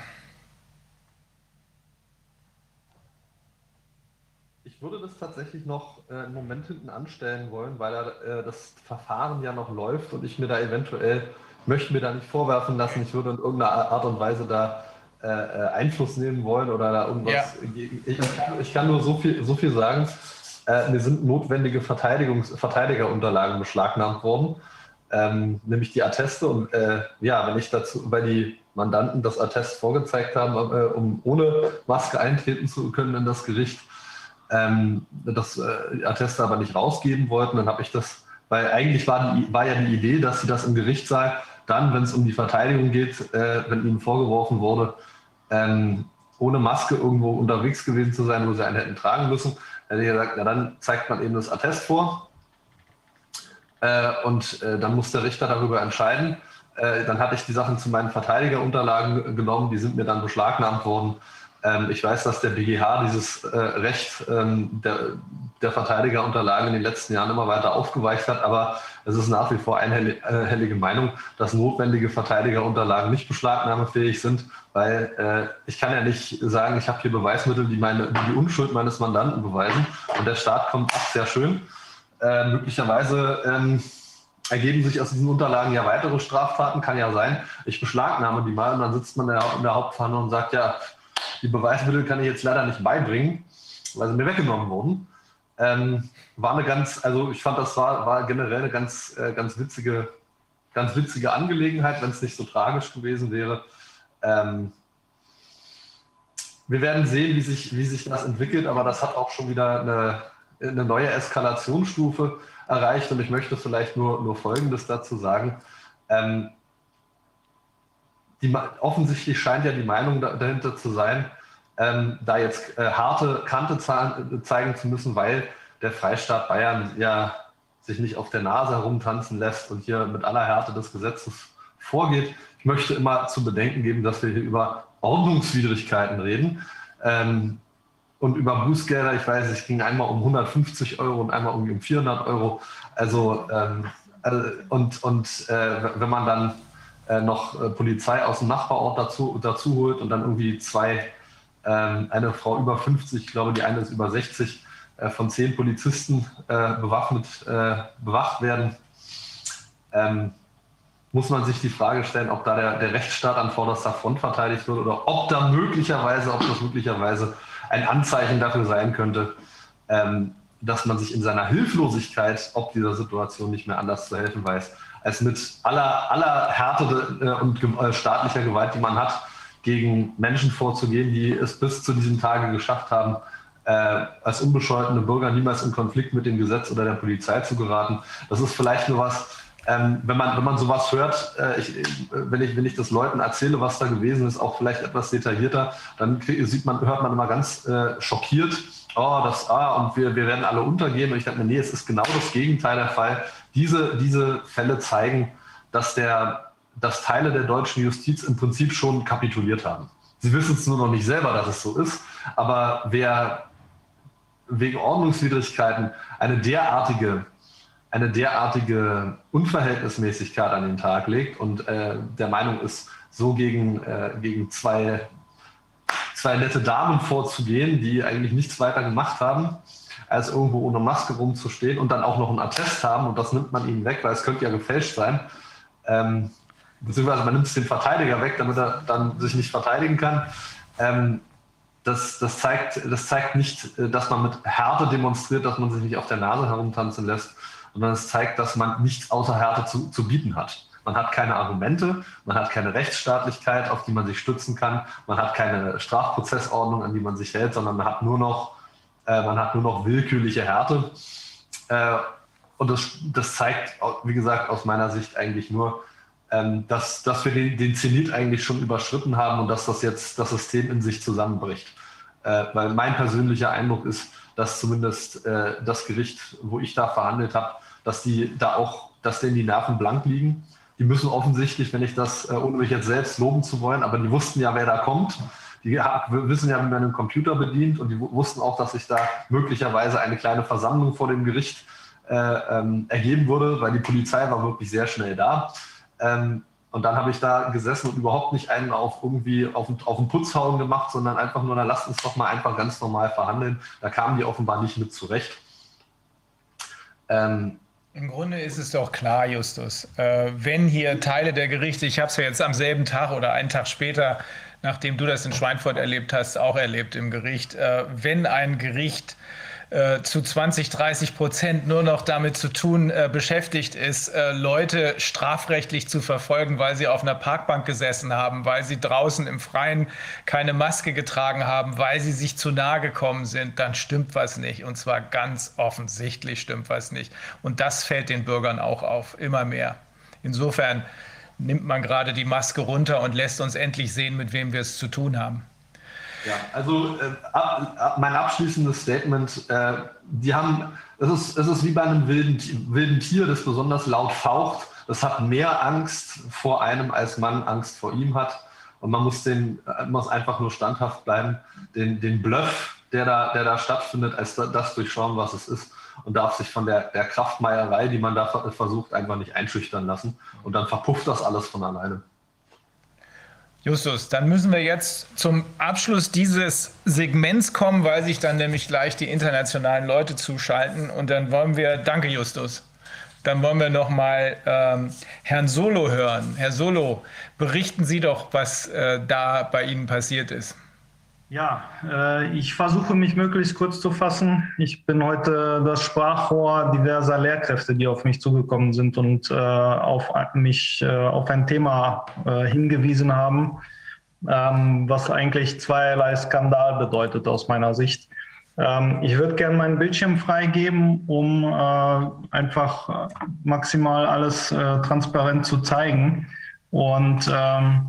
Ich würde das tatsächlich noch äh, einen Moment hinten anstellen wollen, weil äh, das Verfahren ja noch läuft und ich mir da eventuell, möchte mir da nicht vorwerfen lassen, ich würde in irgendeiner Art und Weise da äh, äh Einfluss nehmen wollen oder da irgendwas. Ja. Ich, kann, ich, kann, nur so viel, so viel sagen. Äh, mir sind notwendige Verteidigungs Verteidigerunterlagen beschlagnahmt worden, ähm, nämlich die Atteste. Und äh, ja, wenn ich dazu, weil die Mandanten das Attest vorgezeigt haben, um ohne Maske eintreten zu können in das Gericht, ähm, das äh, Attest aber nicht rausgeben wollten. Dann habe ich das, weil eigentlich war, die, war ja die Idee, dass sie das im Gerichtssaal dann, wenn es um die Verteidigung geht, äh, wenn ihnen vorgeworfen wurde, ähm, ohne Maske irgendwo unterwegs gewesen zu sein, wo sie einen hätten tragen müssen, hätte ich gesagt, na dann zeigt man eben das Attest vor äh, und äh, dann muss der Richter darüber entscheiden. Äh, dann hatte ich die Sachen zu meinen Verteidigerunterlagen genommen, die sind mir dann beschlagnahmt worden. Ähm, ich weiß, dass der BGH dieses äh, Recht ähm, der, der Verteidigerunterlagen in den letzten Jahren immer weiter aufgeweicht hat, aber es ist nach wie vor einhellige äh, Meinung, dass notwendige Verteidigerunterlagen nicht beschlagnahmefähig sind, weil äh, ich kann ja nicht sagen, ich habe hier Beweismittel, die, meine, die, Unschuld meines Mandanten beweisen und der Staat kommt, ach, sehr schön. Äh, möglicherweise ähm, ergeben sich aus diesen Unterlagen ja weitere Straftaten, kann ja sein. Ich beschlagnahme die mal und dann sitzt man in der Hauptverhandlung und sagt, ja, die Beweismittel kann ich jetzt leider nicht beibringen, weil sie mir weggenommen wurden. Ähm, war eine ganz, also ich fand, das war, war generell eine ganz, äh, ganz witzige, ganz witzige Angelegenheit, wenn es nicht so tragisch gewesen wäre. Ähm, wir werden sehen, wie sich, wie sich das entwickelt, aber das hat auch schon wieder eine, eine neue Eskalationsstufe erreicht und ich möchte vielleicht nur, nur Folgendes dazu sagen. Ähm, die, offensichtlich scheint ja die Meinung dahinter zu sein, ähm, da jetzt äh, harte Kante zeigen zu müssen, weil der Freistaat Bayern ja sich nicht auf der Nase herumtanzen lässt und hier mit aller Härte des Gesetzes vorgeht. Ich möchte immer zu bedenken geben, dass wir hier über Ordnungswidrigkeiten reden. Ähm, und über Bußgelder, ich weiß, es ging einmal um 150 Euro und einmal um 400 Euro. Also, ähm, also und, und äh, wenn man dann äh, noch äh, Polizei aus dem Nachbarort dazu, dazu holt und dann irgendwie zwei, ähm, eine Frau über 50, ich glaube, die eine ist über 60, äh, von zehn Polizisten äh, bewaffnet bewacht werden, ähm, muss man sich die Frage stellen, ob da der, der Rechtsstaat an vorderster Front verteidigt wird oder ob da möglicherweise, ob das möglicherweise ein Anzeichen dafür sein könnte, ähm, dass man sich in seiner Hilflosigkeit ob dieser Situation nicht mehr anders zu helfen weiß, als mit aller, aller Härte äh, und äh, staatlicher Gewalt, die man hat, gegen Menschen vorzugehen, die es bis zu diesem Tage geschafft haben, äh, als unbescholtene Bürger niemals in Konflikt mit dem Gesetz oder der Polizei zu geraten. Das ist vielleicht nur was, ähm, wenn, man, wenn man sowas hört, äh, ich, wenn, ich, wenn ich das Leuten erzähle, was da gewesen ist, auch vielleicht etwas detaillierter, dann sieht man, hört man immer ganz äh, schockiert, oh, das, ah, und wir, wir werden alle untergehen. Und ich denke mir, nee, es ist genau das Gegenteil der Fall. Diese, diese Fälle zeigen, dass, der, dass Teile der deutschen Justiz im Prinzip schon kapituliert haben. Sie wissen es nur noch nicht selber, dass es so ist, aber wer wegen Ordnungswidrigkeiten eine derartige eine derartige Unverhältnismäßigkeit an den Tag legt und äh, der Meinung ist, so gegen, äh, gegen zwei, zwei nette Damen vorzugehen, die eigentlich nichts weiter gemacht haben, als irgendwo ohne Maske rumzustehen und dann auch noch einen Attest haben und das nimmt man ihnen weg, weil es könnte ja gefälscht sein. Ähm, beziehungsweise man nimmt es dem Verteidiger weg, damit er dann sich nicht verteidigen kann. Ähm, das, das, zeigt, das zeigt nicht, äh, dass man mit Härte demonstriert, dass man sich nicht auf der Nase herumtanzen lässt, sondern es zeigt, dass man nichts außer Härte zu, zu bieten hat. Man hat keine Argumente, man hat keine Rechtsstaatlichkeit, auf die man sich stützen kann, man hat keine Strafprozessordnung, an die man sich hält, sondern man hat nur noch, äh, man hat nur noch willkürliche Härte. Äh, und das, das zeigt, wie gesagt, aus meiner Sicht eigentlich nur, ähm, dass, dass wir den, den Zenit eigentlich schon überschritten haben und dass das jetzt das System in sich zusammenbricht. Äh, weil mein persönlicher Eindruck ist, dass zumindest äh, das Gericht, wo ich da verhandelt habe, dass die da auch, dass denen die Nerven blank liegen. Die müssen offensichtlich, wenn ich das, äh, ohne mich jetzt selbst loben zu wollen, aber die wussten ja, wer da kommt. Die wissen ja, wie man einen Computer bedient und die wussten auch, dass sich da möglicherweise eine kleine Versammlung vor dem Gericht äh, ähm, ergeben würde, weil die Polizei war wirklich sehr schnell da. Ähm, und dann habe ich da gesessen und überhaupt nicht einen auf irgendwie auf, auf den Putzhauen gemacht, sondern einfach nur, na lasst uns doch mal einfach ganz normal verhandeln. Da kamen die offenbar nicht mit zurecht. Ähm, im Grunde ist es doch klar, Justus, äh, wenn hier Teile der Gerichte, ich habe es ja jetzt am selben Tag oder einen Tag später, nachdem du das in Schweinfurt erlebt hast, auch erlebt im Gericht, äh, wenn ein Gericht äh, zu 20, 30 Prozent nur noch damit zu tun äh, beschäftigt ist, äh, Leute strafrechtlich zu verfolgen, weil sie auf einer Parkbank gesessen haben, weil sie draußen im Freien keine Maske getragen haben, weil sie sich zu nahe gekommen sind, dann stimmt was nicht. Und zwar ganz offensichtlich stimmt was nicht. Und das fällt den Bürgern auch auf, immer mehr. Insofern nimmt man gerade die Maske runter und lässt uns endlich sehen, mit wem wir es zu tun haben. Ja, also äh, ab, ab, mein abschließendes Statement, äh, die haben, es ist, es ist wie bei einem wilden, wilden Tier, das besonders laut faucht. Es hat mehr Angst vor einem, als man Angst vor ihm hat. Und man muss, den, muss einfach nur standhaft bleiben, den, den Bluff, der da, der da stattfindet, als das durchschauen, was es ist. Und darf sich von der, der Kraftmeierei, die man da versucht, einfach nicht einschüchtern lassen. Und dann verpufft das alles von alleine. Justus, dann müssen wir jetzt zum Abschluss dieses Segments kommen, weil sich dann nämlich gleich die internationalen Leute zuschalten. Und dann wollen wir, danke Justus, dann wollen wir noch mal ähm, Herrn Solo hören. Herr Solo, berichten Sie doch, was äh, da bei Ihnen passiert ist. Ja, äh, ich versuche mich möglichst kurz zu fassen. Ich bin heute das Sprachrohr diverser Lehrkräfte, die auf mich zugekommen sind und äh, auf mich äh, auf ein Thema hingewiesen haben, ähm, was eigentlich zweierlei Skandal bedeutet aus meiner Sicht. Ähm, ich würde gerne meinen Bildschirm freigeben, um einfach maximal alles transparent zu zeigen. Und ähm,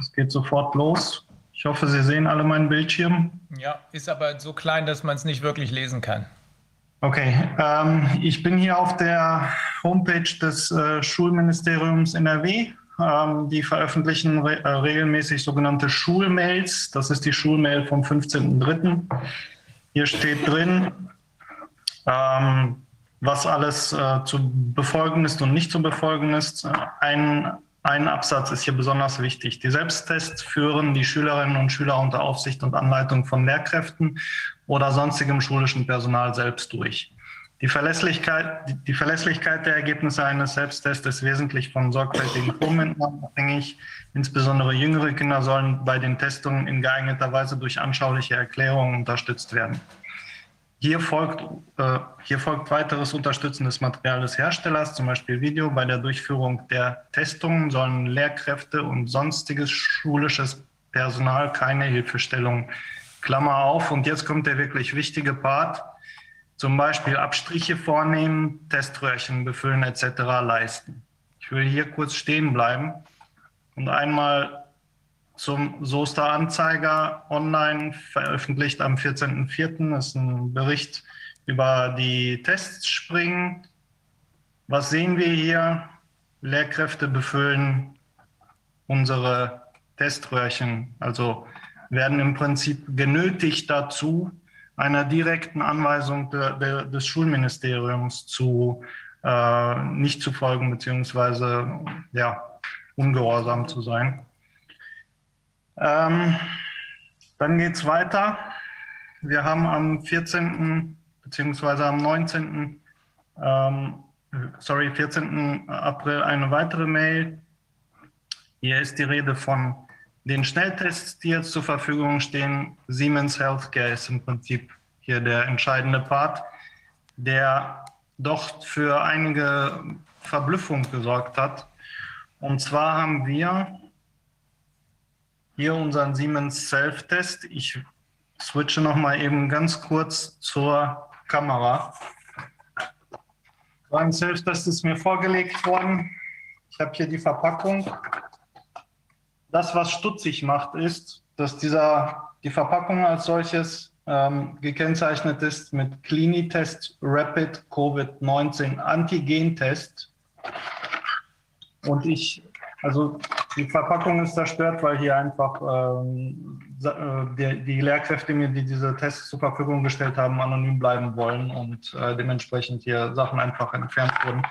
es geht sofort los. Ich hoffe, Sie sehen alle meinen Bildschirm. Ja, ist aber so klein, dass man es nicht wirklich lesen kann. Okay, ähm, ich bin hier auf der Homepage des äh, Schulministeriums NRW. Ähm, die veröffentlichen re äh, regelmäßig sogenannte Schulmails. Das ist die Schulmail vom 15.03. Hier steht drin, ähm, was alles äh, zu befolgen ist und nicht zu befolgen ist. Ein, ein Absatz ist hier besonders wichtig. Die Selbsttests führen die Schülerinnen und Schüler unter Aufsicht und Anleitung von Lehrkräften oder sonstigem schulischen Personal selbst durch. Die Verlässlichkeit, die Verlässlichkeit der Ergebnisse eines Selbsttests ist wesentlich von sorgfältigen Vormindern abhängig. Insbesondere jüngere Kinder sollen bei den Testungen in geeigneter Weise durch anschauliche Erklärungen unterstützt werden. Hier folgt, äh, hier folgt weiteres unterstützendes Material des Herstellers, zum Beispiel Video. Bei der Durchführung der Testungen sollen Lehrkräfte und sonstiges schulisches Personal keine Hilfestellung. Klammer auf. Und jetzt kommt der wirklich wichtige Part zum Beispiel Abstriche vornehmen, Teströhrchen befüllen etc. leisten. Ich will hier kurz stehen bleiben und einmal zum Soester Anzeiger online veröffentlicht am 14.04. Das ist ein Bericht über die Tests springen. Was sehen wir hier? Lehrkräfte befüllen unsere Teströhrchen, also werden im Prinzip genötigt dazu, einer direkten Anweisung de, de, des Schulministeriums zu äh, nicht zu folgen beziehungsweise ja ungehorsam zu sein. Ähm, dann geht es weiter. Wir haben am 14. beziehungsweise am 19. Ähm, sorry, 14. April eine weitere Mail. Hier ist die Rede von den Schnelltests, die jetzt zur Verfügung stehen, Siemens Healthcare ist im Prinzip hier der entscheidende Part, der doch für einige Verblüffung gesorgt hat. Und zwar haben wir hier unseren Siemens Self-Test. Ich switche noch mal eben ganz kurz zur Kamera. Ein Self-Test ist mir vorgelegt worden. Ich habe hier die Verpackung das, was stutzig macht, ist, dass dieser, die Verpackung als solches ähm, gekennzeichnet ist mit Clinitest Rapid Covid-19 Antigen-Test. Und ich, also die Verpackung ist zerstört, weil hier einfach ähm, äh, die, die, Lehrkräfte mir, die diese Tests zur Verfügung gestellt haben, anonym bleiben wollen und äh, dementsprechend hier Sachen einfach entfernt wurden.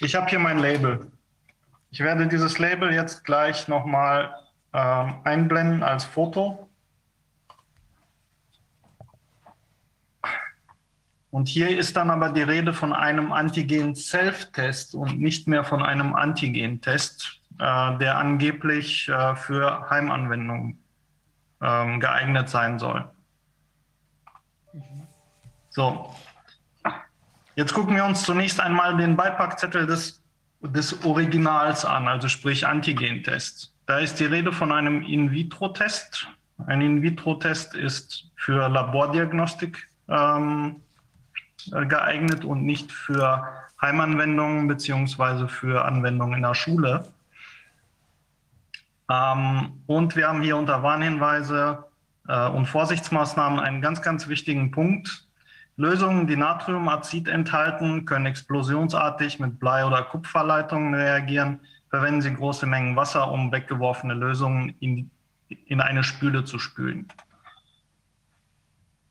Ich habe hier mein Label. Ich werde dieses Label jetzt gleich nochmal ähm, einblenden als Foto. Und hier ist dann aber die Rede von einem Antigen-Self-Test und nicht mehr von einem Antigen-Test, äh, der angeblich äh, für Heimanwendungen äh, geeignet sein soll. So, jetzt gucken wir uns zunächst einmal den Beipackzettel des des Originals an, also sprich Antigen-Test. Da ist die Rede von einem In-vitro-Test. Ein In-vitro-Test ist für Labordiagnostik ähm, geeignet und nicht für Heimanwendungen beziehungsweise für Anwendungen in der Schule. Ähm, und wir haben hier unter Warnhinweise äh, und Vorsichtsmaßnahmen einen ganz, ganz wichtigen Punkt. Lösungen, die Natriumazid enthalten, können explosionsartig mit Blei- oder Kupferleitungen reagieren. Verwenden Sie große Mengen Wasser, um weggeworfene Lösungen in, in eine Spüle zu spülen.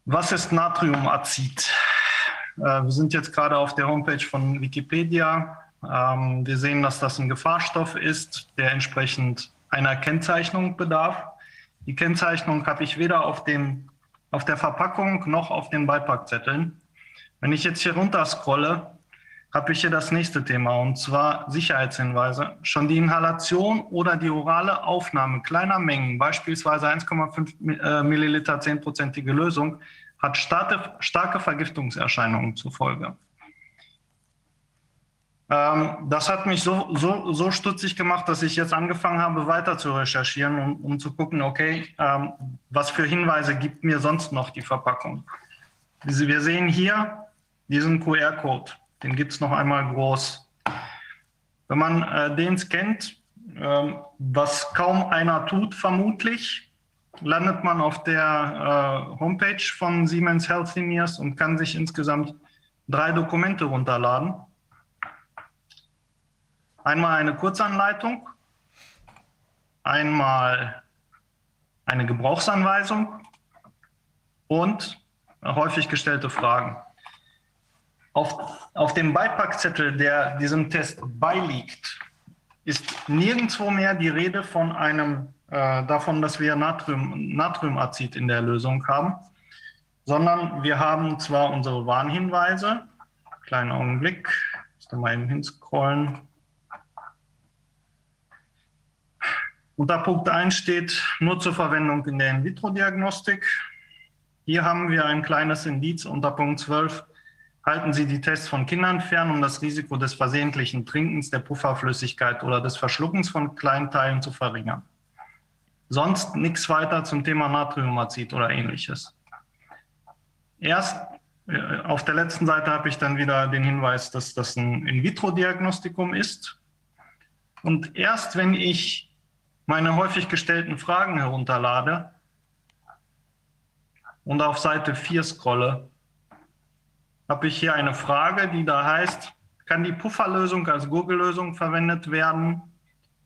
Was ist Natriumazid? Äh, wir sind jetzt gerade auf der Homepage von Wikipedia. Ähm, wir sehen, dass das ein Gefahrstoff ist, der entsprechend einer Kennzeichnung bedarf. Die Kennzeichnung habe ich weder auf dem auf der Verpackung noch auf den Beipackzetteln. Wenn ich jetzt hier runter scrolle, habe ich hier das nächste Thema und zwar Sicherheitshinweise. Schon die Inhalation oder die orale Aufnahme kleiner Mengen, beispielsweise 1,5 äh, Milliliter 10-prozentige Lösung, hat starke, starke Vergiftungserscheinungen zur Folge. Ähm, das hat mich so, so, so stutzig gemacht, dass ich jetzt angefangen habe, weiter zu recherchieren, um, um zu gucken, okay, ähm, was für Hinweise gibt mir sonst noch die Verpackung. Wir sehen hier diesen QR-Code, den gibt es noch einmal groß. Wenn man äh, den scannt, äh, was kaum einer tut, vermutlich, landet man auf der äh, Homepage von Siemens Healthineers und kann sich insgesamt drei Dokumente runterladen. Einmal eine Kurzanleitung, einmal eine Gebrauchsanweisung und häufig gestellte Fragen. Auf, auf dem Beipackzettel, der diesem Test beiliegt, ist nirgendwo mehr die Rede von einem, äh, davon, dass wir Natrium, Natriumazid in der Lösung haben, sondern wir haben zwar unsere Warnhinweise, kleinen Augenblick, da mal eben hinscrollen. Unter Punkt 1 steht nur zur Verwendung in der In-vitro-Diagnostik. Hier haben wir ein kleines Indiz unter Punkt 12. Halten Sie die Tests von Kindern fern, um das Risiko des versehentlichen Trinkens der Pufferflüssigkeit oder des Verschluckens von Kleinteilen zu verringern. Sonst nichts weiter zum Thema Natriumazid oder ähnliches. Erst äh, auf der letzten Seite habe ich dann wieder den Hinweis, dass das ein In-vitro-Diagnostikum ist. Und erst wenn ich meine häufig gestellten Fragen herunterlade, und auf Seite 4 scrolle, habe ich hier eine Frage, die da heißt, kann die Pufferlösung als Gurgellösung verwendet werden?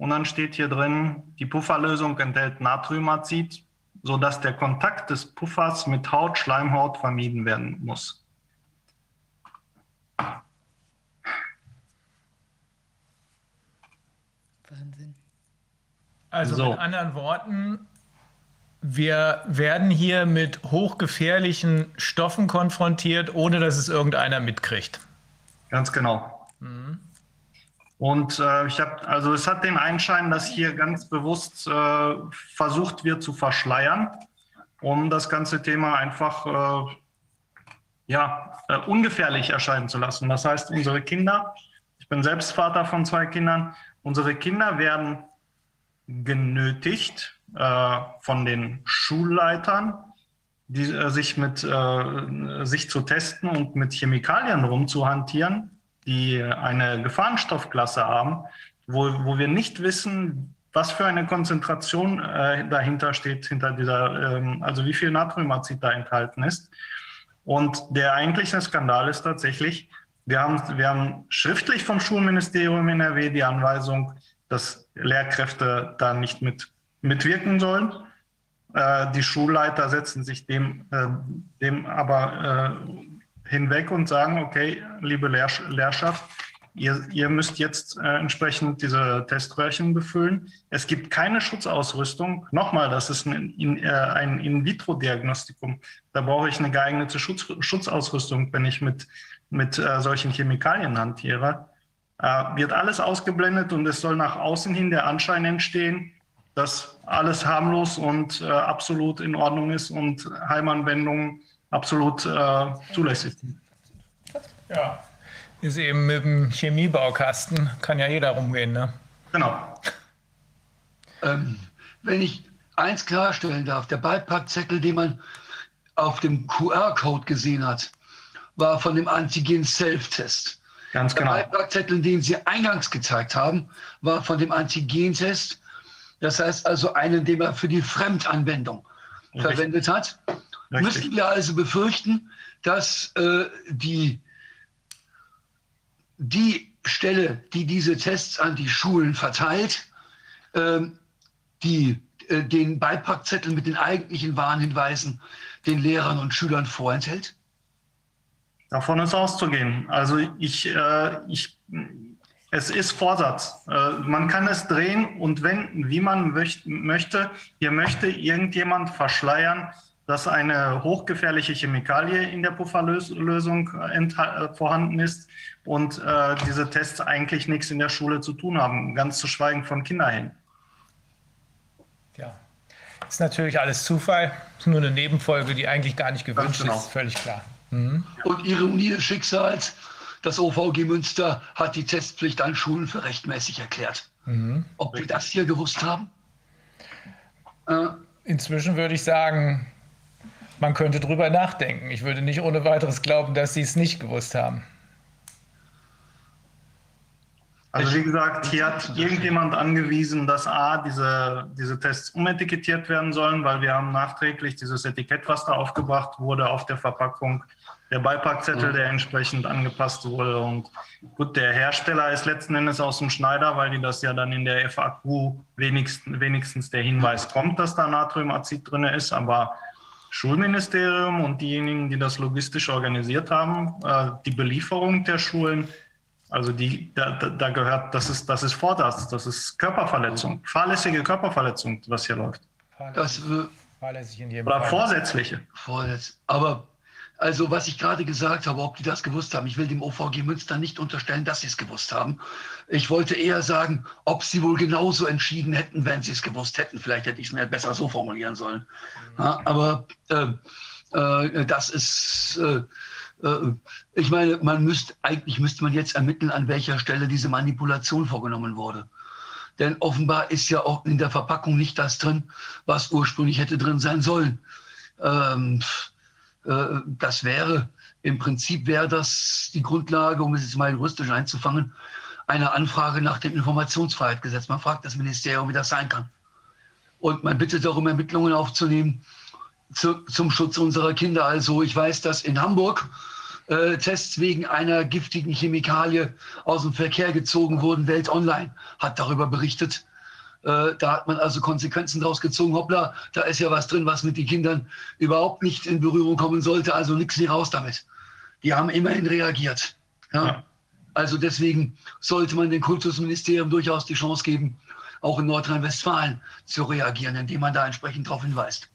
Und dann steht hier drin, die Pufferlösung enthält Natriumazid, sodass der Kontakt des Puffers mit Haut, Schleimhaut vermieden werden muss. Wahnsinn. Also so. mit anderen Worten, wir werden hier mit hochgefährlichen Stoffen konfrontiert, ohne dass es irgendeiner mitkriegt. Ganz genau. Und äh, ich habe, also es hat den Einschein, dass hier ganz bewusst äh, versucht wird zu verschleiern, um das ganze Thema einfach äh, ja, äh, ungefährlich erscheinen zu lassen. Das heißt, unsere Kinder, ich bin selbst Vater von zwei Kindern, unsere Kinder werden genötigt, äh, von den Schulleitern, die, äh, sich, mit, sich zu testen und mit Chemikalien rumzuhantieren, die eine Gefahrenstoffklasse haben, wo, wo wir nicht wissen, was für eine Konzentration äh, dahinter steht, hinter dieser, ähm, also wie viel Natriumazid da enthalten ist. Und der eigentliche Skandal ist tatsächlich, wir haben, wir haben schriftlich vom Schulministerium NRW die Anweisung, dass Lehrkräfte da nicht mit mitwirken sollen. Äh, die Schulleiter setzen sich dem, äh, dem aber äh, hinweg und sagen, okay, liebe Lehr Lehrschaft, ihr, ihr, müsst jetzt äh, entsprechend diese Teströhrchen befüllen. Es gibt keine Schutzausrüstung. Nochmal, das ist ein, äh, ein In-vitro-Diagnostikum. Da brauche ich eine geeignete Schutz, Schutzausrüstung, wenn ich mit, mit äh, solchen Chemikalien hantiere. wird alles ausgeblendet und es soll nach außen hin der Anschein entstehen, dass alles harmlos und äh, absolut in Ordnung ist und Heimanwendungen absolut äh, zulässig. Ja, ist eben mit dem Chemiebaukasten, kann ja jeder rumgehen, ne? Genau. Ähm, wenn ich eins klarstellen darf, der Beipackzettel, den man auf dem QR-Code gesehen hat, war von dem Antigen-Self-Test. Ganz genau. Der Beipackzettel, den Sie eingangs gezeigt haben, war von dem Antigen-Test das heißt also einen, den man für die Fremdanwendung Richtig. verwendet hat. Richtig. Müssten wir also befürchten, dass äh, die, die Stelle, die diese Tests an die Schulen verteilt, äh, die äh, den Beipackzettel mit den eigentlichen Warnhinweisen den Lehrern und Schülern vorenthält? Davon ist auszugehen. Also ich, äh, ich es ist Vorsatz. Äh, man kann es drehen und wenden, wie man möchte. Hier möchte irgendjemand verschleiern, dass eine hochgefährliche Chemikalie in der Pufferlösung äh, vorhanden ist und äh, diese Tests eigentlich nichts in der Schule zu tun haben, ganz zu schweigen von Kinderhängen. Ja, ist natürlich alles Zufall, ist nur eine Nebenfolge, die eigentlich gar nicht gewünscht genau. ist, völlig klar. Mhm. Und Ironie des Schicksals, das OVG Münster hat die Testpflicht an Schulen für rechtmäßig erklärt. Mhm. Ob wir das hier gewusst haben? Äh, Inzwischen würde ich sagen, man könnte drüber nachdenken. Ich würde nicht ohne weiteres glauben, dass sie es nicht gewusst haben. Also wie gesagt, hier hat irgendjemand angewiesen, dass A, diese, diese Tests umetikettiert werden sollen, weil wir haben nachträglich dieses Etikett, was da aufgebracht wurde auf der Verpackung, der Beipackzettel, der entsprechend angepasst wurde. Und gut, der Hersteller ist letzten Endes aus dem Schneider, weil die das ja dann in der FAQ wenigstens, wenigstens der Hinweis kommt, dass da Natriumazid drin ist. Aber Schulministerium und diejenigen, die das logistisch organisiert haben, äh, die Belieferung der Schulen, also die, da, da gehört, das ist, das ist Vordarzt, das ist Körperverletzung, fahrlässige Körperverletzung, was hier läuft. Das, äh, Fahrlässig in jedem Oder Fall. vorsätzliche. Vorletzt. Aber also was ich gerade gesagt habe, ob die das gewusst haben, ich will dem OVG Münster nicht unterstellen, dass sie es gewusst haben. Ich wollte eher sagen, ob sie wohl genauso entschieden hätten, wenn sie es gewusst hätten. Vielleicht hätte ich es mir besser so formulieren sollen. Ja, aber äh, äh, das ist, äh, äh, ich meine, man müsste, eigentlich müsste man jetzt ermitteln, an welcher Stelle diese Manipulation vorgenommen wurde. Denn offenbar ist ja auch in der Verpackung nicht das drin, was ursprünglich hätte drin sein sollen. Ähm, äh, das wäre, im Prinzip wäre das die Grundlage, um es jetzt mal juristisch einzufangen, eine Anfrage nach dem Informationsfreiheitsgesetz. Man fragt das Ministerium, wie das sein kann. Und man bittet darum, Ermittlungen aufzunehmen zu, zum Schutz unserer Kinder. Also ich weiß, dass in Hamburg äh, Tests wegen einer giftigen Chemikalie aus dem Verkehr gezogen wurden. Welt Online hat darüber berichtet. Äh, da hat man also Konsequenzen daraus gezogen. Hoppla, da ist ja was drin, was mit den Kindern überhaupt nicht in Berührung kommen sollte. Also nichts wie raus damit. Die haben immerhin reagiert. Ja? Ja. Also deswegen sollte man dem Kultusministerium durchaus die Chance geben, auch in Nordrhein-Westfalen zu reagieren, indem man da entsprechend darauf hinweist.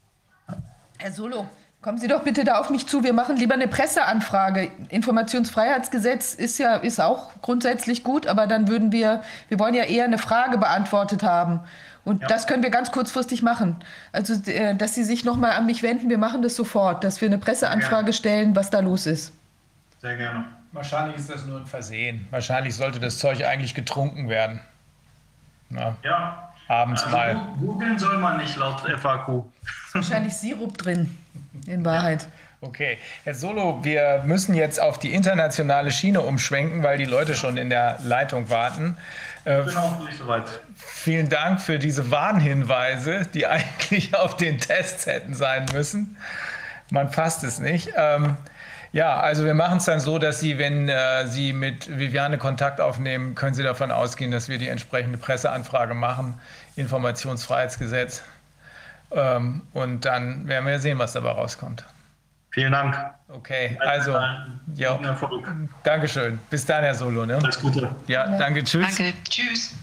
Herr Solo, kommen Sie doch bitte da auf mich zu. Wir machen lieber eine Presseanfrage. Informationsfreiheitsgesetz ist ja ist auch grundsätzlich gut, aber dann würden wir, wir wollen ja eher eine Frage beantwortet haben. Und Ja. das können wir ganz kurzfristig machen. Also, äh, dass Sie sich nochmal an mich wenden, wir machen das sofort, dass wir eine Presseanfrage stellen, was da los ist. Sehr gerne. Wahrscheinlich ist das nur ein Versehen. Wahrscheinlich sollte das Zeug eigentlich getrunken werden. Na, Ja. abends Also, mal. googeln soll man nicht laut FAQ. Wahrscheinlich Sirup drin, in Wahrheit. Okay, Herr Solo, wir müssen jetzt auf die internationale Schiene umschwenken, weil die Leute schon in der Leitung warten. Äh, Ich bin auch nicht so weit. vielen Dank für diese Warnhinweise, die eigentlich auf den Tests hätten sein müssen. Man fasst es nicht. Ähm, ja, also wir machen es dann so, dass Sie, wenn äh, Sie mit Viviane Kontakt aufnehmen, können Sie davon ausgehen, dass wir die entsprechende Presseanfrage machen, Informationsfreiheitsgesetz. Ähm, und dann werden wir sehen, was dabei rauskommt. Vielen Dank. Okay, also, ja. Dankeschön. Bis dann, Herr Solo. Ne? Alles Gute. Ja, danke, tschüss. Danke, tschüss.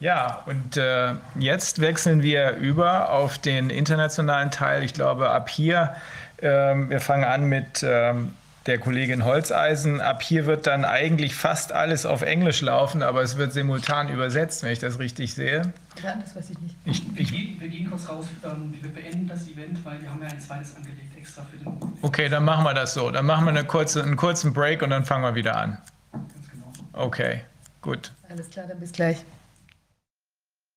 Ja, und äh, jetzt wechseln wir über auf den internationalen Teil. Ich glaube, ab hier, ähm, wir fangen an mit ähm, der Kollegin Holzeisen. Ab hier wird dann eigentlich fast alles auf Englisch laufen, aber es wird simultan übersetzt, wenn ich das richtig sehe. Ja, das weiß ich nicht. Ich, Wir ich, gehen, wir gehen kurz raus, ähm, wir beenden das Event, weil wir haben ja ein zweites angelegt extra für den. okay, dann machen wir das so. Dann machen wir eine kurze, einen kurzen Break und dann fangen wir wieder an. Ganz genau. Okay, gut. Alles klar, dann bis gleich.